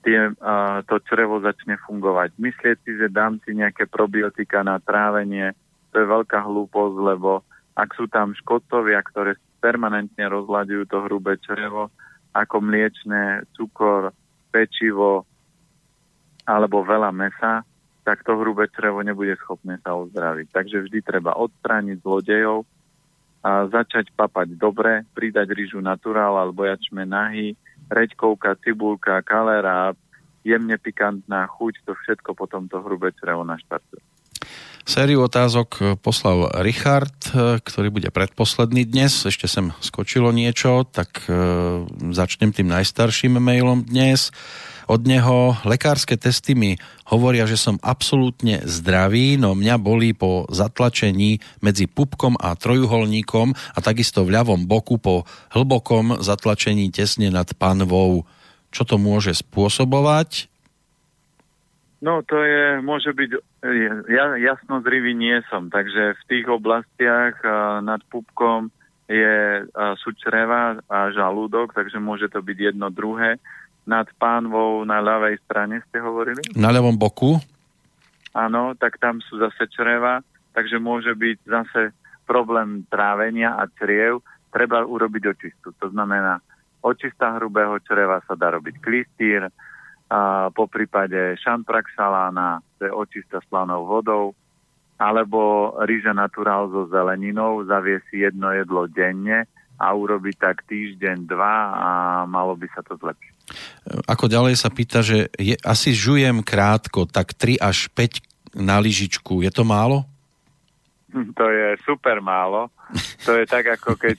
tie, a to črevo začne fungovať. Myslieť si, že dám si nejaké probiotika na trávenie, to je veľká hlúposť, lebo ak sú tam škodcovia, ktoré permanentne rozlaďujú to hrubé črevo, ako mliečne, cukor, pečivo alebo veľa mesa, tak to hrubé črevo nebude schopné sa ozdraviť. Takže vždy treba odstrániť zlodejov a začať papať dobre, pridať rýžu naturál alebo jačme nahy, reďkovka, cibulka, kalera, jemne pikantná chuť, to všetko potom to hrubé črevo naštartuje. Sériu otázok eh, poslal Richard, eh, ktorý bude predposledný dnes. Ešte sem skočilo niečo, tak e, začnem tým najstarším mailom dnes. Od neho lekárske testy mi hovoria, že som absolútne zdravý, no mňa bolí po zatlačení medzi pupkom a trojuholníkom a takisto v ľavom boku po hlbokom zatlačení tesne nad panvou. Čo to môže spôsobovať? No to je, môže byť, ja jasnozrivý nie som, takže v tých oblastiach a, nad pupkom je, a, sú čreva a žalúdok, takže môže to byť jedno druhé. Nad pánvou na ľavej strane ste hovorili? Na ľavom boku? Áno, tak tam sú zase čreva, takže môže byť zase problém trávenia a criev. Treba urobiť očistu. To znamená, očista hrubého čreva sa dá robiť klistýr, a po prípade šantraxalána, to je očista slanou vodou, alebo rýža naturál so zeleninou, zavie si jedno jedlo denne a urobiť tak týždeň, dva a malo by sa to zlepšiť. Ako ďalej sa pýta, že je, asi žujem krátko, tak 3 až 5 na lyžičku. Je to málo? To je super málo. To je tak, ako keď...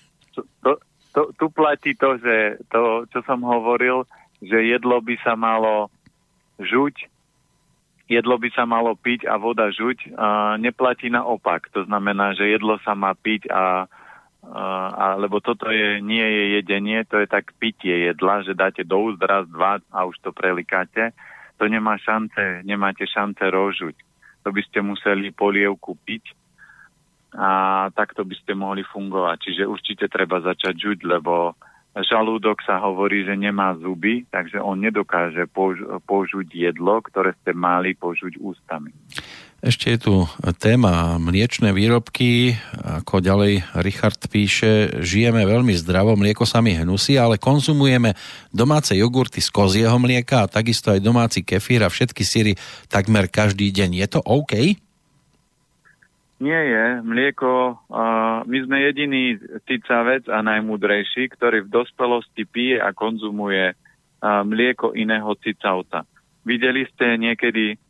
To, to, tu platí to, že to, čo som hovoril, že jedlo by sa malo žuť, jedlo by sa malo piť a voda žuť, a neplatí naopak. To znamená, že jedlo sa má piť a, a, lebo toto je, nie je jedenie, to je tak pitie jedla, že dáte do úst raz, dva a už to prelikáte. To nemá šance, nemáte šance rožuť. To by ste museli polievku piť a takto by ste mohli fungovať. Čiže určite treba začať žuť, lebo žalúdok sa hovorí, že nemá zuby, takže on nedokáže pož- požuť jedlo, ktoré ste mali požuť ústami. Ešte je tu téma mliečne výrobky. Ako ďalej Richard píše, žijeme veľmi zdravo, mlieko sa mi hnusí, ale konzumujeme domáce jogurty z kozieho mlieka a takisto aj domáci kefír a všetky síry takmer každý deň. Je to OK? Nie je. Mlieko, uh, my sme jediný cicavec a najmudrejší, ktorý v dospelosti pije a konzumuje uh, mlieko iného cicavca. Videli ste niekedy,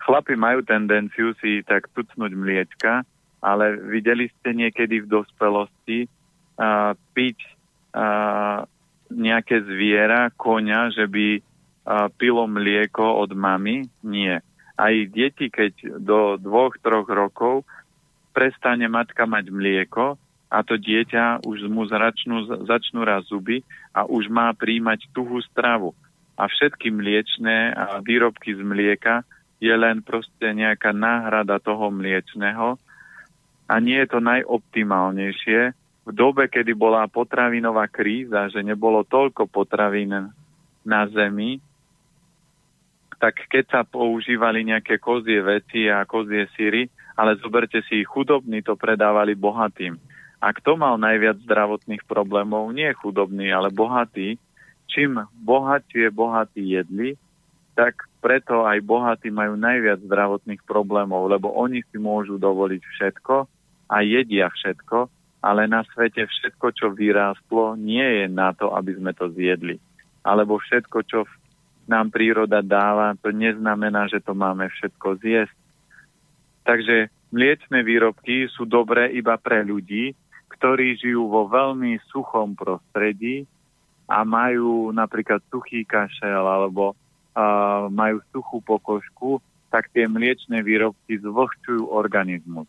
chlapi majú tendenciu si tak tucnúť mliečka, ale videli ste niekedy v dospelosti uh, piť uh, nejaké zviera, koňa, že by uh, pilo mlieko od mamy? Nie. Aj deti, keď do dvoch, troch rokov prestane matka mať mlieko a to dieťa už mu zračnú, začnú raz zuby a už má príjmať tuhú stravu. A všetky mliečné a výrobky z mlieka je len proste nejaká náhrada toho mliečného a nie je to najoptimálnejšie. V dobe, kedy bola potravinová kríza, že nebolo toľko potravín na zemi, tak keď sa používali nejaké kozie veci a kozie síry, ale zoberte si, chudobní to predávali bohatým. A kto mal najviac zdravotných problémov, nie chudobný, ale bohatý, čím bohatie bohatí jedli, tak preto aj bohatí majú najviac zdravotných problémov, lebo oni si môžu dovoliť všetko a jedia všetko, ale na svete všetko, čo vyrástlo, nie je na to, aby sme to zjedli. Alebo všetko, čo nám príroda dáva, to neznamená, že to máme všetko zjesť. Takže mliečne výrobky sú dobré iba pre ľudí, ktorí žijú vo veľmi suchom prostredí a majú napríklad suchý kašel alebo uh, majú suchú pokožku, tak tie mliečne výrobky zvlhčujú organizmus.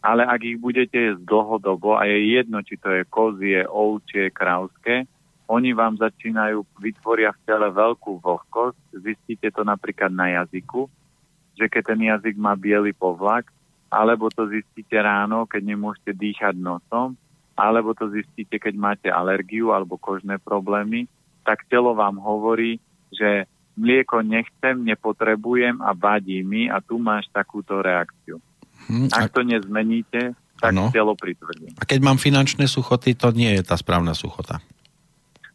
Ale ak ich budete jesť dlhodobo, a je jedno, či to je kozie, ovčie, krauské, oni vám začínajú, vytvoria v tele veľkú vlhkosť, zistíte to napríklad na jazyku, že keď ten jazyk má biely povlak, alebo to zistíte ráno, keď nemôžete dýchať nosom, alebo to zistíte, keď máte alergiu alebo kožné problémy, tak telo vám hovorí, že mlieko nechcem, nepotrebujem a vadí mi a tu máš takúto reakciu. Hmm, Ak to nezmeníte, tak no. telo pritvrdí. A keď mám finančné suchoty, to nie je tá správna suchota.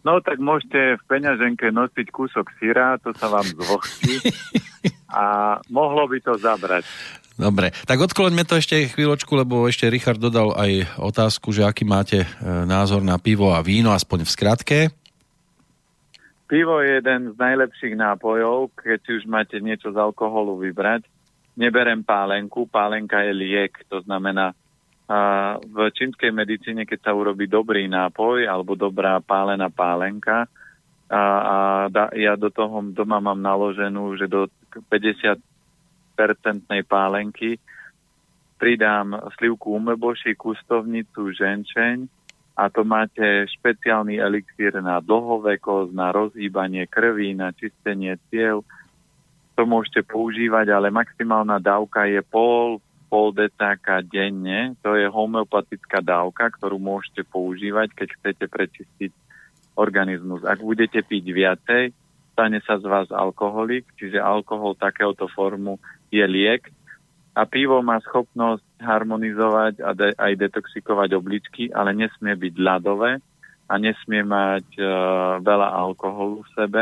No tak môžete v peňaženke nosiť kúsok syra, to sa vám zvlhčí a mohlo by to zabrať. Dobre, tak odkloňme to ešte chvíľočku, lebo ešte Richard dodal aj otázku, že aký máte e, názor na pivo a víno, aspoň v skratke. Pivo je jeden z najlepších nápojov, keď už máte niečo z alkoholu vybrať. Neberem pálenku, pálenka je liek, to znamená, a v čínskej medicíne, keď sa urobí dobrý nápoj alebo dobrá pálená pálenka, a, a da, ja do toho doma mám naloženú, že do 50 percentnej pálenky pridám slivku umeboši, kustovnicu, ženčeň a to máte špeciálny elixír na dlhovekosť, na rozhýbanie krví, na čistenie ciev to môžete používať, ale maximálna dávka je pol, pol decáka denne. To je homeopatická dávka, ktorú môžete používať, keď chcete prečistiť organizmus. Ak budete piť viacej, stane sa z vás alkoholik, čiže alkohol takéhoto formu je liek. A pivo má schopnosť harmonizovať a de- aj detoxikovať obličky, ale nesmie byť ľadové a nesmie mať uh, veľa alkoholu v sebe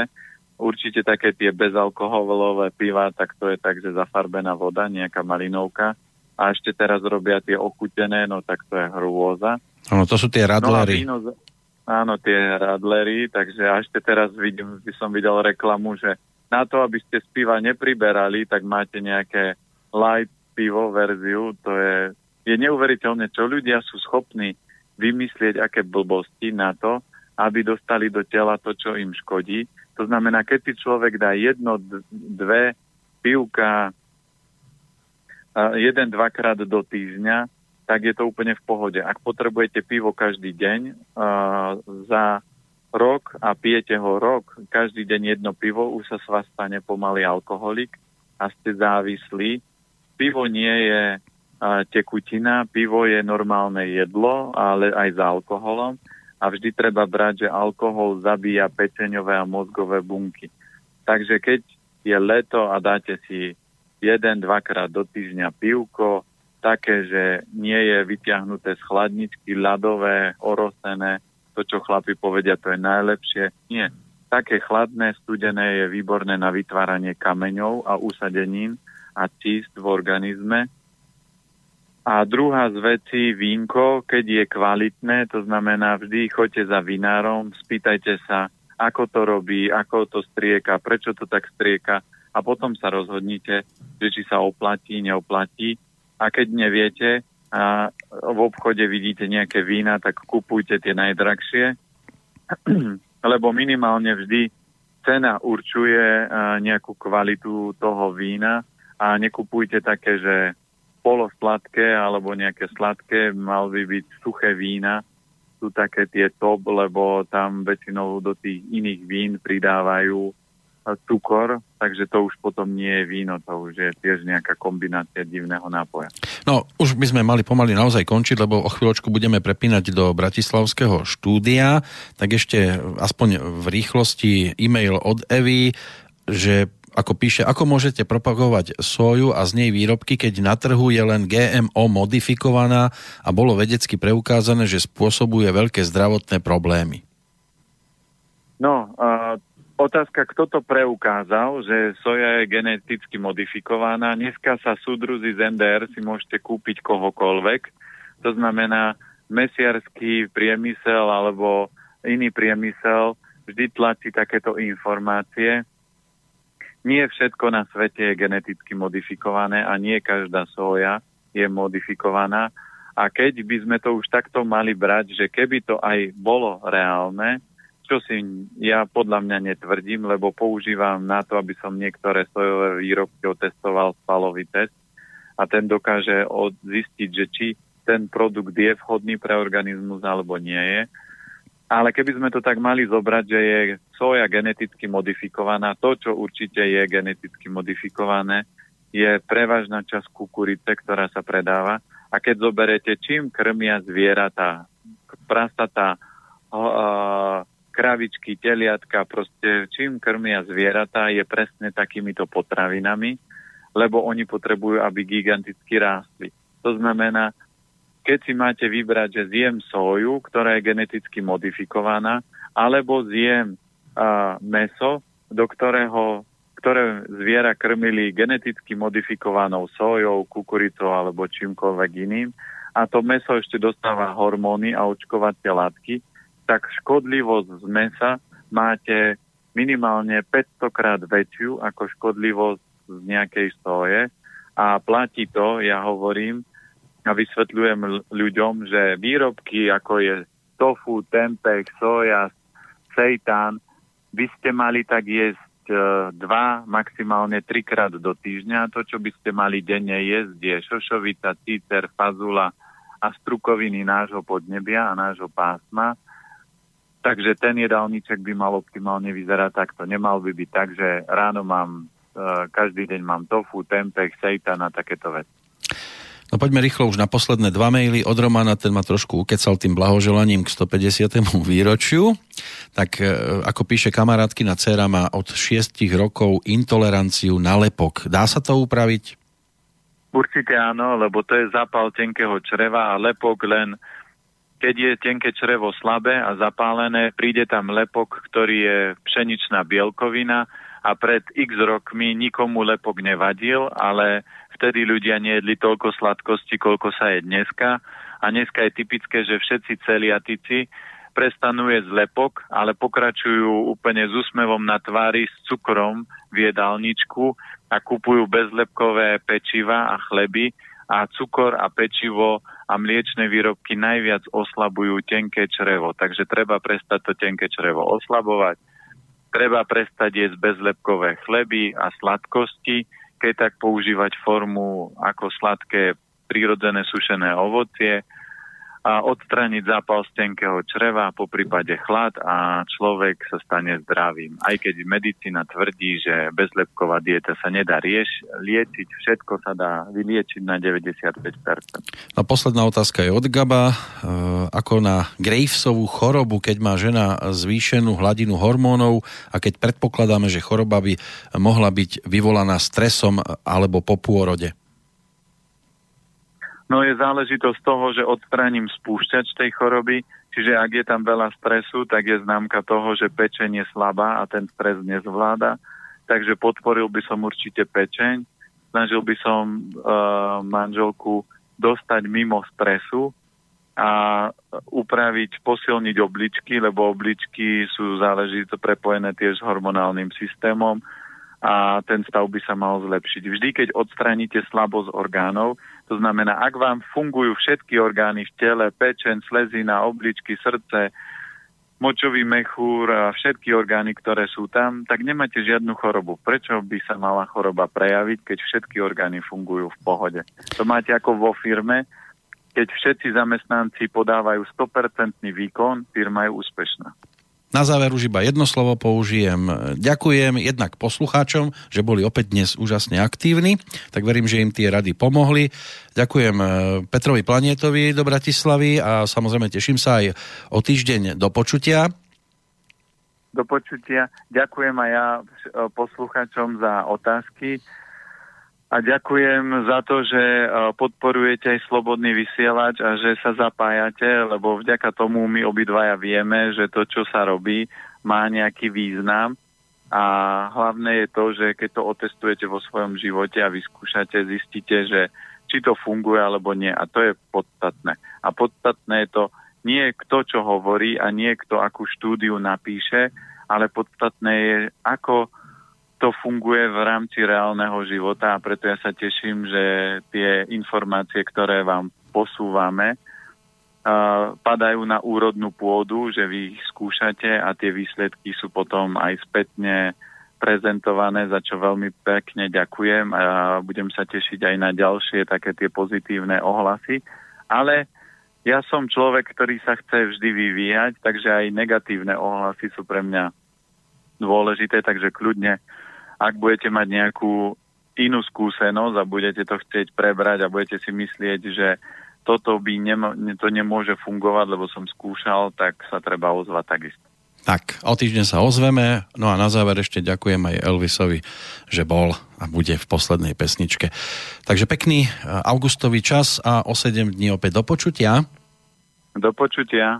určite také tie bezalkoholové piva, tak to je tak, že zafarbená voda, nejaká malinovka. A ešte teraz robia tie ochutené, no tak to je hrôza. Áno, to sú tie radlery. No víno, áno, tie radlery, takže a ešte teraz vidím, by som videl reklamu, že na to, aby ste z piva nepriberali, tak máte nejaké light pivo verziu, to je, je neuveriteľné, čo ľudia sú schopní vymyslieť, aké blbosti na to, aby dostali do tela to, čo im škodí. To znamená, keď si človek dá jedno, dve pivka jeden, dvakrát do týždňa, tak je to úplne v pohode. Ak potrebujete pivo každý deň uh, za rok a pijete ho rok, každý deň jedno pivo, už sa s vás stane pomaly alkoholik a ste závislí. Pivo nie je uh, tekutina, pivo je normálne jedlo, ale aj s alkoholom a vždy treba brať, že alkohol zabíja pečeňové a mozgové bunky. Takže keď je leto a dáte si jeden, dvakrát do týždňa pivko, také, že nie je vyťahnuté z chladničky, ľadové, orosené, to, čo chlapi povedia, to je najlepšie. Nie. Také chladné, studené je výborné na vytváranie kameňov a usadenín a číst v organizme a druhá z vecí, vínko, keď je kvalitné, to znamená vždy choďte za vinárom, spýtajte sa, ako to robí, ako to strieka, prečo to tak strieka a potom sa rozhodnite, že či sa oplatí, neoplatí. A keď neviete a v obchode vidíte nejaké vína, tak kupujte tie najdrahšie, lebo minimálne vždy cena určuje nejakú kvalitu toho vína a nekupujte také, že polosladké alebo nejaké sladké, mal by byť suché vína, sú také tie top, lebo tam väčšinou do tých iných vín pridávajú cukor, takže to už potom nie je víno, to už je tiež nejaká kombinácia divného nápoja. No, už by sme mali pomaly naozaj končiť, lebo o chvíľočku budeme prepínať do Bratislavského štúdia, tak ešte aspoň v rýchlosti e-mail od Evy, že ako píše, ako môžete propagovať soju a z nej výrobky, keď na trhu je len GMO modifikovaná a bolo vedecky preukázané, že spôsobuje veľké zdravotné problémy? No, uh, otázka, kto to preukázal, že soja je geneticky modifikovaná. Dneska sa súdruzi z NDR si môžete kúpiť kohokoľvek. To znamená, mesiarský priemysel alebo iný priemysel vždy tlačí takéto informácie nie všetko na svete je geneticky modifikované a nie každá soja je modifikovaná. A keď by sme to už takto mali brať, že keby to aj bolo reálne, čo si ja podľa mňa netvrdím, lebo používam na to, aby som niektoré sojové výrobky otestoval spalový test a ten dokáže zistiť, že či ten produkt je vhodný pre organizmus alebo nie je ale keby sme to tak mali zobrať, že je soja geneticky modifikovaná, to, čo určite je geneticky modifikované, je prevažná časť kukurice, ktorá sa predáva. A keď zoberete, čím krmia zvieratá, prasatá, kravičky, teliatka, proste čím krmia zvieratá, je presne takýmito potravinami, lebo oni potrebujú, aby giganticky rástli. To znamená, keď si máte vybrať, že zjem soju, ktorá je geneticky modifikovaná, alebo zjem uh, meso, do ktorého ktoré zviera krmili geneticky modifikovanou sojou, kukuricou alebo čímkoľvek iným a to meso ešte dostáva hormóny a očkovacie látky, tak škodlivosť z mesa máte minimálne 500 krát väčšiu ako škodlivosť z nejakej soje a platí to, ja hovorím, a vysvetľujem ľuďom, že výrobky ako je tofu, tempeh, soja, seitan, by ste mali tak jesť e, dva, maximálne trikrát do týždňa. To, čo by ste mali denne jesť, je šošovica, cícer, fazula a strukoviny nášho podnebia a nášho pásma. Takže ten jedálniček by mal optimálne vyzerať takto. Nemal by byť tak, že ráno mám každý deň mám tofu, tempeh, seitan a takéto veci. No poďme rýchlo už na posledné dva maily od Romana, ten ma trošku ukecal tým blahoželaním k 150. výročiu. Tak e, ako píše kamarátkina dcera má od 6 rokov intoleranciu na lepok. Dá sa to upraviť? Určite áno, lebo to je zápal tenkého čreva a lepok len keď je tenké črevo slabé a zapálené, príde tam lepok, ktorý je pšeničná bielkovina a pred x rokmi nikomu lepok nevadil, ale vtedy ľudia nejedli toľko sladkosti, koľko sa je dneska. A dneska je typické, že všetci celiatici prestanú jesť lepok, ale pokračujú úplne s úsmevom na tvári s cukrom v jedálničku a kupujú bezlepkové pečiva a chleby a cukor a pečivo a mliečne výrobky najviac oslabujú tenké črevo. Takže treba prestať to tenké črevo oslabovať. Treba prestať jesť bezlepkové chleby a sladkosti keď tak používať formu ako sladké prírodzené sušené ovocie a odstraniť zápal z tenkého čreva, po prípade chlad a človek sa stane zdravým. Aj keď medicína tvrdí, že bezlepková dieta sa nedá rieš, liečiť, všetko sa dá vyliečiť na 95%. A posledná otázka je od Gaba. E, ako na Gravesovú chorobu, keď má žena zvýšenú hladinu hormónov a keď predpokladáme, že choroba by mohla byť vyvolaná stresom alebo po pôrode? No je záležitosť toho, že odstraním spúšťač tej choroby, čiže ak je tam veľa stresu, tak je známka toho, že pečenie je slabá a ten stres nezvláda. Takže podporil by som určite pečeň, snažil by som uh, manželku dostať mimo stresu a upraviť, posilniť obličky, lebo obličky sú záležito prepojené tiež s hormonálnym systémom a ten stav by sa mal zlepšiť. Vždy, keď odstraníte slabosť orgánov, to znamená, ak vám fungujú všetky orgány v tele, pečen, slezina, obličky, srdce, močový mechúr a všetky orgány, ktoré sú tam, tak nemáte žiadnu chorobu. Prečo by sa mala choroba prejaviť, keď všetky orgány fungujú v pohode? To máte ako vo firme, keď všetci zamestnanci podávajú 100% výkon, firma je úspešná. Na záver už iba jedno slovo použijem. Ďakujem jednak poslucháčom, že boli opäť dnes úžasne aktívni, tak verím, že im tie rady pomohli. Ďakujem eh, Petrovi Planietovi do Bratislavy a samozrejme teším sa aj o týždeň do počutia. Do počutia. Ďakujem aj ja eh, poslucháčom za otázky a ďakujem za to, že e, podporujete aj slobodný vysielač a že sa zapájate, lebo vďaka tomu my obidvaja vieme, že to, čo sa robí, má nejaký význam a hlavné je to, že keď to otestujete vo svojom živote a vyskúšate, zistíte, že či to funguje alebo nie. A to je podstatné. A podstatné je to nie kto, čo hovorí a nie kto, akú štúdiu napíše, ale podstatné je, ako to funguje v rámci reálneho života a preto ja sa teším, že tie informácie, ktoré vám posúvame, uh, padajú na úrodnú pôdu, že vy ich skúšate a tie výsledky sú potom aj spätne prezentované, za čo veľmi pekne ďakujem a budem sa tešiť aj na ďalšie také tie pozitívne ohlasy. Ale ja som človek, ktorý sa chce vždy vyvíjať, takže aj negatívne ohlasy sú pre mňa dôležité, takže kľudne ak budete mať nejakú inú skúsenosť a budete to chcieť prebrať a budete si myslieť, že toto by nemo, to nemôže fungovať, lebo som skúšal, tak sa treba ozvať takisto. Tak, o týždeň sa ozveme, no a na záver ešte ďakujem aj Elvisovi, že bol a bude v poslednej pesničke. Takže pekný augustový čas a o 7 dní opäť do počutia. Do počutia.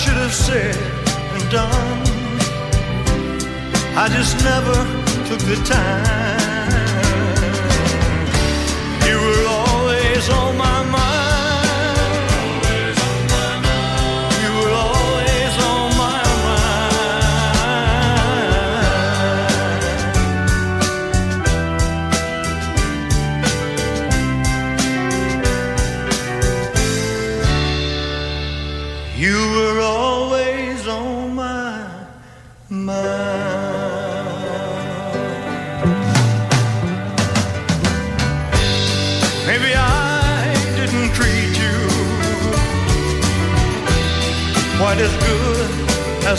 Should have said and done. I just never took the time.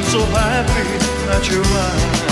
I'm so happy that you're mine.